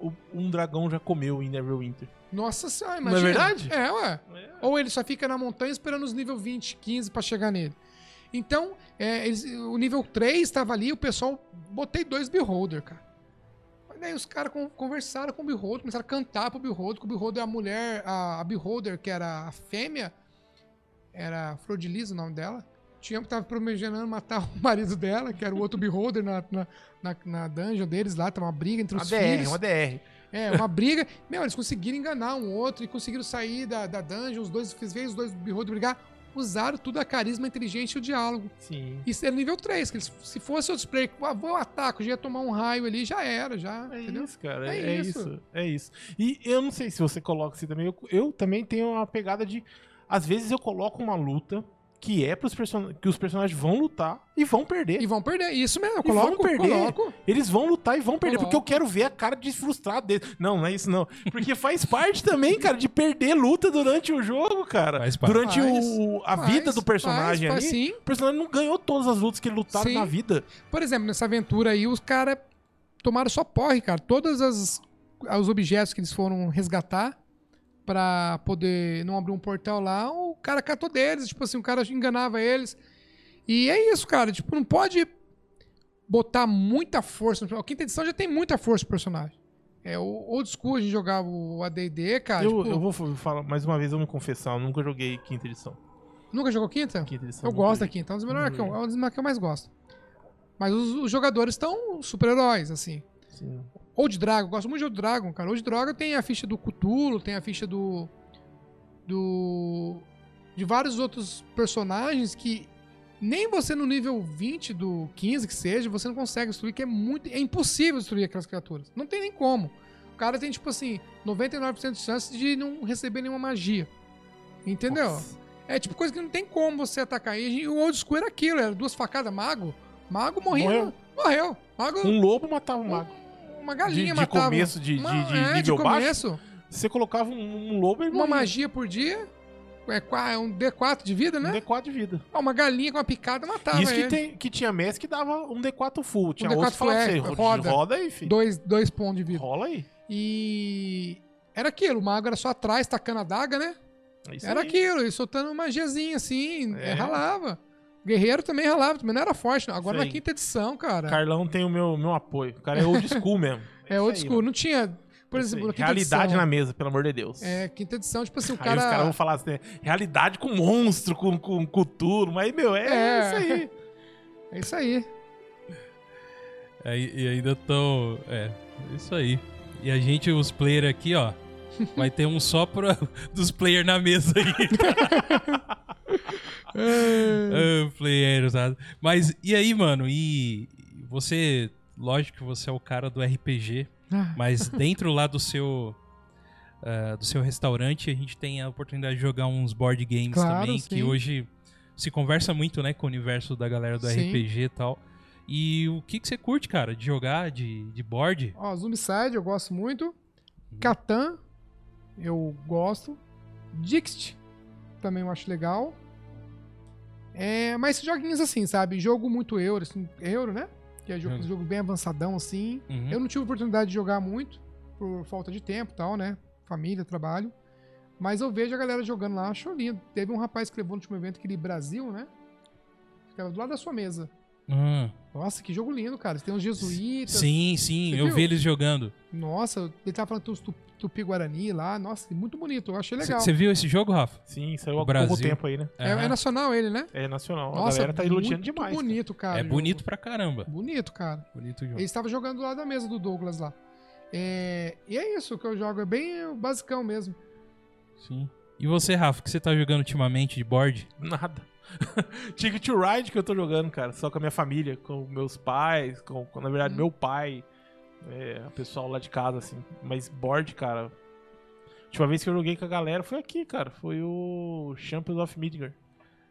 o- um dragão já comeu em Neverwinter? Nossa senhora, Não é imagina. verdade? É, ué. Ou ele só fica na montanha esperando os nível 20, 15 pra chegar nele. Então, é, eles- o nível 3 estava ali, o pessoal. Botei dois Beholder, cara. Mas daí os caras con- conversaram com o Beholder, começaram a cantar pro Beholder, que o Beholder é a mulher, a, a Beholder, que era a fêmea, era Flodilisa o nome dela. Tinha que tava prometendo matar o marido dela, que era o outro Beholder na, na, na, na dungeon deles lá, tava uma briga entre Uma os DR, filhos. uma DR. É, uma briga. Meu, eles conseguiram enganar um outro e conseguiram sair da, da dungeon. Os dois, fez os dois Beholder brigar. Usaram tudo a carisma, a inteligência e o diálogo. Sim. Isso era nível 3, que eles, se fosse outros players, ah, vou ataco, já ia tomar um raio ali, já era, já. É entendeu? isso, cara. É É, isso. isso. É isso. E eu não sei se você coloca assim também. Eu, eu também tenho uma pegada de. Às vezes eu coloco uma luta que é pros person... que os personagens vão lutar e vão perder. E vão perder. Isso mesmo, eu E vão coloco, perder. coloco. Eles vão lutar e vão perder, Coloco. porque eu quero ver a cara de frustrado deles. Não, não é isso não. Porque faz parte também, cara, de perder luta durante o jogo, cara. Faz parte. Durante Faz, o, a faz, vida do personagem faz, ali. faz sim. O personagem não ganhou todas as lutas que ele lutaram Sim. na vida. Por exemplo, nessa aventura aí, os caras tomaram só porre, cara. Todos as, os objetos que eles foram resgatar pra poder não abrir um portal lá, o cara catou deles. Tipo assim, o cara enganava eles. E é isso, cara. Tipo, não pode botar muita força. no- A quinta edição já tem muita força pro personagem. É, o old school a gente jogava o AD&D, cara. eu, tipo, eu vou falar mais uma vez, eu me confessar, eu nunca joguei quinta edição. Nunca jogou quinta? Quinta edição Eu gosto da joguei. quinta, é um dos melhores que eu, é um dos que eu mais gosto. Mas os, os jogadores estão super-heróis, assim. Sim. Old Dragon, gosto muito de Old Dragon, cara. Old Dragon tem a ficha do Cthulhu, tem a ficha do. do. de vários outros personagens que nem você no nível 20 do 15 que seja, você não consegue destruir, que é muito. é impossível destruir aquelas criaturas. Não tem nem como. O cara tem, tipo assim, 99% de chance de não receber nenhuma magia. Entendeu? Nossa. É tipo coisa que não tem como você atacar. E o Old School era aquilo, era duas facadas, mago. Mago morria. Morreu. Morreu. Mago. Um lobo matava um mago. Uma galinha De- de matava. começo, de- de- Uma- de é, nível de baixo? começo. você colocava um, um lobo e Uma magia por dia. É um D4 de vida, né? Um D4 de vida. Ah, uma galinha com uma picada matava Isso que, ele. tem, que tinha mestre que dava um D4 full. Tinha Um D4 outros que assim, é, roda, roda. aí, filho. Dois, dois pontos de vida. Rola aí. E era aquilo, o mago era só atrás, tacando a daga, né? É era aí. aquilo, e soltando magiazinha assim, É. é, ralava. Guerreiro também ralava, também não era forte, não. Agora Isso na aí. quinta edição, cara. Carlão tem o meu, meu apoio. O cara é old school mesmo. é old isso aí, school, mano. não tinha. Por Isso exemplo, aí. na quinta Realidade edição. na mesa, pelo amor de Deus. É, quinta edição, tipo assim, o Aí cara. os caras vão falar assim, né, realidade com monstro, com, com cultura, mas, meu, é, É. isso aí. É isso aí. Aí- e ainda tão. É, isso aí. E a gente, os players aqui, ó. Vai ter um só pra, dos players na mesa aí. Ah, player, sabe? Mas e aí, mano? E você, lógico que você é o cara do RPG, Ah. mas dentro lá do seu ah, do seu restaurante a gente tem a oportunidade de jogar uns board games Claro, também, sim. que hoje se conversa muito, né, com o universo da galera do Sim. RPG e tal. E o que que você curte, cara, de jogar de, de board? Ó, Zombicide eu gosto muito. Catan eu gosto. Dixit também eu acho legal. É, mas joguinhos assim, sabe? Jogo muito euro, assim, euro, né? Que é jogo, Uhum. jogo bem avançadão, assim. Uhum. Eu não tive oportunidade de jogar muito, por falta de tempo e tal, né? Família, trabalho. Mas eu vejo a galera jogando lá, acho lindo. Teve um rapaz que levou no último evento, aquele Brasil, né? Ficava do lado da sua mesa. Ah, Nossa, que jogo lindo, cara. Tem uns jesuítas. sim, sim, eu vi eles jogando. Nossa, ele tava falando dos tu- Tupi-Guarani lá. Nossa, muito bonito. Eu achei legal. Você viu esse jogo, Rafa? Sim, saiu há Brasil. pouco tempo aí, né? É, Aham. é nacional ele, né? É nacional. a Nossa, galera tá elogiando muito demais. bonito, cara. é o jogo. bonito pra caramba. Bonito, cara. Bonito o jogo. Ele estava jogando do lado da mesa do Douglas lá. É, e é isso que eu jogo. É bem basicão mesmo. Sim. E você, Rafa, o que você tá jogando ultimamente de board? Nada. Ticket to Ride que eu tô jogando, cara. Só com a minha família, com meus pais, com, com, na verdade, Hum. meu pai, é, o pessoal lá de casa, assim. Mas board, cara. A última vez que eu joguei com a galera foi aqui, cara. Foi o Champions of Midgard.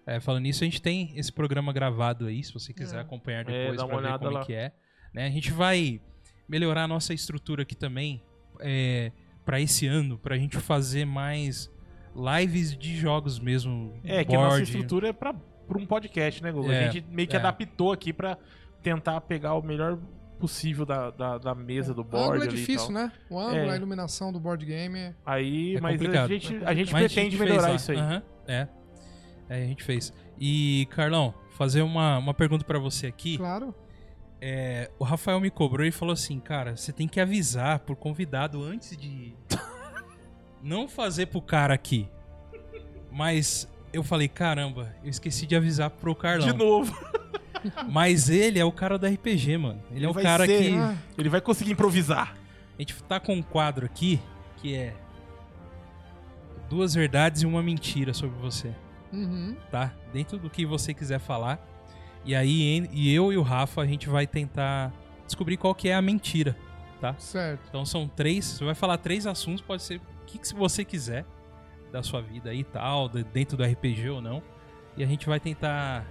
É, falando nisso, a gente tem esse programa gravado aí, se você quiser É. acompanhar É, depois dá uma pra ver olhada como lá. é que é. Né? A gente vai melhorar a nossa estrutura aqui também é, para esse ano, pra gente fazer mais lives de jogos mesmo. É, que a nossa board. estrutura é pra, pra um podcast, né, Google? É, a gente meio que é. adaptou aqui pra tentar pegar o melhor possível da, da, da mesa do O board ângulo é ali difícil, né? O ângulo, É. a iluminação do board game. é- Aí, É mas a gente, a gente Mas pretende fez melhorar lá. isso aí. Aham, é. É, a gente fez. E, Carlão, fazer uma, uma pergunta pra você aqui. Claro. É, o Rafael me cobrou e falou assim, cara, você tem que avisar pro convidado antes de não fazer pro cara aqui. Mas eu falei, caramba, eu esqueci de avisar pro Carlão. De novo. Mas ele é o cara do RPG, mano. Ele é o vai cara ser- que Ah, Ele vai conseguir improvisar. a gente tá com um quadro aqui que é duas verdades e uma mentira sobre você, uhum. tá? Dentro do que você quiser falar. E aí e eu e o Rafa a gente vai tentar descobrir qual que é a mentira. Certo. Então são três, você vai falar três assuntos, pode ser o que, que você quiser da sua vida aí e tal, de- dentro do RPG ou não. E a gente vai tentar.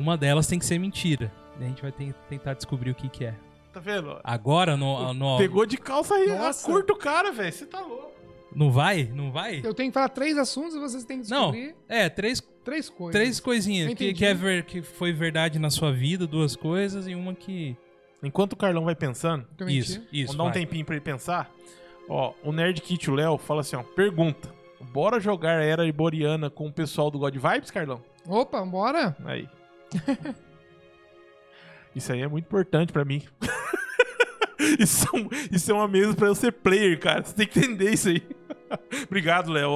Uma delas tem que ser mentira. E a gente vai ten- tentar descobrir o que, que é. Tá vendo? Agora no. no Pegou de calça aí. Nossa. Curta o cara, velho. Você tá louco. Não vai? Não vai? Eu tenho que falar três assuntos e vocês têm que Não, descobrir é, três, três coisas. três coisinhas. Que, que, é ver, que foi verdade na sua vida, duas coisas, e uma que. Enquanto o Carlão vai pensando. Isso, isso. vamos dar um tempinho pra ele pensar. Ó, o Nerd Kit, o Léo, fala assim, ó. Pergunta. Bora jogar Era Iboriana com o pessoal do God Vibes, Carlão? Opa, bora? Aí. isso aí é muito importante pra mim. isso, é um- isso é uma mesa pra eu ser player, cara. Você tem que entender isso aí. obrigado, Léo.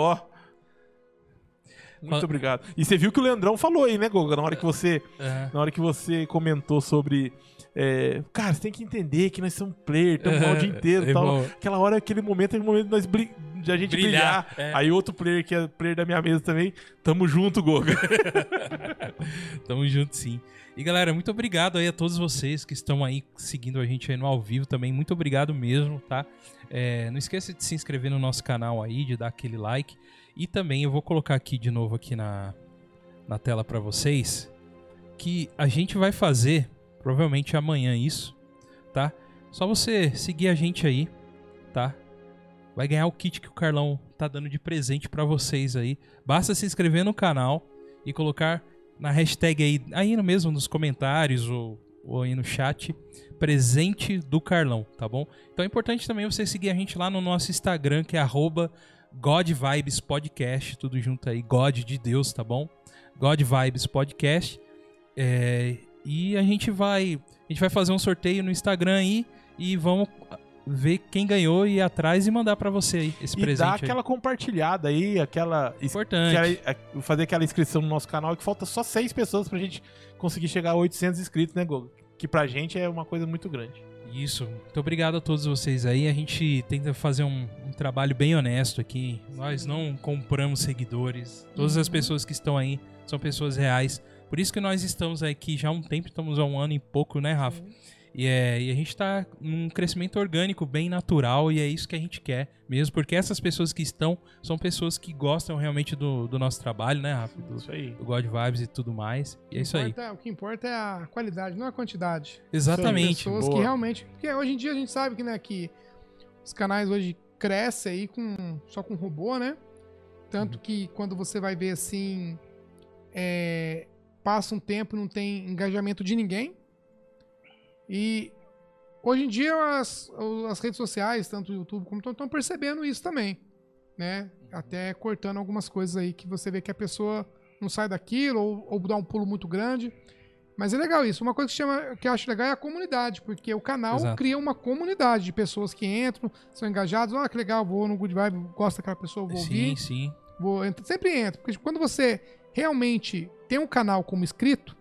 Muito Fala- obrigado. E você viu que o Leandrão falou aí, né, Goga? Na hora que você, na hora que você comentou sobre. É, cara, você tem que entender que nós somos player, estamos o dia inteiro e tal. Aquela hora, aquele momento, é o momento de, nós de a gente brilhar. Brilhar, é. Aí outro player, que é player da minha mesa também, tamo junto, Goga. Tamo junto, sim. E galera, muito obrigado aí a todos vocês que estão aí seguindo a gente aí no ao vivo também. Muito obrigado mesmo, tá? É, não esqueça de se inscrever no nosso canal aí, de dar aquele like. E também eu vou colocar aqui de novo aqui na, na tela pra vocês que a gente vai fazer provavelmente amanhã isso, tá? Só você seguir a gente aí, tá? vai ganhar o kit que o Carlão tá dando de presente para vocês aí. Basta se inscrever no canal e colocar na hashtag aí, aí mesmo nos comentários ou, ou aí no chat, presente do Carlão, tá bom? Então é importante também você seguir a gente lá no nosso Instagram, que é arroba God Vibes Podcast, tudo junto aí, God de Deus, tá bom? God Vibes Podcast. É, e a gente vai a gente vai fazer um sorteio no Instagram aí e vamos ver quem ganhou e ir atrás e mandar para você aí esse e presente. Dá aquela aí. compartilhada aí, aquela. Importante. Aquela, fazer aquela inscrição no nosso canal, que falta só seis pessoas pra gente conseguir chegar a 800 inscritos, né, Gogo? Que pra gente é uma coisa muito grande. Isso. Muito obrigado a todos vocês aí. A gente tenta fazer um, um trabalho bem honesto aqui. Nós não compramos seguidores. Todas as uhum. pessoas que estão aí são pessoas reais. Por isso que nós estamos aqui já há um tempo, estamos há um ano e pouco, né, Rafa? Sim. E, é, e a gente está num crescimento orgânico bem natural e é isso que a gente quer mesmo, porque essas pessoas que estão são pessoas que gostam realmente do, do nosso trabalho, né, Rafa? Do, isso aí. do God Vibes e tudo mais. E é isso aí. É, o que importa é a qualidade, não a quantidade. Exatamente. São pessoas Boa. que realmente. Porque hoje em dia a gente sabe que, né, que os canais hoje crescem aí com, só com robô, né? Tanto uhum. que quando você vai ver assim. É, passa um tempo não tem engajamento de ninguém. E hoje em dia as, as redes sociais, tanto o YouTube como estão percebendo isso também, né? Até cortando algumas coisas aí que você vê que a pessoa não sai daquilo ou, ou dá um pulo muito grande. Mas é legal isso. Uma coisa que, chama, que eu acho legal é a comunidade, porque o canal Exato. cria uma comunidade de pessoas que entram, são engajados. Ah, que legal, vou no Good Vibe, gosto daquela pessoa, vou ouvir. Sim, sim. Vou, sempre entra. Porque quando você realmente tem um canal como inscrito,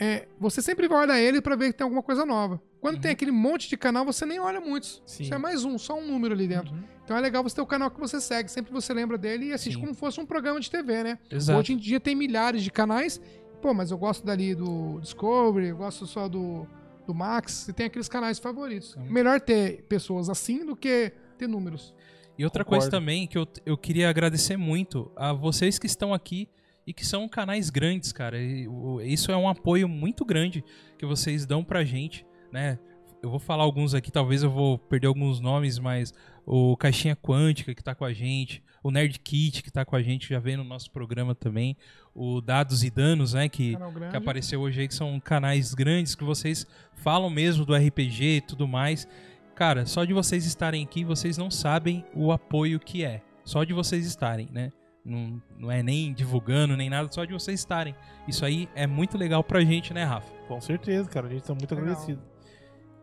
é, você sempre vai olhar ele para ver que tem alguma coisa nova. Quando uhum. tem aquele monte de canal, você nem olha muitos. Sim. Isso é mais um, só um número ali dentro. Uhum. Então é legal você ter o canal que você segue, sempre você lembra dele e assiste Sim. como fosse um programa de TV, né? Exato. Hoje em dia tem milhares de canais. Pô, mas eu gosto dali do Discovery, eu gosto só do, do Max. Você tem aqueles canais favoritos. Uhum. Melhor ter pessoas assim do que ter números. E outra Concordo. coisa também que eu, eu queria agradecer muito a vocês que estão aqui e que são canais grandes, cara. E, isso é um apoio muito grande que vocês dão pra gente, né? Eu vou falar alguns aqui, talvez eu vou perder alguns nomes, mas o Caixinha Quântica que tá com a gente, o Nerd Kit que tá com a gente, já veio no nosso programa também, o Dados e Danos, né, que, que apareceu hoje aí, que são canais grandes que vocês falam mesmo do RPG e tudo mais. Cara, só de vocês estarem aqui, vocês não sabem o apoio que é. Só de vocês estarem, né? Não, não é nem divulgando, nem nada, só de vocês estarem. Isso aí é muito legal pra gente, né, Rafa? Com certeza, cara. A gente tá muito legal. agradecido.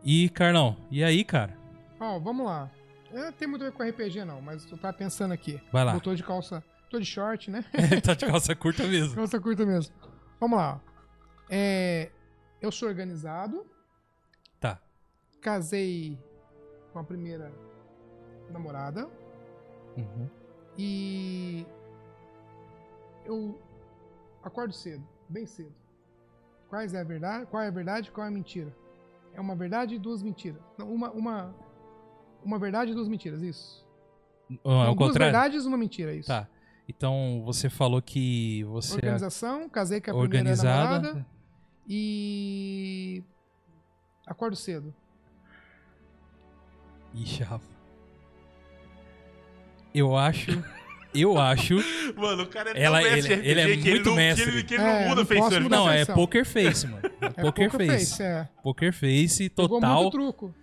E, Carlão, e aí, cara? Ó, oh, vamos lá. não tem muito a ver com RPG, não, mas tu tá pensando aqui. Vai lá. Eu tô de calça. Tô de short, né? tá de calça curta mesmo. calça curta mesmo. Vamos lá. É, eu sou organizado. Tá. Casei com a primeira namorada. Uhum. E eu acordo cedo, bem cedo. Quais é a verdade? Qual é a verdade? Qual é a mentira? É uma verdade e duas mentiras. Não, uma, uma, uma verdade e duas mentiras, isso. Ou, Não, duas contrário? verdades e uma mentira, isso. Tá. Então você falou que você. Organização, casei com a Organizada. primeira namorada. E. Acordo cedo. Ixi, Rafa. Eu acho. Eu acho. Mano, o cara é ela, ele, RPG, ele é muito ele não, mestre. Que ele, que ele é, não muda face. Não, é poker face, mano. É, é poker, face. face é. Poker face total. Muito truco.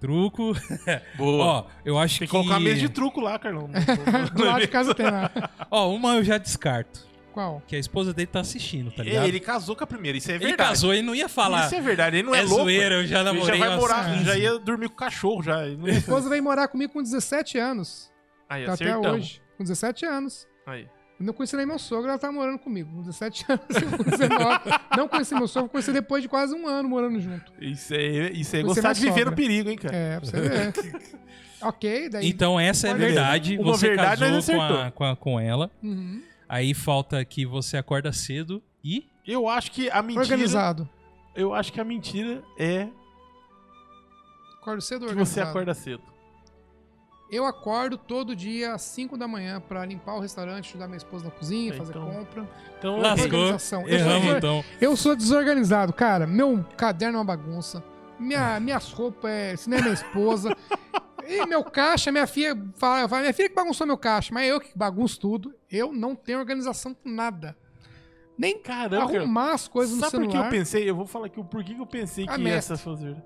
Truco. Boa. Ó, eu acho tem que. Tem que colocar mesa de truco lá, Carlão. Do lado de casa tem lá. Ó, uma eu já descarto. Qual? Que a esposa dele tá assistindo, tá ligado? Ele casou com a primeira, isso é verdade. Ele casou e não ia falar. Isso é verdade, ele não é, é louco. Zoeira, eu já namorei ele já vai morar, já ia dormir com o cachorro já. A esposa veio morar comigo com 17 anos. Aí, tá até hoje. Com 17 anos. Aí. Não conheci nem meu sogro, ela tá morando comigo. Com 17 anos, com 19. não conheci meu sogro, conheci depois de quase um ano morando junto. Isso é, isso é gostar de viver no perigo, hein, cara? É, pra você ver. ok, daí. Então essa é a verdade. Uma você verdade, casou com, a, com, a, com ela. Uhum. Aí falta que você acorda cedo e. Eu acho que a mentira. Organizado. Eu acho que a mentira é. Acorda cedo ou que organizado? você acorda cedo. Eu acordo todo dia às 5 da manhã para limpar o restaurante, ajudar minha esposa na cozinha, fazer então, compra. Então, lascou. Erramos, eu, então. eu sou desorganizado, cara. Meu caderno é uma bagunça. Minha, minhas roupas é. Se não é minha esposa. E meu caixa, minha filha fala, fala, minha filha que bagunçou meu caixa, mas eu que bagunço tudo. Eu não tenho organização com nada. Nem Caramba, arrumar as coisas no celular. Sabe por que eu pensei? Eu vou falar aqui o porquê que eu pensei A que mestre. essa fazer.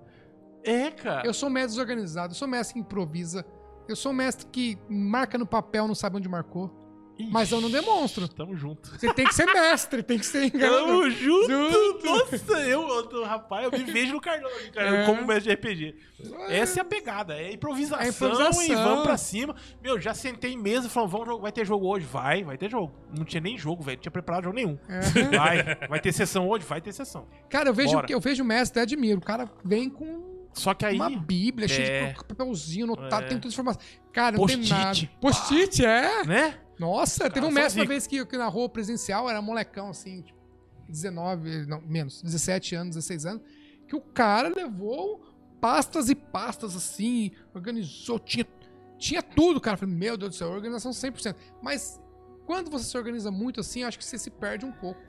É, cara. Eu sou mestre desorganizado, eu sou mestre que improvisa, eu sou mestre que marca no papel, não sabe onde marcou. Ixi, mas eu não demonstro. Tamo junto. Você tem que ser mestre, tem que ser enganado. Tamo junto. junto. Nossa, eu, eu, rapaz, eu me vejo no Carlão, cara, é. como mestre de RPG. Essa é a pegada, é improvisação, é improvisação. e vamos pra cima. Meu, já sentei em mesa e falou, vamos, vai ter jogo hoje? Vai, vai ter jogo. Não tinha nem jogo, velho, não tinha preparado jogo nenhum. É. Vai, vai ter sessão hoje? Vai ter sessão. Cara, eu vejo, eu vejo o mestre, até admiro. O cara vem com só que aí. Uma bíblia, é... cheia de papelzinho anotado, é... tem toda a informação. Cara, não tem nada. Post-it, é? Né? Nossa, teve um mestre uma vez que, que narrou presencial, era molecão, assim, tipo, 19, não, menos, 17 anos, 16 anos, que o cara levou pastas e pastas, assim, organizou, tinha, tinha tudo, cara. falei, meu Deus do céu, organização 100%. Mas quando você se organiza muito assim, acho que você se perde um pouco.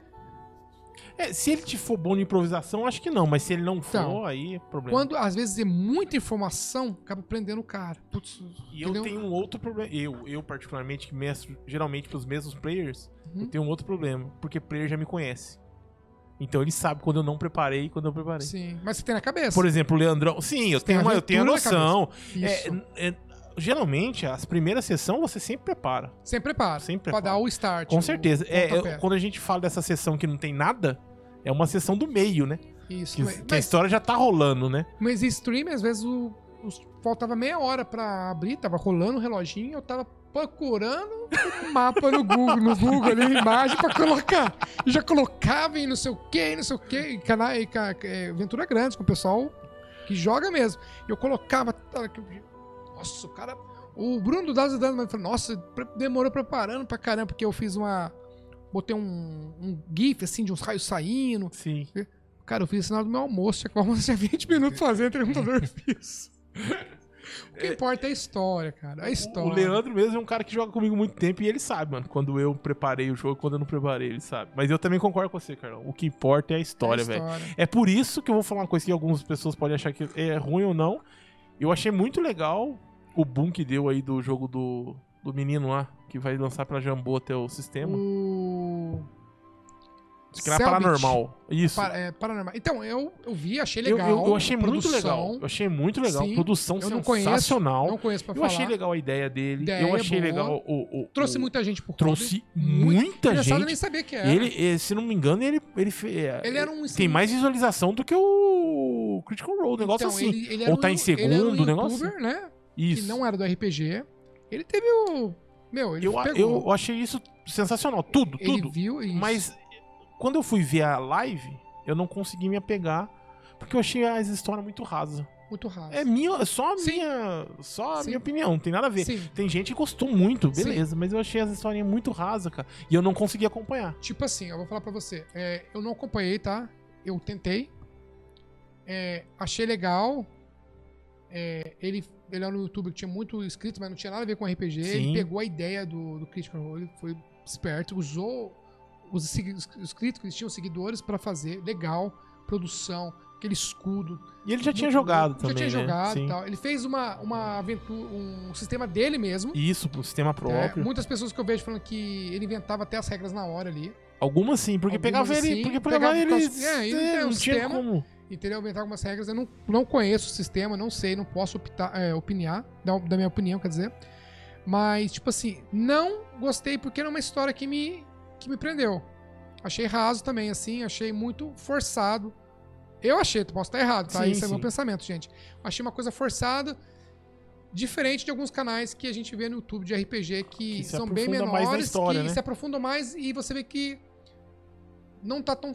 É, se ele te for bom de improvisação, acho que não, mas se ele não for, então, aí é problema. Quando às vezes é muita informação, acaba prendendo o cara. Putz, e eu tenho um outro problema. Eu, eu particularmente, que mestro geralmente pros mesmos players, uhum. eu tenho um outro problema. Porque player já me conhece. Então ele sabe quando eu não preparei e quando eu preparei. Sim, mas você tem na cabeça. Por exemplo, o Leandrão. Sim, eu tenho, uma, eu tenho a noção. É, é, geralmente, as primeiras sessões você sempre prepara. Sempre prepara. Sempre prepara. Pra dar o start. Com certeza. é, eu, quando a gente fala dessa sessão que não tem nada, é uma sessão do meio, né? Isso. Que, mas, que a história já tá rolando, né? Mas stream, às vezes, o, o, faltava meia hora pra abrir, tava rolando o reloginho, eu tava procurando o mapa no Google, no Google ali, imagem pra colocar. Já colocava em não sei o que, não sei o que, canal, e, é, aventura grande com o pessoal que joga mesmo. Eu colocava. Nossa, o cara. O Bruno do Dados dando, falou, nossa, demorou preparando pra caramba, porque eu fiz uma. Botei um, um GIF assim de uns raios saindo. Sim. Cara, eu fiz o sinal do meu almoço, tinha 20 minutos fazendo, o computador fiz. O que importa é a história, cara. A história. O Leandro mesmo é um cara que joga comigo muito tempo e ele sabe, mano. Quando eu preparei o jogo, quando eu não preparei, ele sabe. Mas eu também concordo com você, Carlão. O que importa é a história, velho. É, é por isso que eu vou falar uma coisa que algumas pessoas podem achar que é ruim ou não. Eu achei muito legal o boom que deu aí do jogo do, do menino lá, que vai lançar pra Jambô até o sistema. O... Acho que era paranormal. Isso. Pa é, paranormal. Então, eu, eu vi, achei legal. Eu, eu, eu achei muito legal. Eu achei muito legal. Sim, produção eu não sensacional. Conheço, não conheço pra eu falar. achei legal a ideia dele. Ideia eu achei legal o, o, Trouxe muita gente por Trouxe muita gente. Eu nem sabia que era. Ele, se não me engano, ele, ele, é, ele era um, tem mais visualização do que o Critical Role, um negócio então, assim. Ele, ele Ou tá um, em segundo, um negócio assim. né? Isso. Que não era do RPG. Ele teve o. Meu, ele eu, pegou. eu achei isso sensacional. Tudo, ele tudo. Viu isso. Mas quando eu fui ver a live, eu não consegui me apegar. Porque eu achei as histórias muito rasas. Muito rasa. É minha, só a Sim. minha, só a Sim. minha opinião, não tem nada a ver. Sim. Tem gente que gostou muito, beleza, mas eu achei as histórias muito rasas, cara. E eu não consegui acompanhar. Tipo assim, eu vou falar pra você. É, eu não acompanhei, tá? Eu tentei. É, achei legal. É, ele ele era no YouTube que tinha muito inscritos, mas não tinha nada a ver com RPG. Sim. Ele pegou a ideia do, do Critical Role, foi esperto, usou os, inscritos que eles tinham seguidores para fazer, legal, produção, aquele escudo. E ele já tinha jogado também. Já tinha né? jogado e tal. Ele fez uma, uma aventura, um sistema dele mesmo. Isso, um sistema é, próprio. É, muitas pessoas que eu vejo falando que ele inventava até as regras na hora ali. Algumas sim, porque Algumas pegava ele. Porque pegava, pegava ele. é, ele é, não, tinha como entendeu? Inventar algumas regras. Eu não, não conheço o sistema, não sei, não posso optar, é, opinar, da, da minha opinião, quer dizer. Mas, tipo assim, não gostei porque era uma história que me, que me prendeu. Achei raso também, assim, achei muito forçado. Eu achei, posso estar errado, tá? Sim, Isso sim. é meu pensamento, gente. Achei uma coisa forçada, diferente de alguns canais que a gente vê no YouTube de RPG que, que são bem menores, história, que né? se aprofundam mais e você vê que não tá tão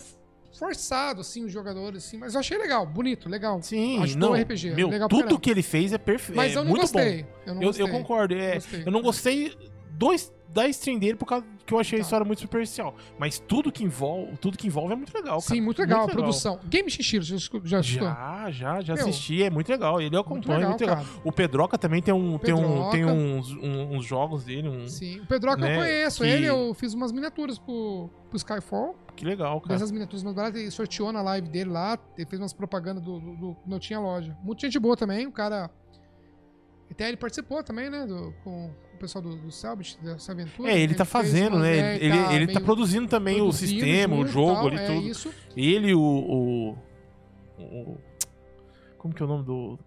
forçado, assim, os jogadores, assim. Mas eu achei legal, bonito, legal. Sim, Ajudou não, RPG. Meu, tudo que ele fez é perfeito. Mas é eu não gostei. Bom. Eu, não eu, gostei. eu concordo. É, eu não gostei dois da stream dele por causa que eu achei tá. a história muito superficial. Mas tudo que envolve, tudo que envolve é muito legal, cara. Sim, muito legal muito a legal. produção. Game Shishiro, já, assistiu? Já, já, já Meu, assisti, é muito legal. Ele acompanha, muito legal. Muito legal. O Pedroca também tem um, tem um, tem uns, um, uns jogos dele. Um, Sim, o Pedroca né, eu conheço. Que... Ele, eu fiz umas miniaturas pro, pro Skyfall. Que legal, cara. Essas miniaturas mais baratas, ele sorteou na live dele lá, ele fez umas propagandas do, do, do Não Tinha Loja. Muita gente boa também, o cara Até ele participou também, né? Do, com o pessoal do, do Selbit, dessa aventura. É, ele tá fazendo, né? É, ele, tá, ele tá produzindo também o sistema, o jogo tal, ali, é tudo. Isso. Ele, o, o, o. Como que é o nome do.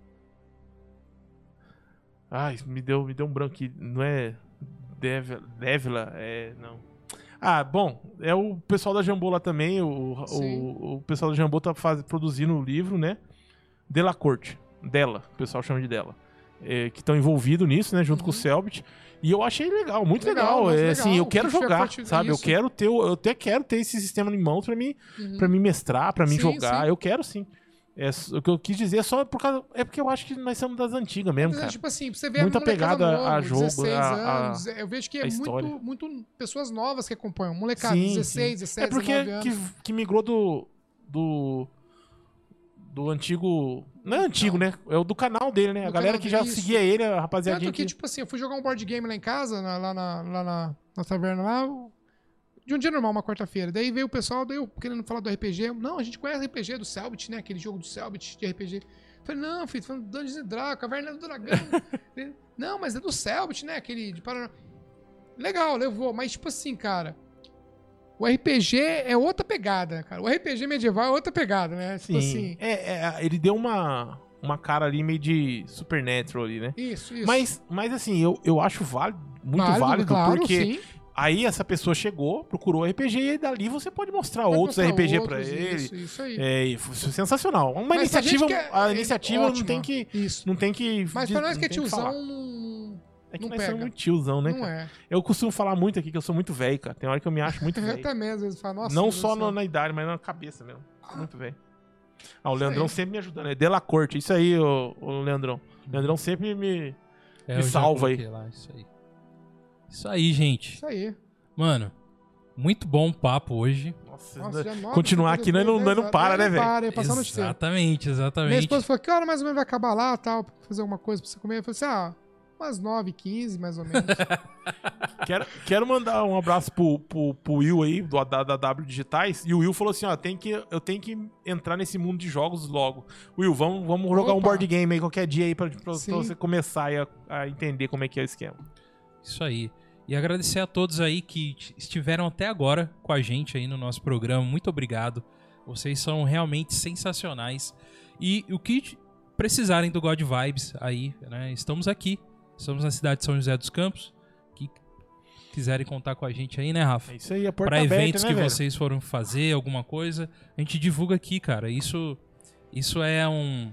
Ai, me deu, me deu um branco aqui. Não é. Devila? É. Não. Ah, bom, é o pessoal da Jambô lá também. O, o, o, pessoal da Jambô tá faz, produzindo o livro, né? Dela Corte. Dela, o pessoal chama de dela. É, que estão envolvidos nisso, né? Junto uhum. com o uhum. Selbit. E eu achei legal, muito legal. legal. É, assim, eu quero jogar, sabe? Eu quero ter, eu até quero ter esse sistema em mãos para mim, uhum. para me mestrar, para mim sim, jogar. Sim. Eu quero sim. É, o que eu quis dizer é só por causa. É porque eu acho que nós somos das antigas mesmo, cara. Tipo assim, você vê Muita pegada novo, a jogo. 16 a, anos. eu vejo que é muito, muito pessoas novas que acompanham. Molecada, sim, 16, 17, É porque que, que migrou do. do. Do antigo. Não é antigo, não. né? É o do canal dele, né? Do a galera que já isso. seguia ele, a rapaziada. Tanto que, tipo assim, eu fui jogar um board game lá em casa, na, lá, na, lá na, na taverna lá de um dia normal, uma quarta-feira. Daí veio o pessoal, daí eu querendo falar do RPG. Não, a gente conhece o RPG do Selbit, né? Aquele jogo do Selbit de RPG. falei, não, filho, falando do Dungeons and Dragons, Caverna do Dragão. não, mas é do Selbit, né? Aquele de Paraná. Legal, levou. Mas, tipo assim, cara, o RPG é outra pegada, cara. O RPG medieval é outra pegada, né? Tipo Sim. assim. É, é, ele deu uma, uma cara ali meio de Supernatural ali, né? Isso, isso. Mas, mas assim, eu, eu acho válido, muito válido, válido claro, porque sim. Aí essa pessoa chegou, procurou RPG e dali você pode mostrar pode outros mostrar RPG para ele. Isso, isso aí. É, sensacional. Uma Mas iniciativa, a, a iniciativa ótima. não tem que isso. não tem que Mas para nós que é tiozão não é que não nós pega. somos muito tiozão, né? Não cara? é. Eu costumo falar muito aqui que eu sou muito velho, cara. Tem hora que eu me acho muito velho. eu também, às vezes, falo, nossa. Não só na, na, idade, mas na cabeça mesmo. Muito velho. Ah, o isso Leandrão aí. sempre me ajudando. É Dela Corte. Isso aí, o, o Leandrão. O Leandrão sempre me, é, me salva aí. Lá, isso aí. Isso aí, gente. Isso aí. Mano, muito bom papo hoje. Nossa, Nossa continuar aqui nós não, nós não para, né, velho? Para, exatamente, exatamente. Minha esposa falou, que hora mais ou menos vai acabar lá, tal, pra fazer alguma coisa pra você comer? Eu falei assim, ah, umas 9, 15, mais ou menos. quero, quero mandar um abraço pro, pro, pro Will aí, do, da, da W Digitais. E o Will falou assim, ó, tem que, eu tenho que entrar nesse mundo de jogos logo. Will, vamos, vamos jogar um board game aí qualquer dia aí pra, pra, pra você começar a, a entender como é que é o esquema. Isso aí. E agradecer a todos aí que estiveram até agora com a gente aí no nosso programa. Muito obrigado. Vocês são realmente sensacionais. E o que precisarem do God Vibes aí, né? Estamos aqui. Estamos na cidade de São José dos Campos. Que quiserem contar com a gente aí, né, Rafa? É isso aí, a porta Para eventos né, que velho? vocês foram fazer, alguma coisa, a gente divulga aqui, cara. Isso, isso é um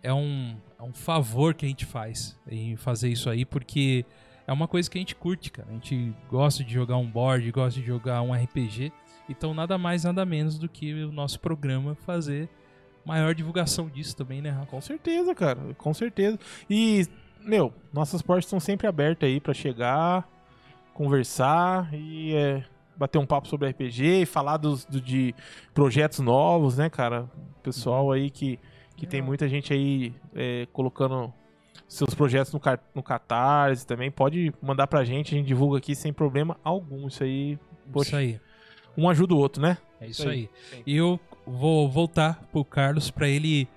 é um, é um favor que a gente faz em fazer isso aí, porque é uma coisa que a gente curte, cara. A gente gosta de jogar um board, gosta de jogar um RPG. Então, nada mais, nada menos do que o nosso programa fazer maior divulgação disso também, né, Rafa? Com certeza, cara. Com certeza. E, meu, nossas portas estão sempre abertas aí para chegar, conversar e é, bater um papo sobre RPG e falar dos, do, de projetos novos, né, cara? Pessoal uhum. aí que, que tem muita gente aí é, colocando seus projetos no, no Catarse também, pode mandar pra gente, a gente divulga aqui sem problema algum. Isso aí, poxa, isso aí. um ajuda o outro, né? É isso, isso aí. aí. E eu vou voltar pro Carlos para ele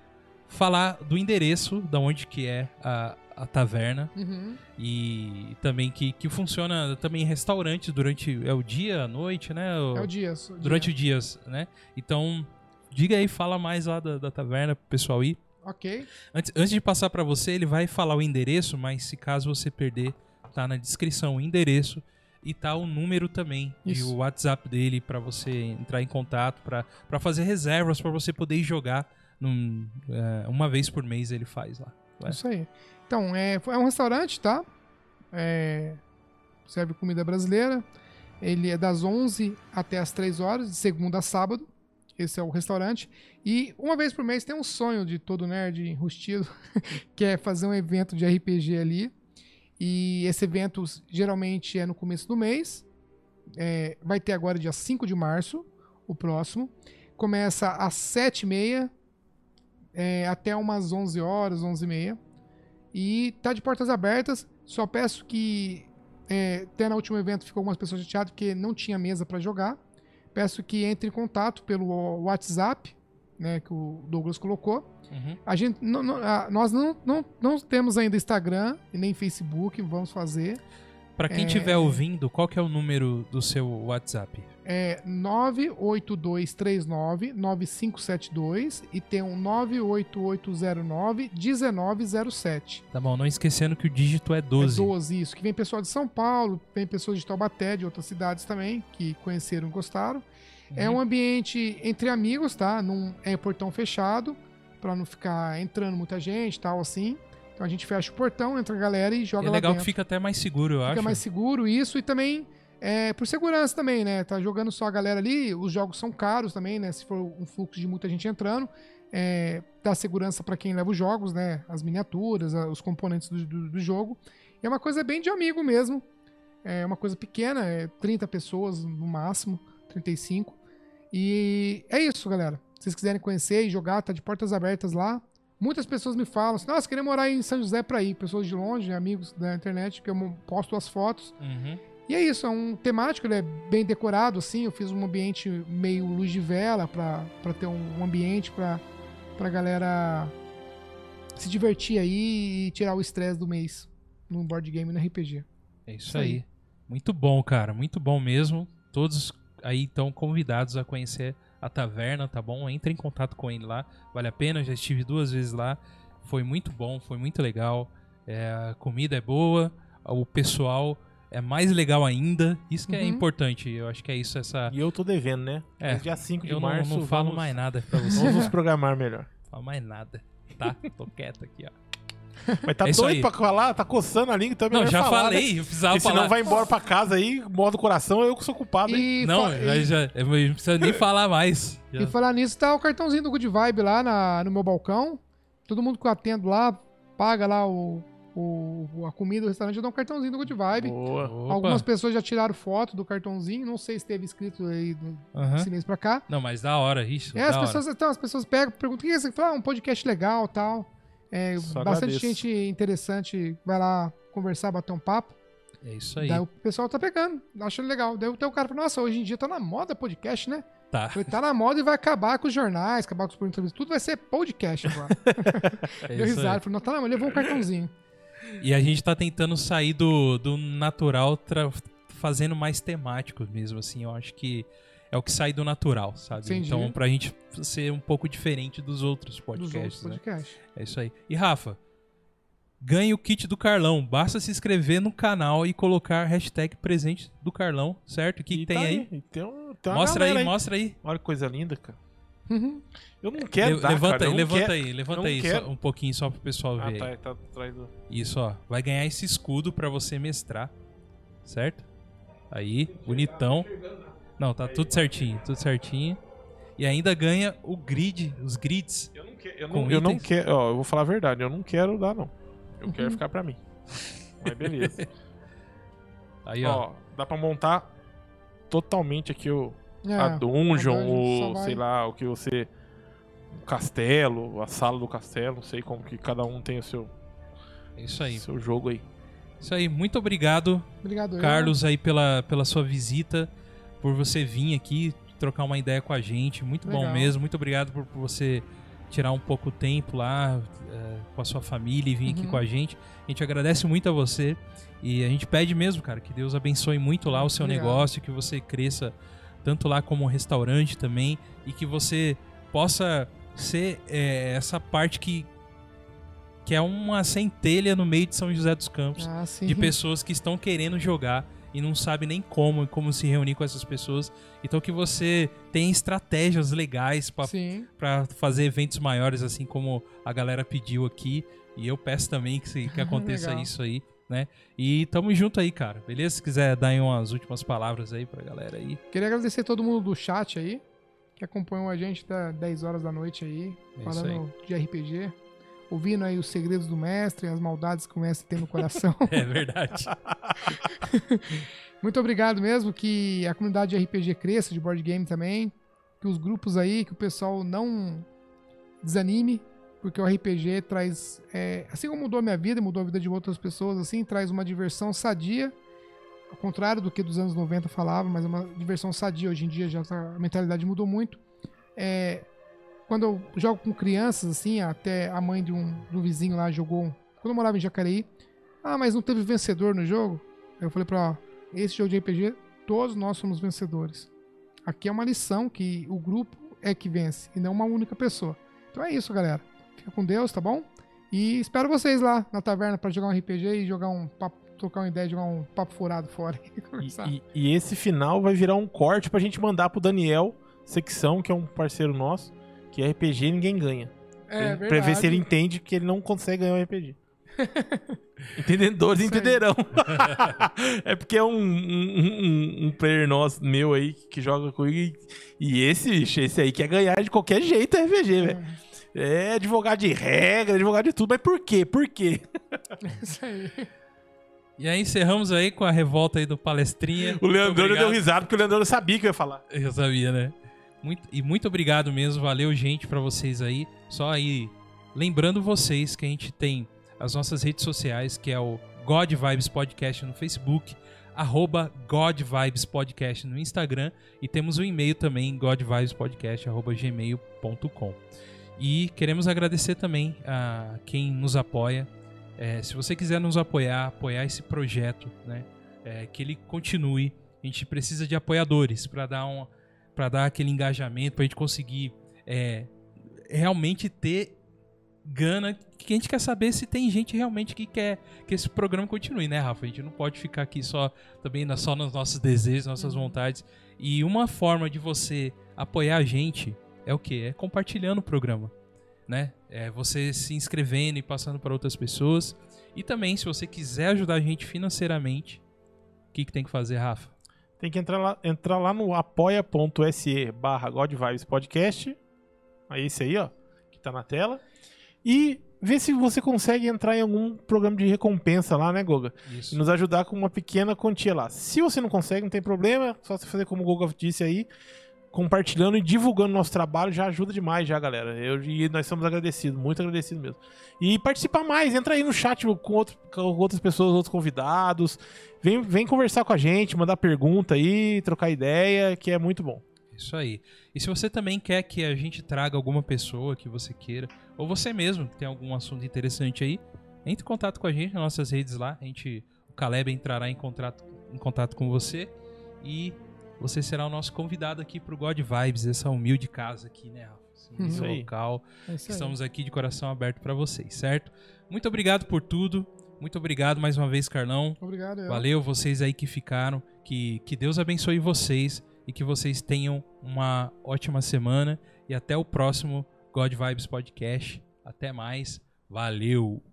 falar do endereço, da onde que é a, a taverna uhum. e também que, que funciona também em restaurantes durante é o dia, a noite, né? O, é o dia. O durante dia. os dias, né? Então, diga aí, fala mais lá da, da taverna pro pessoal ir. Ok. Antes, antes de passar para você, ele vai falar o endereço, mas se caso você perder, tá na descrição o endereço e tá o número também Isso. e o WhatsApp dele para você entrar em contato, para fazer reservas para você poder jogar num, é, uma vez por mês ele faz lá. Isso aí. Então, é, é um restaurante, tá? É, serve comida brasileira. Ele é das 11 até as 3 horas, de segunda a sábado. Esse é o restaurante. E uma vez por mês tem um sonho de todo nerd enrustido, que é fazer um evento de RPG ali. E esse evento geralmente é no começo do mês. É, vai ter agora dia 5 de março, o próximo. Começa às 7h30 é, até umas 11 horas, 11h30. E tá de portas abertas. Só peço que é, até no último evento ficou algumas pessoas chateadas porque não tinha mesa para jogar. Peço que entre em contato pelo WhatsApp, né, que o Douglas colocou. Uhum. A gente, não, não, a, nós não, não, não temos ainda Instagram e nem Facebook, vamos fazer. Para quem estiver é... ouvindo, qual que é o número do seu WhatsApp? É 98239-9572 e tem um 98809-1907. Tá bom, não esquecendo que o dígito é 12. É 12, isso. Que vem pessoal de São Paulo, vem pessoas de Taubaté, de outras cidades também, que conheceram e gostaram. É uhum. É um ambiente entre amigos, tá? Não é portão fechado, para não ficar entrando muita gente tal, assim. Então a gente fecha o portão, entra a galera e joga é lá dentro. É legal que fica até mais seguro, eu fica acho. Fica mais seguro, isso. E também é, por segurança também, né? Tá jogando só a galera ali, os jogos são caros também, né? Se for um fluxo de muita gente entrando, é, dá segurança para quem leva os jogos, né? As miniaturas, os componentes do, do, do, jogo. E é uma coisa bem de amigo mesmo. É uma coisa pequena, é 30 pessoas no máximo, 35. E é isso, galera. Se vocês quiserem conhecer e jogar, tá de portas abertas lá. Muitas pessoas me falam assim, nossa, queria morar em São José pra ir. Pessoas de longe, amigos da internet, que eu posto as fotos. Uhum. E é isso, é um temático, ele é bem decorado, assim. Eu fiz um ambiente meio luz de vela pra ter um ambiente pra, pra galera se divertir aí e tirar o estresse do mês no board game e no RPG. É isso, isso aí. aí. Muito bom, cara. Muito bom mesmo. Todos aí estão convidados a conhecer a taverna, tá bom? Entre em contato com ele lá. Vale a pena, já estive duas vezes lá. Foi muito bom, foi muito legal. É, a comida é boa, o pessoal é mais legal ainda. Isso que é uhum. é importante. Eu acho que é isso essa. E eu tô devendo, né? É. Dia 5 de eu março. Eu não, falo vamos... mais nada pra você. Vamos nos programar melhor. Não falo mais nada. Tá? tô quieto aqui, ó. Mas tá é doido pra falar, tá coçando a língua, então é Não, já falar, falei, né? eu precisava Porque falar. senão vai embora pra casa aí, modo coração, eu que sou culpado, hein? não, já, já, eu não preciso nem falar mais. Já. E falar nisso, tá o cartãozinho do Good Vibe lá na, no meu balcão. Todo mundo que eu atendo lá, paga lá o, o, a comida do restaurante, eu dou um cartãozinho do Good Vibe. Boa. Algumas pessoas já tiraram foto do cartãozinho, não sei se teve escrito aí do uhum. esse mês pra cá. Não, mas da hora, isso. É, as pessoas, então, as pessoas pegam, perguntam, o que é isso? Fala, ah, um podcast legal tal. É, bastante agradeço. gente interessante vai lá conversar, bater um papo. É isso aí. Daí o pessoal tá pegando, achando legal. Daí o cara fala, nossa, hoje em dia tá na moda podcast, né? Tá. tá na moda e vai acabar com os jornais, acabar com os entrevistas, tudo vai ser podcast agora. é Deu risada, falou, não, tá na moda, levou um cartãozinho. E a gente tá tentando sair do, do natural, fazendo mais temático mesmo, assim. Eu acho que é o que sai do natural, sabe? Entendi. Então, pra gente ser um pouco diferente dos outros podcasts. Dos outros podcasts. Né? É isso aí. E Rafa, ganhe o kit do Carlão. Basta se inscrever no canal e colocar hashtag presente do Carlão, certo? O que, que tem tá aí? aí? Tem um, tem mostra aí, aí, mostra aí. Olha que coisa linda, cara. Uhum. Eu não quero Le dar, Levanta cara, aí, levanta quero, aí, levanta aí só, um pouquinho só pro pessoal ah, ver. Ah, tá, tá atrás do... Isso, ó. Vai ganhar esse escudo para você mestrar, certo? Aí, bonitão. Não, tá tudo certinho, tudo certinho. E ainda ganha o grid, os grids. Eu não, que, eu não, eu não quero, ó, eu vou falar a verdade, eu não quero dar, não. Eu quero ficar pra mim. Mas beleza. Aí, ó. ó. Dá pra montar totalmente aqui o, é, a dungeon, o, sei lá, o que você. O castelo, a sala do castelo, não sei como que cada um tem o seu. É isso aí. Seu jogo aí. Isso aí, muito obrigado. Obrigado, Carlos, eu. aí pela, pela sua visita por você vir aqui trocar uma ideia com a gente. Muito Legal. bom mesmo. Muito obrigado por, por, você tirar um pouco o tempo lá é, com a sua família e vir uhum. aqui com a gente. A gente agradece muito a você e a gente pede mesmo, cara, que Deus abençoe muito lá o seu Obrigado. negócio, que você cresça tanto lá como restaurante também e que você possa ser é, essa parte que que é uma centelha no meio de São José dos Campos ah, de pessoas que estão querendo jogar e não sabe nem como como se reunir com essas pessoas. Então que você tem estratégias legais para fazer eventos maiores, assim como a galera pediu aqui. E eu peço também que, que aconteça isso aí, né? E tamo junto aí, cara. Beleza? Se quiser dar aí umas últimas palavras aí pra galera aí. Queria agradecer todo mundo do chat aí, que acompanhou a gente até 10 horas da noite aí, é falando de RPG ouvindo aí os segredos do mestre, as maldades que o mestre tem no coração. é verdade. Muito obrigado mesmo, que a comunidade de RPG cresça, de board game também, que os grupos aí, que o pessoal não desanime, porque o RPG traz, é, assim como mudou a minha vida, mudou a vida de outras pessoas, assim, traz uma diversão sadia, ao contrário do que dos anos 90 falava, mas é uma diversão sadia, hoje em dia já tá, a mentalidade mudou muito. É, quando eu jogo com crianças, assim, até a mãe de um, um vizinho lá jogou. Quando eu morava em Jacareí. Ah, mas não teve vencedor no jogo? Eu falei pra ela, esse jogo de RPG, todos nós somos vencedores. Aqui é uma lição que o grupo é que vence, e não uma única pessoa. Então é isso, galera. Fica com Deus, tá bom? E espero vocês lá na taverna para jogar um RPG e jogar um papo, trocar uma ideia, jogar um papo furado fora. E, e, e, esse final vai virar um corte pra gente mandar pro Daniel, secção, que é um parceiro nosso, que RPG ninguém ganha. É, pra ver se ele entende que ele não consegue ganhar um RPG. Entendedores entenderão. é porque é um, um, um, um, player nosso, meu aí, que joga comigo. E, e esse, bicho, esse aí quer ganhar de qualquer jeito RPG, velho. É. é advogado de regra, advogado de tudo. Mas por quê? Por quê? Isso aí. E aí encerramos aí com a revolta aí do palestrinha. O Leandro deu risada porque o Leandro sabia que eu ia falar. Eu sabia, né? Muito, e muito obrigado mesmo, valeu gente para vocês aí. Só aí lembrando vocês que a gente tem as nossas redes sociais, que é o God Vibes Podcast no Facebook, arroba God Vibes Podcast no Instagram e temos o um e-mail também, godvibespodcast.gmail.com. E queremos agradecer também a quem nos apoia. É, se você quiser nos apoiar, apoiar esse projeto, né, é, que ele continue, a gente precisa de apoiadores para dar, um, dar aquele engajamento, para a gente conseguir é, realmente ter gana que a gente quer saber se tem gente realmente que quer que esse programa continue, né, Rafa? A gente não pode ficar aqui só também só nos nossos desejos, nossas uhum. vontades. E uma forma de você apoiar a gente é o que? É compartilhando o programa, né? É você se inscrevendo e passando para outras pessoas. E também, se você quiser ajudar a gente financeiramente, o que, que tem que fazer, Rafa? Tem que entrar lá, entrar lá no apoia.se barra Podcast. É esse aí, ó, que tá na tela. E ver se você consegue entrar em algum programa de recompensa lá, né, Goga? Isso. E nos ajudar com uma pequena quantia lá. Se você não consegue, não tem problema, só você fazer como o Goga disse aí, compartilhando e divulgando nosso trabalho já ajuda demais já, galera. Eu, e nós somos agradecidos, muito agradecidos mesmo. E participar mais, entra aí no chat com, outro, com outras pessoas, outros convidados. Vem, vem conversar com a gente, mandar pergunta aí, trocar ideia, que é muito bom. Isso aí. E se você também quer que a gente traga alguma pessoa que você queira, ou você mesmo que tem algum assunto interessante aí, entre em contato com a gente nas nossas redes lá. A gente, o Caleb entrará em contato, em contato com você e você será o nosso convidado aqui para o God Vibes, essa humilde casa aqui, né, Rafa? Esse uhum. local. É Estamos aqui de coração aberto para vocês, certo? Muito obrigado por tudo. Muito obrigado mais uma vez, Carlão. Obrigado. Eu. Valeu vocês aí que ficaram. Que, que Deus abençoe vocês e que vocês tenham uma ótima semana e até o próximo God Vibes Podcast. Até mais. Valeu!